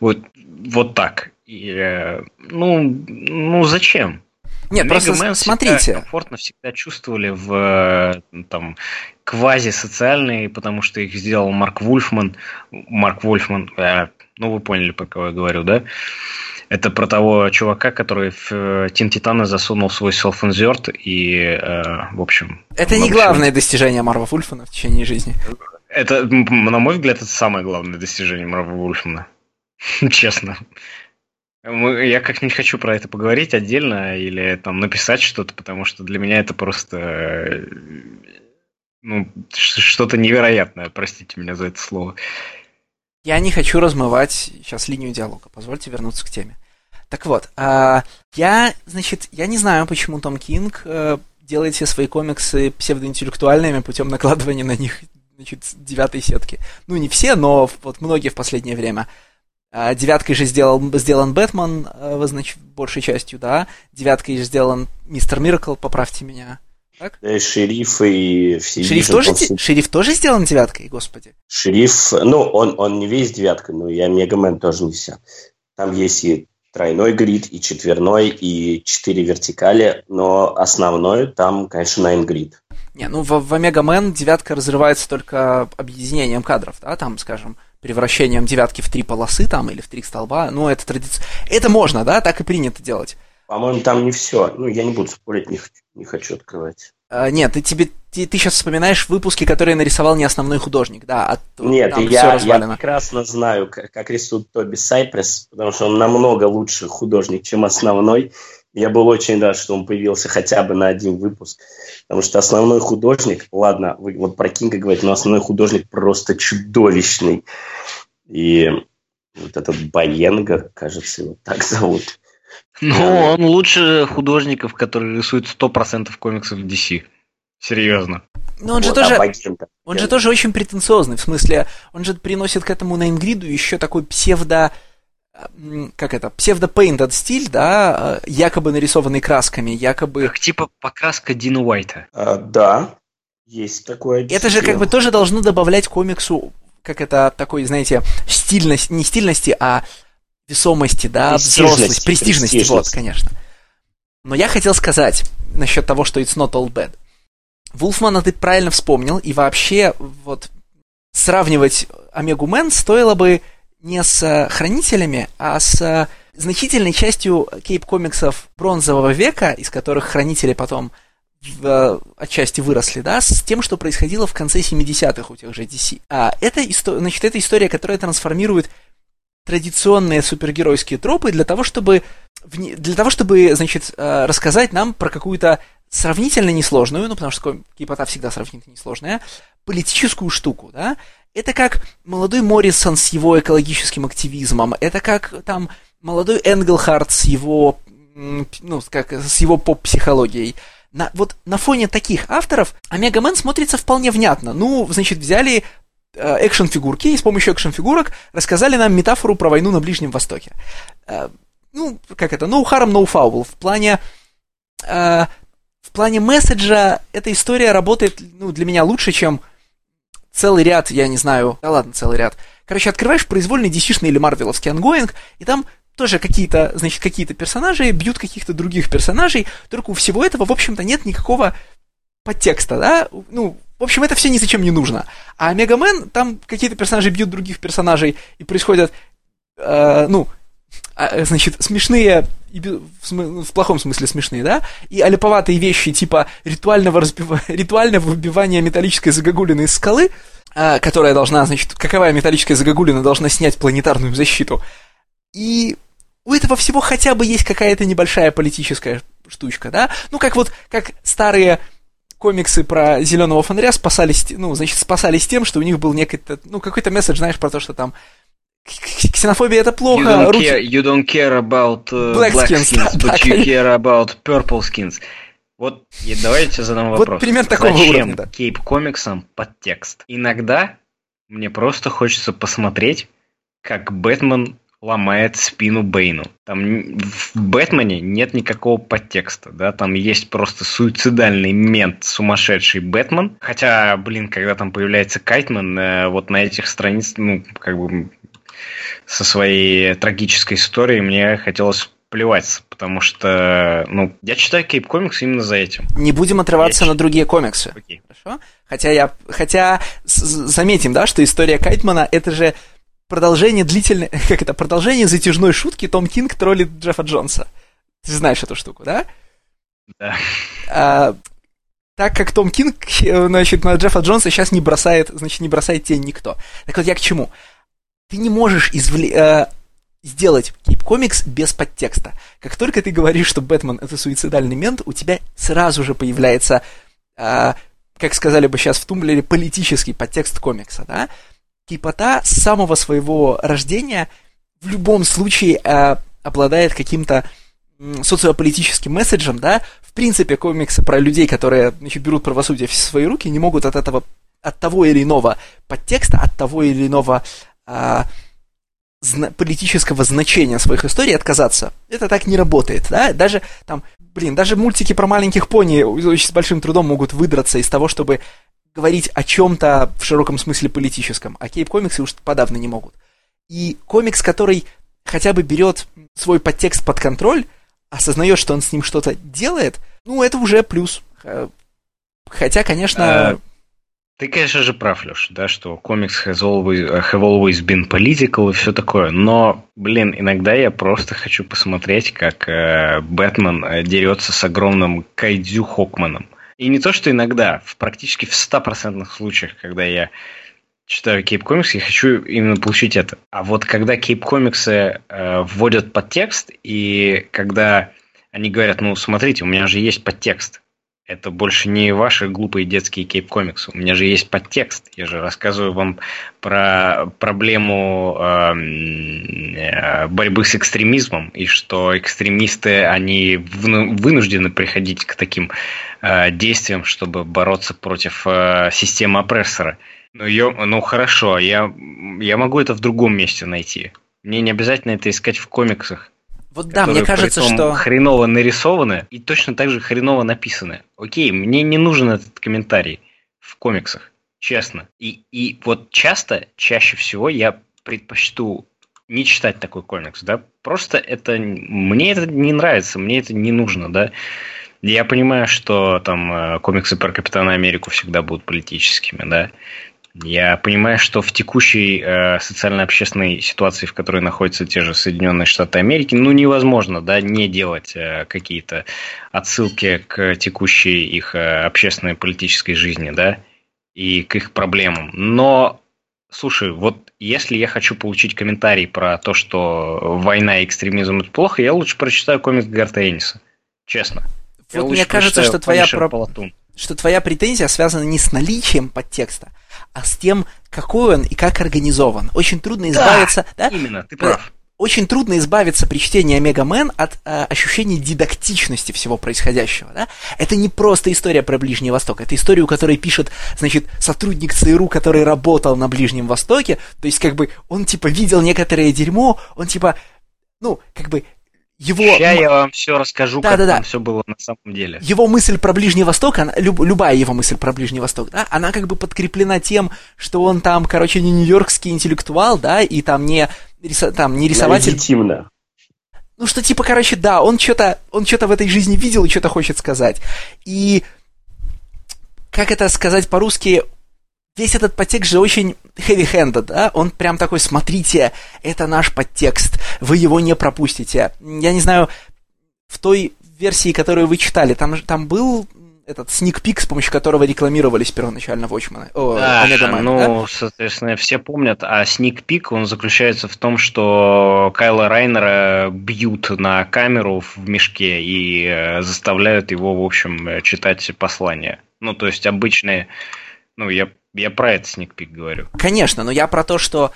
вот, вот так. И, ну, ну зачем? Нет, просто Man смотрите. Всегда комфортно всегда чувствовали в там квази-социальные, потому что их сделал Марк Вульфман. Марк Вульфман, э, ну вы поняли, про кого я говорю, да? Это про того чувака, который в Тин Титана засунул свой self-insert и, э, в общем... Это не главное достижение Марва Вульфмана в течение жизни. Это, на мой взгляд, это самое главное достижение Марва Вульфмана. <laughs> Честно. Я как-нибудь хочу про это поговорить отдельно или там написать что-то, потому что для меня это просто ну, что-то невероятное, простите меня за это слово. Я не хочу размывать сейчас линию диалога, позвольте вернуться к теме. Так вот, а, я, значит, я не знаю, почему Том Кинг э, делает все свои комиксы псевдоинтеллектуальными путем накладывания на них значит, девятой сетки. Ну, не все, но вот многие в последнее время. А, девяткой же сделал, сделан Бэтмен, значит, большей частью, да. Девяткой же сделан Мистер Миракл, поправьте меня. Так? Да, и шериф и все. Шериф тоже, все... шериф тоже сделан девяткой, господи. Шериф, ну, он, он не весь девяткой, но я Мегамен тоже не вся. Там есть и тройной грид, и четверной, и четыре вертикали, но основной там, конечно, найн грид. Не, ну в, в Омега Мэн девятка разрывается только объединением кадров, да, там, скажем, превращением девятки в три полосы там или в три столба. Ну, это традиция. Это можно, да, так и принято делать. По-моему, там не все. Ну, я не буду спорить, не, не хочу открывать. А, нет, ты, тебе, ты, ты сейчас вспоминаешь выпуски, которые нарисовал не основной художник, да, а Нет, я, я прекрасно знаю, как, как рисует Тоби Сайпресс, потому что он намного лучше художник, чем основной. Я был очень рад, что он появился хотя бы на один выпуск, потому что основной художник, ладно, вы вот про Кинга говорите, но основной художник просто чудовищный. И вот этот Баенга, кажется, его так зовут. Ну, он лучше художников, которые рисуют 100% комиксов DC. Серьезно. Но он же вот, тоже, а он же тоже очень претенциозный, в смысле, он же приносит к этому Найнгриду еще такой псевдо, как это, псевдо-пейнтед стиль, да, якобы нарисованный красками, якобы... Как типа покраска Дина Уайта. А, да, есть такое. Это же как бы тоже должно добавлять комиксу, как это, такой, знаете, стильность, не стильности, а весомости, да, взрослость, престижности, престижность. вот, конечно. Но я хотел сказать насчет того, что it's not all bad. Вулфмана ты правильно вспомнил, и вообще вот сравнивать Омегу Мэн стоило бы не с Хранителями, а с значительной частью кейп-комиксов бронзового века, из которых Хранители потом в, отчасти выросли, да, с тем, что происходило в конце 70-х у тех же DC. А это, значит, это история, которая трансформирует традиционные супергеройские тропы для того, чтобы, для того, чтобы значит, э, рассказать нам про какую-то сравнительно несложную, ну, потому что кипота всегда сравнительно несложная, политическую штуку, да, это как молодой Моррисон с его экологическим активизмом, это как там молодой Энглхарт с его, ну, как, с его поп-психологией. На, вот на фоне таких авторов Омега-мен смотрится вполне внятно. Ну, значит, взяли э, экшн-фигурки и с помощью экшн-фигурок рассказали нам метафору про войну на Ближнем Востоке. Э, ну, как это, no harm, no foul. В плане, э, в плане месседжа эта история работает, ну, для меня лучше, чем целый ряд, я не знаю, да ладно, целый ряд. Короче, открываешь произвольный DC или марвеловский ongoing, и там тоже какие-то, значит, какие-то персонажи бьют каких-то других персонажей, только у всего этого, в общем-то, нет никакого подтекста, да? Ну, в общем, это все ни зачем не нужно. А Мегамен, там какие-то персонажи бьют других персонажей, и происходят, э, ну, а, значит, смешные, в плохом смысле смешные, да, и олиповатые вещи типа ритуального, разбива... <laughs> ритуального выбивания металлической загогулины из скалы, а, которая должна, значит, каковая металлическая загогулина должна снять планетарную защиту. И у этого всего хотя бы есть какая-то небольшая политическая штучка, да? Ну, как вот, как старые комиксы про зеленого фонаря спасались, ну, значит, спасались тем, что у них был некий, ну, какой-то месседж, знаешь, про то, что там Ксенофобия это плохо. You don't, руки... care, you don't care about uh, black, black skins, skins but you care about purple skins. Вот и давайте задам вопрос. Вот пример такого Зачем уровня, да. кейп-комиксам подтекст? Иногда мне просто хочется посмотреть, как Бэтмен ломает спину Бэйну. Там в Бэтмене нет никакого подтекста, да, там есть просто суицидальный мент, сумасшедший Бэтмен. Хотя, блин, когда там появляется Кайтман, э, вот на этих страницах, ну, как бы со своей трагической историей мне хотелось плевать, потому что, ну, я читаю Кейп комикс именно за этим. Не будем отрываться я на другие комиксы. Окей. Хорошо? Хотя я, хотя заметим, да, что история Кайтмана это же продолжение длительной, <laughs> как это, продолжение затяжной шутки Том Кинг троллит Джеффа Джонса. Ты знаешь эту штуку, да? Да. А, так как Том Кинг, значит, на Джеффа Джонса сейчас не бросает, значит, не бросает тень никто. Так вот, я к чему? Ты не можешь извле... Э, сделать кейп-комикс без подтекста. Как только ты говоришь, что Бэтмен это суицидальный мент, у тебя сразу же появляется, э, как сказали бы сейчас в Тумблере, политический подтекст комикса, да? Кейпота с самого своего рождения в любом случае э, обладает каким-то социополитическим месседжем, да, в принципе, комиксы про людей, которые значит, берут правосудие в свои руки, не могут от этого, от того или иного подтекста, от того или иного а, политического значения своих историй отказаться. Это так не работает, да? Даже там, блин, даже мультики про маленьких пони очень с большим трудом могут выдраться из того, чтобы говорить о чем-то в широком смысле политическом, а кейп-комиксы уж подавно не могут. И комикс, который хотя бы берет свой подтекст под контроль, осознает, что он с ним что-то делает, ну, это уже плюс. Хотя, конечно... Ты, конечно же, прав, Леш, да, что комикс has always, have always been political и все такое, но, блин, иногда я просто хочу посмотреть, как э, Бэтмен э, дерется с огромным Кайдзю Хокманом. И не то, что иногда, в практически в 100% случаях, когда я читаю Кейп Комикс, я хочу именно получить это. А вот когда Кейп Комиксы э, вводят подтекст, и когда они говорят, ну, смотрите, у меня же есть подтекст, это больше не ваши глупые детские кейп-комиксы. У меня же есть подтекст. Я же рассказываю вам про проблему э, борьбы с экстремизмом, и что экстремисты, они вынуждены приходить к таким э, действиям, чтобы бороться против э, системы опрессора. Ну, я, ну хорошо, я, я могу это в другом месте найти. Мне не обязательно это искать в комиксах. Вот да, мне кажется, что... хреново нарисованы и точно так же хреново написаны. Окей, мне не нужен этот комментарий в комиксах, честно. И, и вот часто, чаще всего я предпочту не читать такой комикс, да, просто это, мне это не нравится, мне это не нужно, да. Я понимаю, что там э, комиксы про Капитана Америку всегда будут политическими, да, я понимаю, что в текущей э, социально-общественной ситуации, в которой находятся те же Соединенные Штаты Америки, ну невозможно, да, не делать э, какие-то отсылки к текущей их э, общественной политической жизни, да, и к их проблемам. Но, слушай, вот если я хочу получить комментарий про то, что война и экстремизм это плохо, я лучше прочитаю комикс Гарта Энниса, честно. Вот мне кажется, что твоя, про... что твоя претензия связана не с наличием подтекста, а с тем, какой он и как организован. Очень трудно избавиться... Да, да? именно, ты прав очень трудно избавиться при чтении Омега Мэн от э, ощущения дидактичности всего происходящего. Да? Это не просто история про Ближний Восток, это история, у которой пишет, значит, сотрудник ЦРУ, который работал на Ближнем Востоке, то есть, как бы, он, типа, видел некоторое дерьмо, он, типа, ну, как бы, его... Сейчас я вам все расскажу, да, как да, да. там все было на самом деле. Его мысль про Ближний Восток, она, люб, любая его мысль про Ближний Восток, да, она как бы подкреплена тем, что он там, короче, не нью-йоркский интеллектуал, да, и там не, рисо, там, не рисователь... Легитимно. Ну, что типа, короче, да, он что-то он что-то в этой жизни видел и что-то хочет сказать. И как это сказать по-русски, весь этот подтекст же очень heavy-handed, да? Он прям такой, смотрите, это наш подтекст, вы его не пропустите. Я не знаю, в той версии, которую вы читали, там, там был этот сникпик, с помощью которого рекламировались первоначально Watchmen. О, да, Man, ну, да? соответственно, все помнят, а сникпик, он заключается в том, что Кайла Райнера бьют на камеру в мешке и э, заставляют его, в общем, читать послание. Ну, то есть обычные... Ну, я я про это сникпик говорю. Конечно, но я про то, что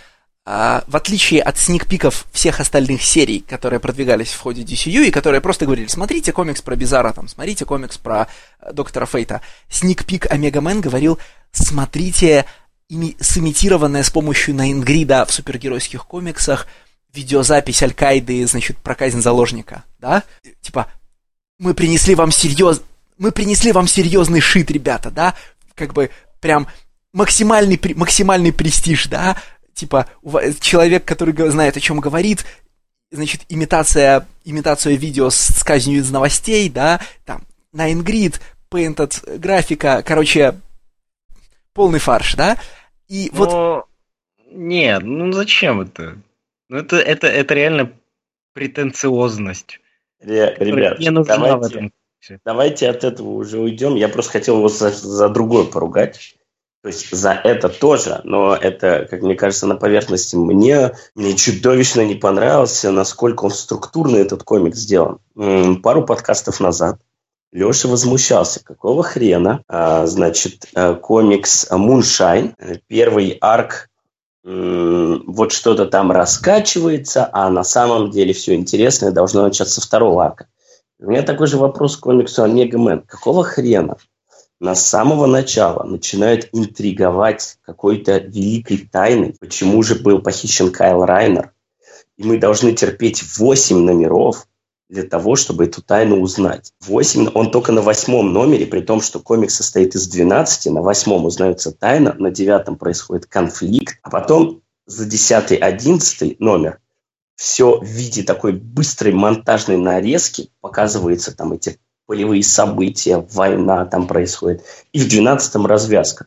а, в отличие от сникпиков всех остальных серий, которые продвигались в ходе DCU, и которые просто говорили, смотрите комикс про Бизара, там, смотрите комикс про э, Доктора Фейта, сникпик Омега Мэн говорил, смотрите ими, сымитированное с помощью Найнгрида в супергеройских комиксах видеозапись Аль-Каиды, значит, про казнь заложника, да? Типа, мы принесли вам серьез... Мы принесли вам серьезный шит, ребята, да? Как бы прям максимальный, максимальный престиж, да, типа человек, который знает, о чем говорит, значит, имитация, имитация видео с, с казнью из новостей, да, там, Nine Grid, Painted графика, короче, полный фарш, да, и Но... вот... Нет, ну зачем это? Ну это, это, это реально претенциозность. Ребят, не нужна давайте, в этом. давайте от этого уже уйдем. Я просто хотел его за, за другое поругать. То есть за это тоже, но это, как мне кажется, на поверхности. Мне, мне чудовищно не понравился, насколько он структурно этот комик сделан. Пару подкастов назад Леша возмущался, какого хрена, а, значит, э, комикс Moonshine, первый арк, вот что-то там раскачивается, а на самом деле все интересное должно начаться со второго арка. У меня такой же вопрос к комиксу Омега Мэн. Какого хрена? На самого начала начинают интриговать какой-то великой тайной, почему же был похищен Кайл Райнер. И мы должны терпеть 8 номеров для того, чтобы эту тайну узнать. 8, он только на восьмом номере, при том, что комикс состоит из 12, на восьмом узнается тайна, на девятом происходит конфликт, а потом за 10-11 номер все в виде такой быстрой монтажной нарезки показывается там эти полевые события, война там происходит. И в 12-м развязка.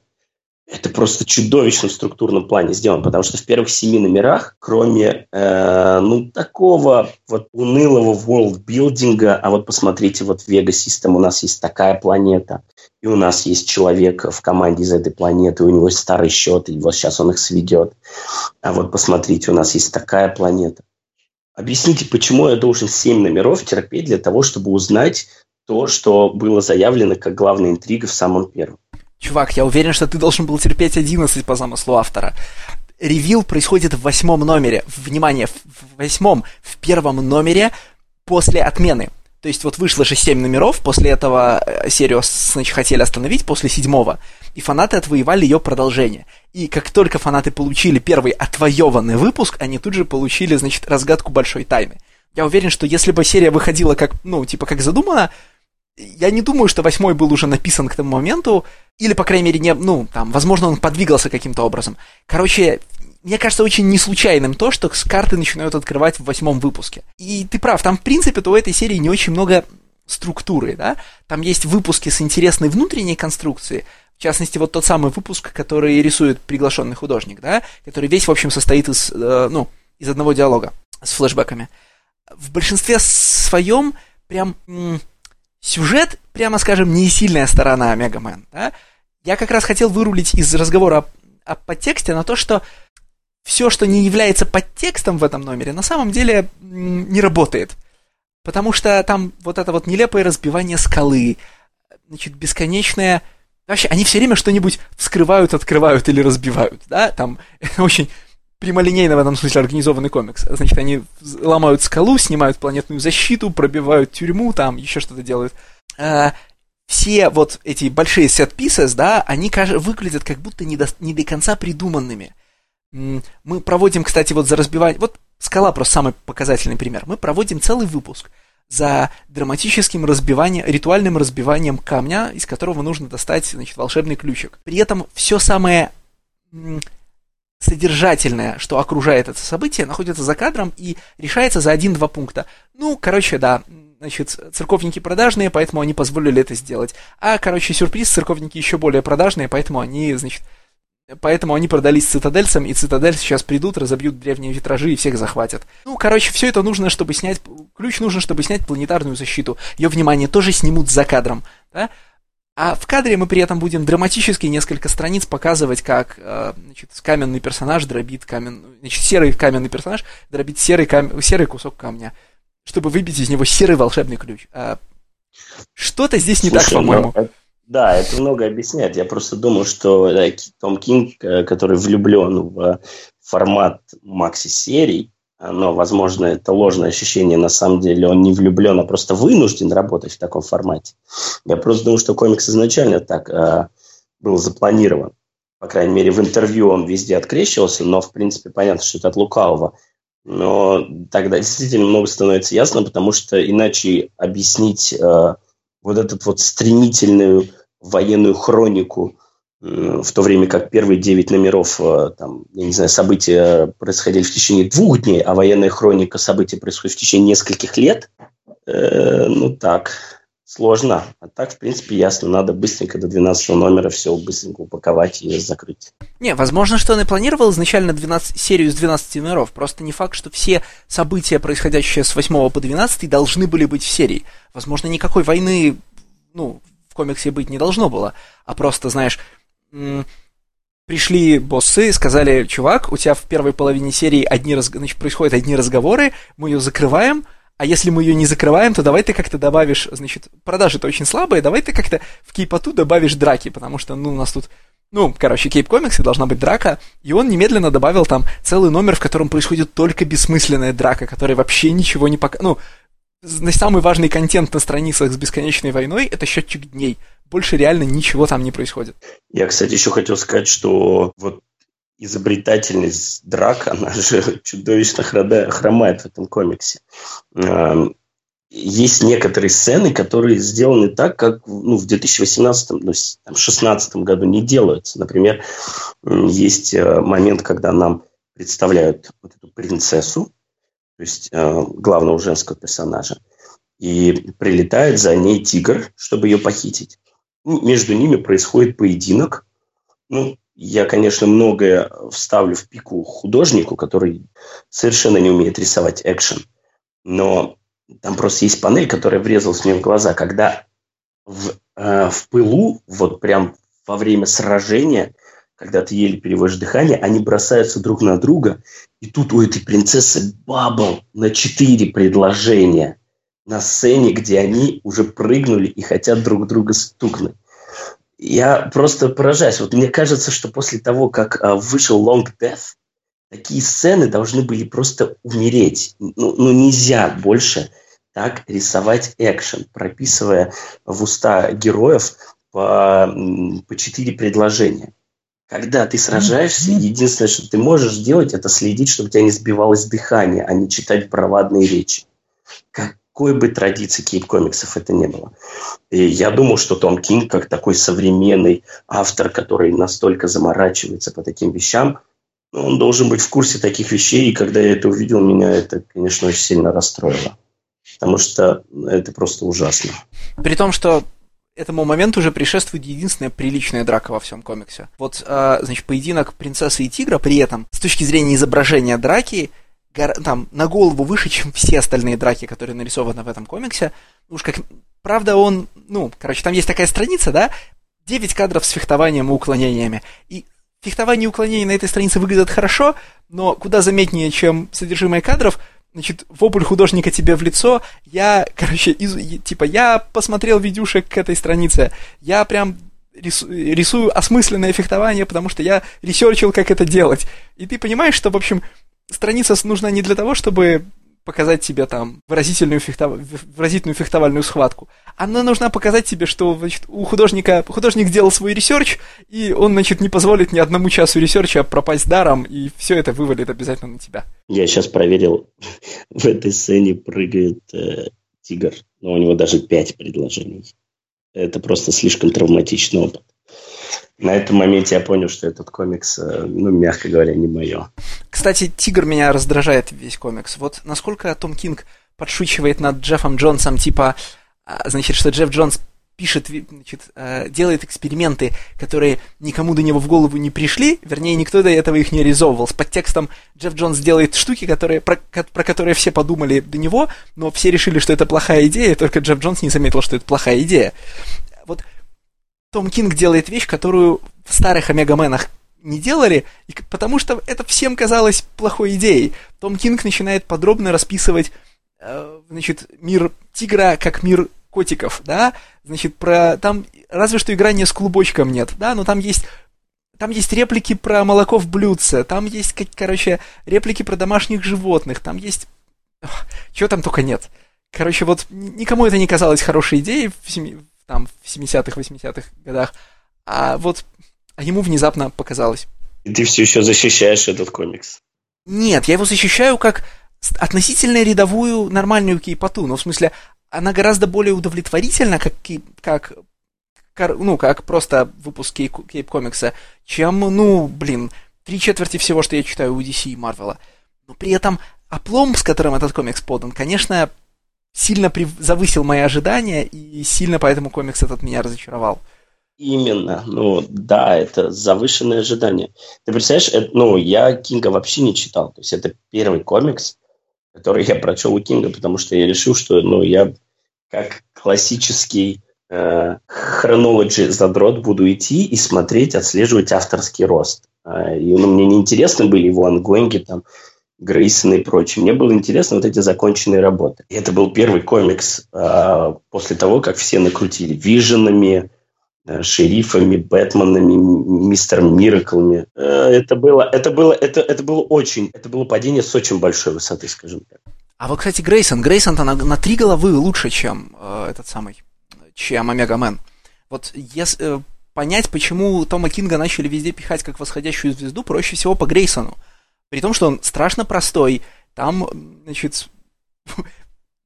Это просто чудовищном структурном плане сделано, потому что в первых семи номерах, кроме э, ну такого вот унылого ворлдбилдинга, а вот посмотрите, вот в Vega у нас есть такая планета, и у нас есть человек в команде из этой планеты, у него есть старый счет, и вот сейчас он их сведет. А вот посмотрите, у нас есть такая планета. Объясните, почему я должен семь номеров терпеть для того, чтобы узнать то, что было заявлено как главная интрига в самом первом. Чувак, я уверен, что ты должен был терпеть 11 по замыслу автора. Ревил происходит в восьмом номере. Внимание, в восьмом, в первом номере после отмены. То есть вот вышло же 7 номеров, после этого э, серию значит, хотели остановить, после седьмого. И фанаты отвоевали ее продолжение. И как только фанаты получили первый отвоеванный выпуск, они тут же получили, значит, разгадку большой тайны. Я уверен, что если бы серия выходила как, ну, типа, как задумано, я не думаю, что восьмой был уже написан к тому моменту, или, по крайней мере, не, ну, там, возможно, он подвигался каким-то образом. Короче, мне кажется очень не случайным то, что карты начинают открывать в восьмом выпуске. И ты прав, там, в принципе-то у этой серии не очень много структуры, да? Там есть выпуски с интересной внутренней конструкцией, в частности, вот тот самый выпуск, который рисует приглашенный художник, да, который весь, в общем, состоит из, э, ну, из одного диалога с флешбэками. В большинстве своем прям м- Сюжет, прямо скажем, не сильная сторона Мегамен. Да? Я как раз хотел вырулить из разговора о, о подтексте на то, что все, что не является подтекстом в этом номере, на самом деле не работает. Потому что там вот это вот нелепое разбивание скалы, значит, бесконечная... Вообще, они все время что-нибудь вскрывают, открывают или разбивают, да, там <laughs> очень прямолинейно в этом смысле организованный комикс. Значит, они ломают скалу, снимают планетную защиту, пробивают тюрьму, там еще что-то делают. А, все вот эти большие set pieces, да, они выглядят как будто не до, не до конца придуманными. Мы проводим, кстати, вот за разбивание... Вот скала просто самый показательный пример. Мы проводим целый выпуск за драматическим разбиванием, ритуальным разбиванием камня, из которого нужно достать, значит, волшебный ключик. При этом все самое содержательное, что окружает это событие, находится за кадром и решается за один-два пункта. Ну, короче, да, значит, церковники продажные, поэтому они позволили это сделать. А, короче, сюрприз, церковники еще более продажные, поэтому они, значит, Поэтому они продались цитадельцам, и цитадель сейчас придут, разобьют древние витражи и всех захватят. Ну, короче, все это нужно, чтобы снять... Ключ нужно, чтобы снять планетарную защиту. Ее, внимание, тоже снимут за кадром. Да? А в кадре мы при этом будем драматически несколько страниц показывать, как э, значит, каменный персонаж дробит камен... Значит, серый каменный персонаж дробит серый, кам... серый кусок камня, чтобы выбить из него серый волшебный ключ. А что-то здесь не Слушай, так, по-моему. Ну, да, это много объясняет. Я просто думаю, что да, Том Кинг, э, который влюблен в формат макси-серий, но, возможно, это ложное ощущение. На самом деле он не влюблен, а просто вынужден работать в таком формате. Я просто думаю, что комикс изначально так э, был запланирован. По крайней мере, в интервью он везде открещивался, но, в принципе, понятно, что это от лукавого. Но тогда действительно много становится ясно, потому что иначе объяснить э, вот эту вот стремительную военную хронику в то время как первые девять номеров, э, там, я не знаю, события происходили в течение двух дней, а военная хроника событий происходит в течение нескольких лет, э, ну так, сложно. А так, в принципе, ясно, надо быстренько до 12 номера все быстренько упаковать и закрыть. Не, возможно, что он и планировал изначально 12, серию с 12 номеров, просто не факт, что все события, происходящие с 8 по 12, должны были быть в серии. Возможно, никакой войны, ну, в комиксе быть не должно было, а просто, знаешь, пришли боссы, сказали, чувак, у тебя в первой половине серии одни раз... значит, происходят одни разговоры, мы ее закрываем, а если мы ее не закрываем, то давай ты как-то добавишь, значит, продажи-то очень слабые, давай ты как-то в кейпоту добавишь драки, потому что, ну, у нас тут, ну, короче, кейп комиксы должна быть драка, и он немедленно добавил там целый номер, в котором происходит только бессмысленная драка, которая вообще ничего не пока... Ну, самый важный контент на страницах с бесконечной войной — это счетчик дней — больше реально ничего там не происходит. Я, кстати, еще хотел сказать, что вот изобретательность драк, <laughs> она же чудовищно хромает в этом комиксе. Есть некоторые сцены, которые сделаны так, как ну, в 2018 ну, 2016 году не делаются. Например, есть э, момент, когда нам представляют вот эту принцессу, есть э, главного женского персонажа, и прилетает за ней тигр, чтобы ее похитить. Ну, между ними происходит поединок. Ну, я, конечно, многое вставлю в пику художнику, который совершенно не умеет рисовать экшен. Но там просто есть панель, которая врезалась мне в глаза, когда в, э, в пылу, вот прям во время сражения, когда ты еле переводишь дыхание, они бросаются друг на друга, и тут у этой принцессы бабл на четыре предложения – на сцене, где они уже прыгнули и хотят друг друга стукнуть. Я просто поражаюсь. Вот мне кажется, что после того, как а, вышел Long Death, такие сцены должны были просто умереть. Ну, ну нельзя больше так рисовать экшен, прописывая в уста героев по, по четыре предложения. Когда ты сражаешься, единственное, что ты можешь делать, это следить, чтобы у тебя не сбивалось дыхание, а не читать бравадные речи. Как, какой бы традиции кейп-комиксов это не было. И я думал, что Том Кинг, как такой современный автор, который настолько заморачивается по таким вещам, он должен быть в курсе таких вещей, и когда я это увидел, меня это, конечно, очень сильно расстроило. Потому что это просто ужасно. При том, что этому моменту уже предшествует единственная приличная драка во всем комиксе. Вот, э, значит, поединок принцессы и тигра при этом, с точки зрения изображения драки, там, на голову выше, чем все остальные драки, которые нарисованы в этом комиксе. Уж как... Правда, он... Ну, короче, там есть такая страница, да? 9 кадров с фехтованием и уклонениями. И фехтование и уклонение на этой странице выглядят хорошо, но куда заметнее, чем содержимое кадров, значит, вопль художника тебе в лицо, я, короче, из, типа, я посмотрел видюшек к этой странице, я прям рису, рисую осмысленное фехтование, потому что я ресерчил, как это делать. И ты понимаешь, что, в общем, страница нужна не для того, чтобы показать тебе там выразительную, фехтов... выразительную фехтовальную схватку. Она нужна показать тебе, что значит, у художника художник сделал свой ресерч, и он, значит, не позволит ни одному часу ресерча пропасть даром, и все это вывалит обязательно на тебя. Я сейчас проверил, <laughs> в этой сцене прыгает э, тигр, но у него даже пять предложений. Это просто слишком травматичный опыт на этом моменте я понял, что этот комикс, э, ну, мягко говоря, не мое. Кстати, Тигр меня раздражает весь комикс. Вот насколько Том Кинг подшучивает над Джеффом Джонсом, типа, а, значит, что Джефф Джонс пишет, значит, э, делает эксперименты, которые никому до него в голову не пришли, вернее, никто до этого их не реализовывал. С подтекстом Джефф Джонс делает штуки, которые, про, про которые все подумали до него, но все решили, что это плохая идея, только Джефф Джонс не заметил, что это плохая идея. Вот том Кинг делает вещь, которую в старых Омегаменах не делали, потому что это всем казалось плохой идеей. Том Кинг начинает подробно расписывать э, значит, мир тигра как мир котиков, да, значит, про там разве что игра не с клубочком нет, да, но там есть там есть реплики про молоко в блюдце, там есть, короче, реплики про домашних животных, там есть... Чего там только нет. Короче, вот никому это не казалось хорошей идеей в, семи там в 70-х, 80-х годах, а вот а ему внезапно показалось. И ты все еще защищаешь этот комикс? Нет, я его защищаю как относительно рядовую нормальную кейпоту, но в смысле она гораздо более удовлетворительна, как, как, ну, как просто выпуск кейп-комикса, чем, ну, блин, три четверти всего, что я читаю у DC и Марвела. Но при этом оплом, с которым этот комикс подан, конечно, сильно прив... завысил мои ожидания, и сильно поэтому комикс этот меня разочаровал. Именно, ну да, это завышенные ожидания. Ты представляешь, это, ну я Кинга вообще не читал, то есть это первый комикс, который я прочел у Кинга, потому что я решил, что ну я как классический э, хронологи задрот буду идти и смотреть, отслеживать авторский рост. Э, и ну, мне неинтересны были его ангоинги, там, Грейсон и прочее. Мне было интересно вот эти законченные работы. И это был первый комикс а, после того, как все накрутили виженами, а, шерифами, Бэтменами, мистером Мираклами. А, это было, это было, это, это было очень, это было падение с очень большой высоты, скажем так. А вот, кстати, Грейсон, Грейсон-то на, на три головы лучше, чем э, этот самый, чем Омега Мэн. Вот если э, понять, почему Тома Кинга начали везде пихать как восходящую звезду, проще всего по Грейсону. При том, что он страшно простой. Там, значит, <laughs>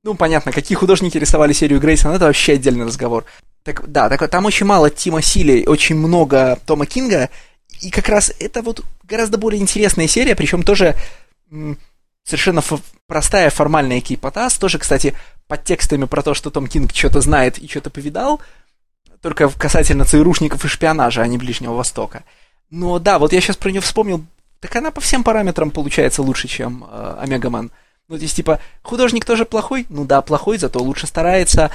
ну, понятно, какие художники рисовали серию Грейсона, это вообще отдельный разговор. Так, да, так, там очень мало Тима Сили, очень много Тома Кинга, и как раз это вот гораздо более интересная серия, причем тоже совершенно простая формальная кейпотас, тоже, кстати, под текстами про то, что Том Кинг что-то знает и что-то повидал, только касательно ЦРУшников и шпионажа, а не Ближнего Востока. Но да, вот я сейчас про нее вспомнил, так она по всем параметрам получается лучше, чем э. Ну, здесь типа, художник тоже плохой? Ну да, плохой, зато лучше старается,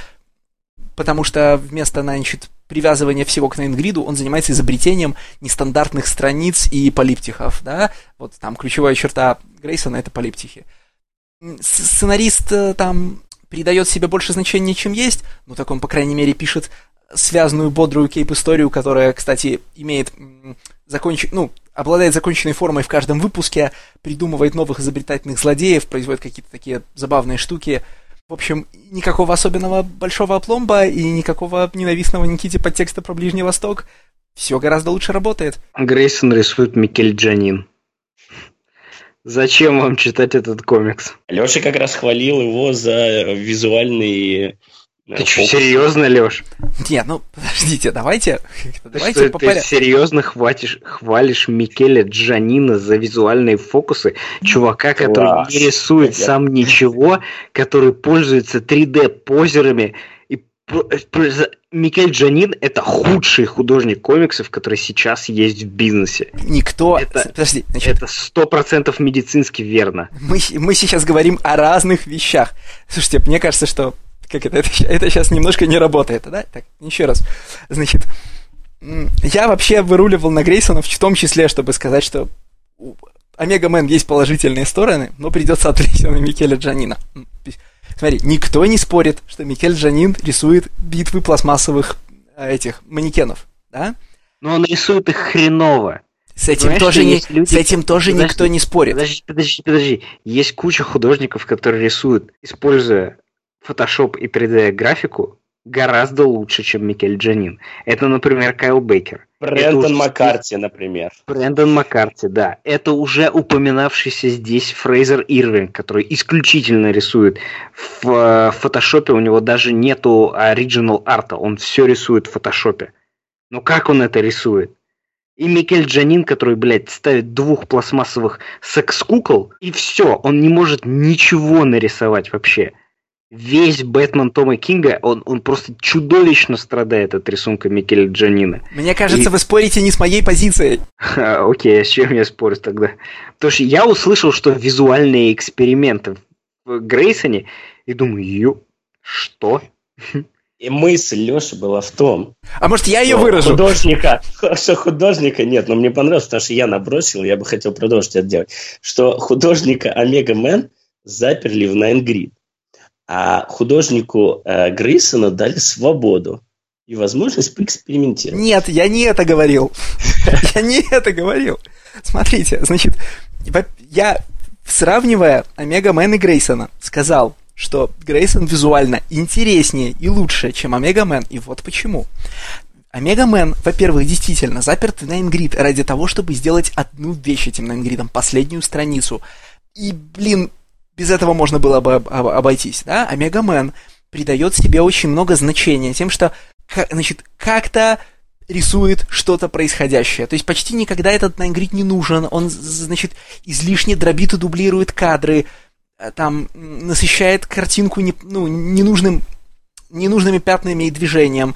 потому что вместо, значит, привязывания всего к Найнгриду, он занимается изобретением нестандартных страниц и полиптихов, да? Вот там ключевая черта Грейсона — это полиптихи. Сценарист э, там придает себе больше значения, чем есть, ну так он, по крайней мере, пишет связанную, бодрую кейп-историю, которая, кстати, имеет законч... ну, обладает законченной формой в каждом выпуске, придумывает новых изобретательных злодеев, производит какие-то такие забавные штуки. В общем, никакого особенного большого опломба и никакого ненавистного Никите подтекста про Ближний Восток. Все гораздо лучше работает. Грейсон рисует Микель Джанин. Зачем вам читать этот комикс? Леша как раз хвалил его за визуальный ты что, серьезно, Леш? Нет, ну подождите, давайте. давайте что, ты серьезно хватишь, хвалишь Микеля Джанина за визуальные фокусы? Чувака, Класс. который не рисует Я... сам <laughs> ничего, который пользуется 3D-позерами. И Микель Джанин это худший художник комиксов, который сейчас есть в бизнесе. Никто. Это, Подожди, значит, это сто процентов медицински верно. Мы, мы сейчас говорим о разных вещах. Слушайте, мне кажется, что как это, <laughs> это, это сейчас немножко не работает, да? Так, еще раз. Значит, я вообще выруливал на Грейсона в том числе, чтобы сказать, что Омега Мен есть положительные стороны, но придется отвлечься на Микеля Джанина. Смотри, никто не спорит, что Микель Джанин рисует битвы пластмассовых э, этих манекенов, да? Но он рисует их хреново. С этим Понимаешь, тоже, не, люди... с этим тоже подожди, никто не спорит. Подожди, подожди, подожди. Есть куча художников, которые рисуют, используя Photoshop и 3D-графику, гораздо лучше, чем Микель Джанин. Это, например, Кайл Бейкер. Брэндон уже... Маккарти, например. Брэндон Маккарти, да. Это уже упоминавшийся здесь Фрейзер Ирвинг, который исключительно рисует в э, фотошопе. У него даже нету оригинал арта, он все рисует в фотошопе. Но как он это рисует? И Микель Джанин, который, блядь, ставит двух пластмассовых секс-кукол, и все, он не может ничего нарисовать вообще весь Бэтмен Тома Кинга, он, он просто чудовищно страдает от рисунка Микеля Джанина. Мне кажется, и... вы спорите не с моей позицией. Окей, а с чем я спорю тогда? Потому что я услышал, что визуальные эксперименты в Грейсоне, и думаю, ё, что? И мысль Леши была в том... А может, я ее выражу? Художника, что художника нет, но мне понравилось, потому что я набросил, я бы хотел продолжить это делать, что художника Omega Men заперли в nine-grid а художнику э, Грейсона дали свободу и возможность поэкспериментировать. Нет, я не это говорил. <laughs> Я не это говорил. Смотрите, значит, я, сравнивая Omega Men и Грейсона, сказал, что Грейсон визуально интереснее и лучше, чем Omega Men, и вот почему. Omega Men, во-первых, действительно заперт в nine-grid ради того, чтобы сделать одну вещь этим nine-grid -ом, последнюю страницу. И, блин, без этого можно было бы обойтись, да, а Мегамен придает себе очень много значения тем, что, значит, как-то рисует что-то происходящее. То есть почти никогда этот Найнгрид не нужен, он, значит, излишне дробит и дублирует кадры, э, там, насыщает картинку не, ну, ненужным, ненужными пятнами и движением.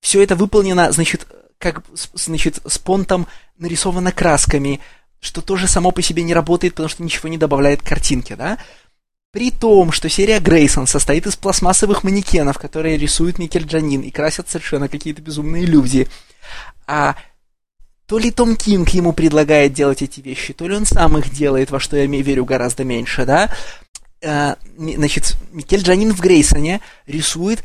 Все это выполнено, значит, как, значит, с понтом нарисовано красками, что тоже само по себе не работает, потому что ничего не добавляет к картинке, да? При том, что серия Грейсон состоит из пластмассовых манекенов, которые рисует Микель Джанин и красят совершенно какие-то безумные иллюзии. А то ли Том Кинг ему предлагает делать эти вещи, то ли он сам их делает, во что я верю гораздо меньше, да? А, значит, Микель Джанин в Грейсоне рисует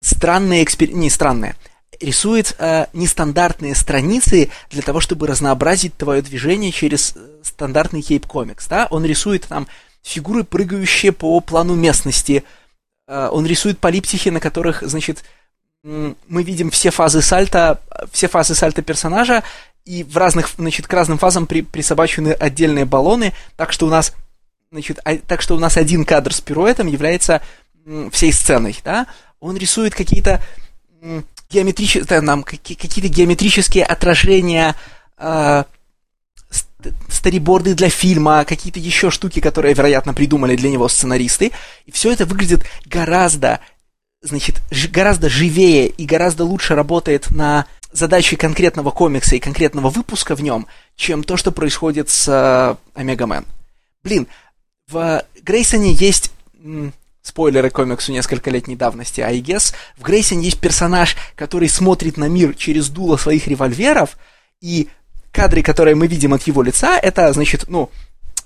странные эксперименты, не странные, рисует э, нестандартные страницы для того, чтобы разнообразить твое движение через э, стандартный кейп комикс, да? Он рисует там фигуры, прыгающие по плану местности. Э, он рисует полиптихи, на которых, значит, мы видим все фазы сальта, все фазы сальта персонажа, и в разных, значит, к разным фазам при, присобачены отдельные баллоны, так что у нас, значит, а, так что у нас один кадр с пируэтом является всей сценой, да? Он рисует какие-то геометрические, нам какие-то геометрические отражения, э, стариборды для фильма, какие-то еще штуки, которые, вероятно, придумали для него сценаристы. И все это выглядит гораздо, значит, гораздо живее и гораздо лучше работает на задачи конкретного комикса и конкретного выпуска в нем, чем то, что происходит с э, Омега Мэн. Блин, в Грейсоне есть спойлеры комиксу несколько летней давности, I guess, в Грейсоне есть персонаж, который смотрит на мир через дуло своих револьверов, и кадры, которые мы видим от его лица, это, значит, ну,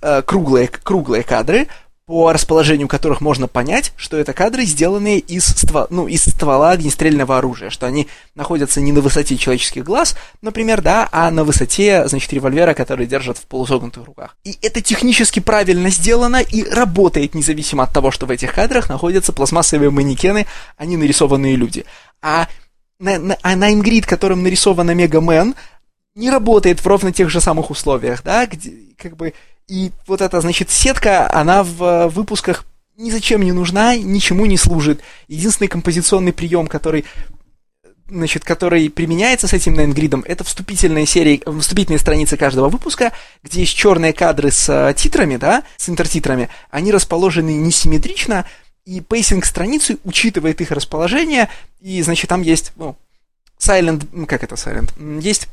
э, круглые, круглые кадры, по расположению которых можно понять, что это кадры, сделанные из, ствола, ну, из ствола огнестрельного оружия, что они находятся не на высоте человеческих глаз, например, да, а на высоте, значит, револьвера, который держат в полусогнутых руках. И это технически правильно сделано и работает, независимо от того, что в этих кадрах находятся пластмассовые манекены, а не нарисованные люди. А на, на, а на Ингрид, которым нарисован Омега Мэн, не работает в ровно тех же самых условиях, да, где, как бы, и вот эта, значит, сетка, она в выпусках ни зачем не нужна, ничему не служит. Единственный композиционный прием, который значит, который применяется с этим Найнгридом, это вступительные серии, вступительные страницы каждого выпуска, где есть черные кадры с э, титрами, да, с интертитрами, они расположены несимметрично, и pacing страницы учитывает их расположение, и, значит, там есть, ну, silent, как это silent, есть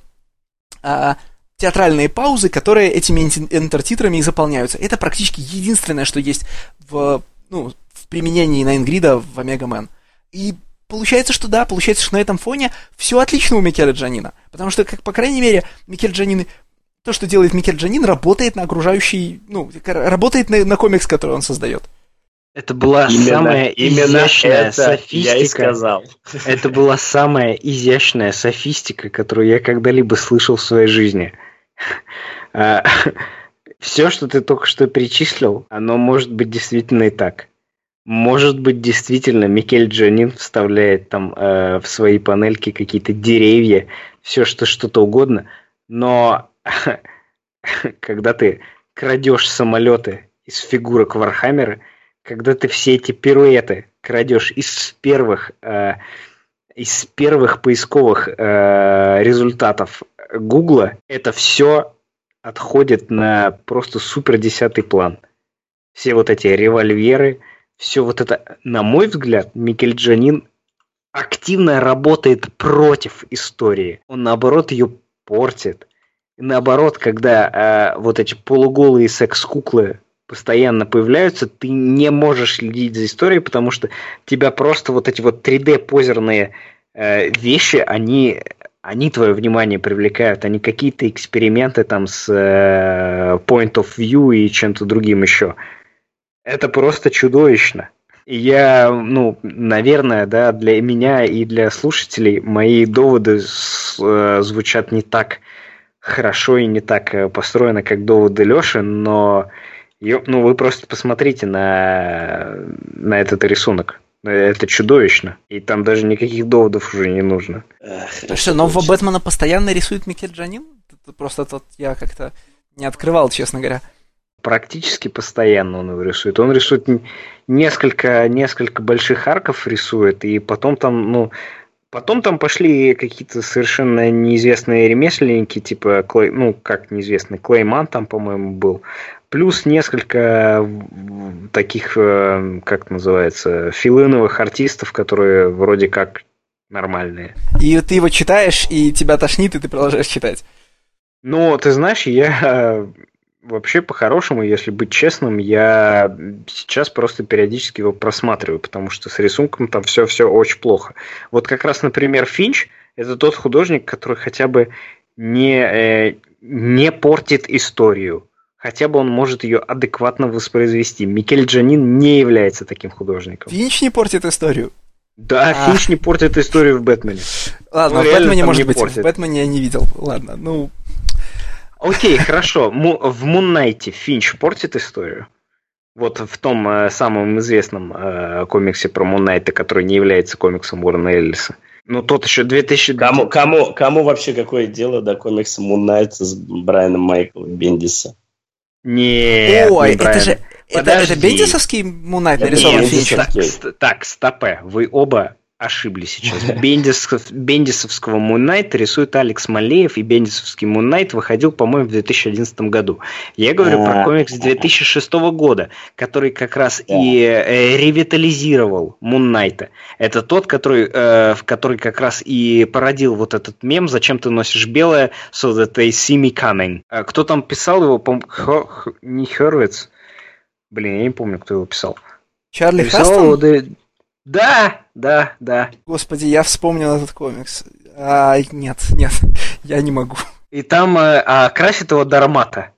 а, театральные паузы, которые этими интертитрами и заполняются. Это практически единственное, что есть в, ну, в применении nine-grid -а в Omega Men. И получается, что да, получается, что на этом фоне все отлично у Микеля Джанина. Потому что, как, по крайней мере, Микель Джанин то, что делает Микель Джанин, работает на окружающий, ну, работает на, на комикс, который он создает. Это была именно, самая именно изящная это софистика. Я и сказал. Это была самая изящная софистика, которую я когда-либо слышал в своей жизни. <laughs> А, Все, что ты только что перечислил, оно может быть действительно и так. Может быть, действительно, Микель Джанин вставляет там э, в свои панельки какие-то деревья, все что что-то угодно, но <laughs> когда ты крадешь самолеты из фигурок Вархаммера, когда ты все эти пируэты крадешь из первых, э, из первых поисковых э, результатов Гугла, это все отходит на просто супер десятый план. Все вот эти револьверы, все вот это, на мой взгляд, Микель Джанин активно работает против истории. Он наоборот ее портит. И наоборот, когда э, вот эти полуголые секс-куклы постоянно появляются, ты не можешь следить за историей, потому что тебя просто вот эти вот 3D-позерные э, вещи, они, они твое внимание привлекают, они какие-то эксперименты там с э, point of view и чем-то другим еще. Это просто чудовищно. И я, ну, наверное, да, для меня и для слушателей мои доводы с, э, звучат не так хорошо и не так э, построены, как доводы Лёши, но ну, вы просто посмотрите на, на этот рисунок. Это чудовищно. И там даже никаких доводов уже не нужно. Эх, что, нового Бэтмена постоянно рисует Микель Джанин? Просто тот я как-то не открывал, честно говоря. Практически постоянно он его рисует. Он рисует несколько, несколько больших арков рисует, и потом там, ну, потом там пошли какие-то совершенно неизвестные ремесленники, типа, ну, как неизвестный, Клейман там, по-моему, был плюс несколько таких, э, как называется, филиновых артистов, которые вроде как нормальные. И ты его читаешь, и тебя тошнит, и ты продолжаешь читать. Ну, ты знаешь, я вообще по-хорошему, если быть честным, я сейчас просто периодически его просматриваю, потому что с рисунком там все-все очень плохо. Вот как раз, например, Финч – это тот художник, который хотя бы не, э, не портит историю хотя бы он может ее адекватно воспроизвести. Микель Джанин не является таким художником. Финч не портит историю. Да, а. Финч не портит историю в Бэтмене. Ладно, ну, в Бэтмене может быть. Портит. В Бэтмене я не видел. Ладно, ну. Окей, хорошо. В Муннайте Финч портит историю? Вот в том э, самом известном э, комиксе про Муннайта, который не является комиксом Уоррена Эллиса. Ну, тот еще 2000... Кому, кому, кому вообще какое дело до комикса Муннайта с Брайаном Майклом Бендиса? Нет, Ой, не это же... Это, это Бендисовский Мунайт нарисован Финчер? Так, так, стопе. Вы оба ошиблись сейчас. Бендис, Бендисовского Мунайта рисует Алекс Малеев, и Бендисовский Мунайт выходил, по-моему, в 2011 году. Я говорю про комикс 2006 года, который как раз и э, ревитализировал Муннайта. Это тот, который, э, который как раз и породил вот этот мем «Зачем ты носишь белое?» so that they see me coming. А кто там писал его? По не Хервиц? Блин, я не помню, кто его писал. Чарли Хастон? Да, да, да. Господи, я вспомнил этот комикс. А, нет, нет, <laughs> я не могу. И там э, а, красит его Дармата.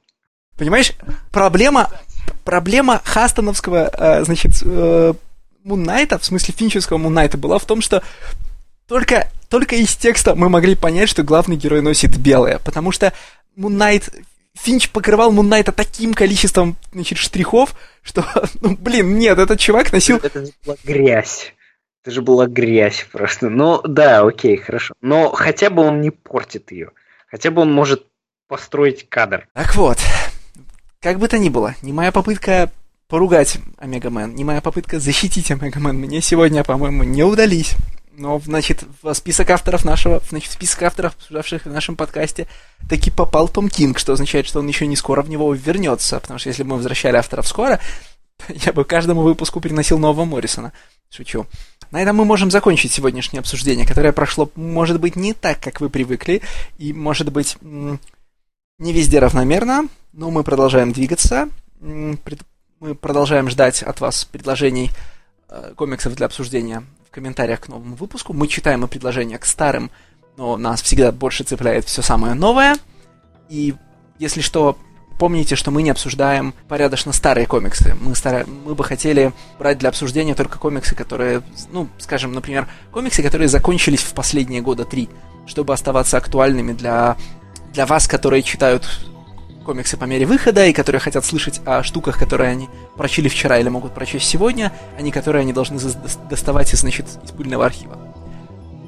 Понимаешь, проблема, проблема Хастоновского, э, значит, э, Муннайта, в смысле финчевского Муннайта, была в том, что только, только из текста мы могли понять, что главный герой носит белое, потому что Муннайт Финч покрывал Муннайта таким количеством, значит, штрихов, что, <laughs> ну, блин, нет, этот чувак носил... Это же была грязь. Это же была грязь просто. Ну, да, окей, хорошо. Но хотя бы он не портит ее. Хотя бы он может построить кадр. Так вот, как бы то ни было, не моя попытка поругать Омегамен, не моя попытка защитить Омегамен мне сегодня, по-моему, не удались. Но, значит, в список авторов нашего, значит, в список авторов, обсуждавших в нашем подкасте, таки попал Том Кинг, что означает, что он еще не скоро в него вернется, потому что если бы мы возвращали авторов скоро, <laughs> я бы каждому выпуску переносил нового Моррисона. Шучу. На этом мы можем закончить сегодняшнее обсуждение, которое прошло, может быть, не так, как вы привыкли, и, может быть, не везде равномерно, но мы продолжаем двигаться, мы продолжаем ждать от вас предложений э, комиксов для обсуждения комментариях к новому выпуску. Мы читаем и предложения к старым, но нас всегда больше цепляет все самое новое. И если что, помните, что мы не обсуждаем порядочно старые комиксы. Мы, стара... мы бы хотели брать для обсуждения только комиксы, которые, ну, скажем, например, комиксы, которые закончились в последние года три, чтобы оставаться актуальными для, для вас, которые читают комиксы по мере выхода и которые хотят слышать о штуках, которые они прочили вчера или могут прочесть сегодня, а не которые они должны доставать из, значит, из пыльного архива.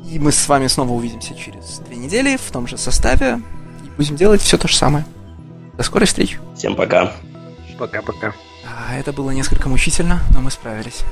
И мы с вами снова увидимся через две недели в том же составе и будем делать все то же самое. До скорой встречи. Всем пока. Пока-пока. А, это было несколько мучительно, но мы справились.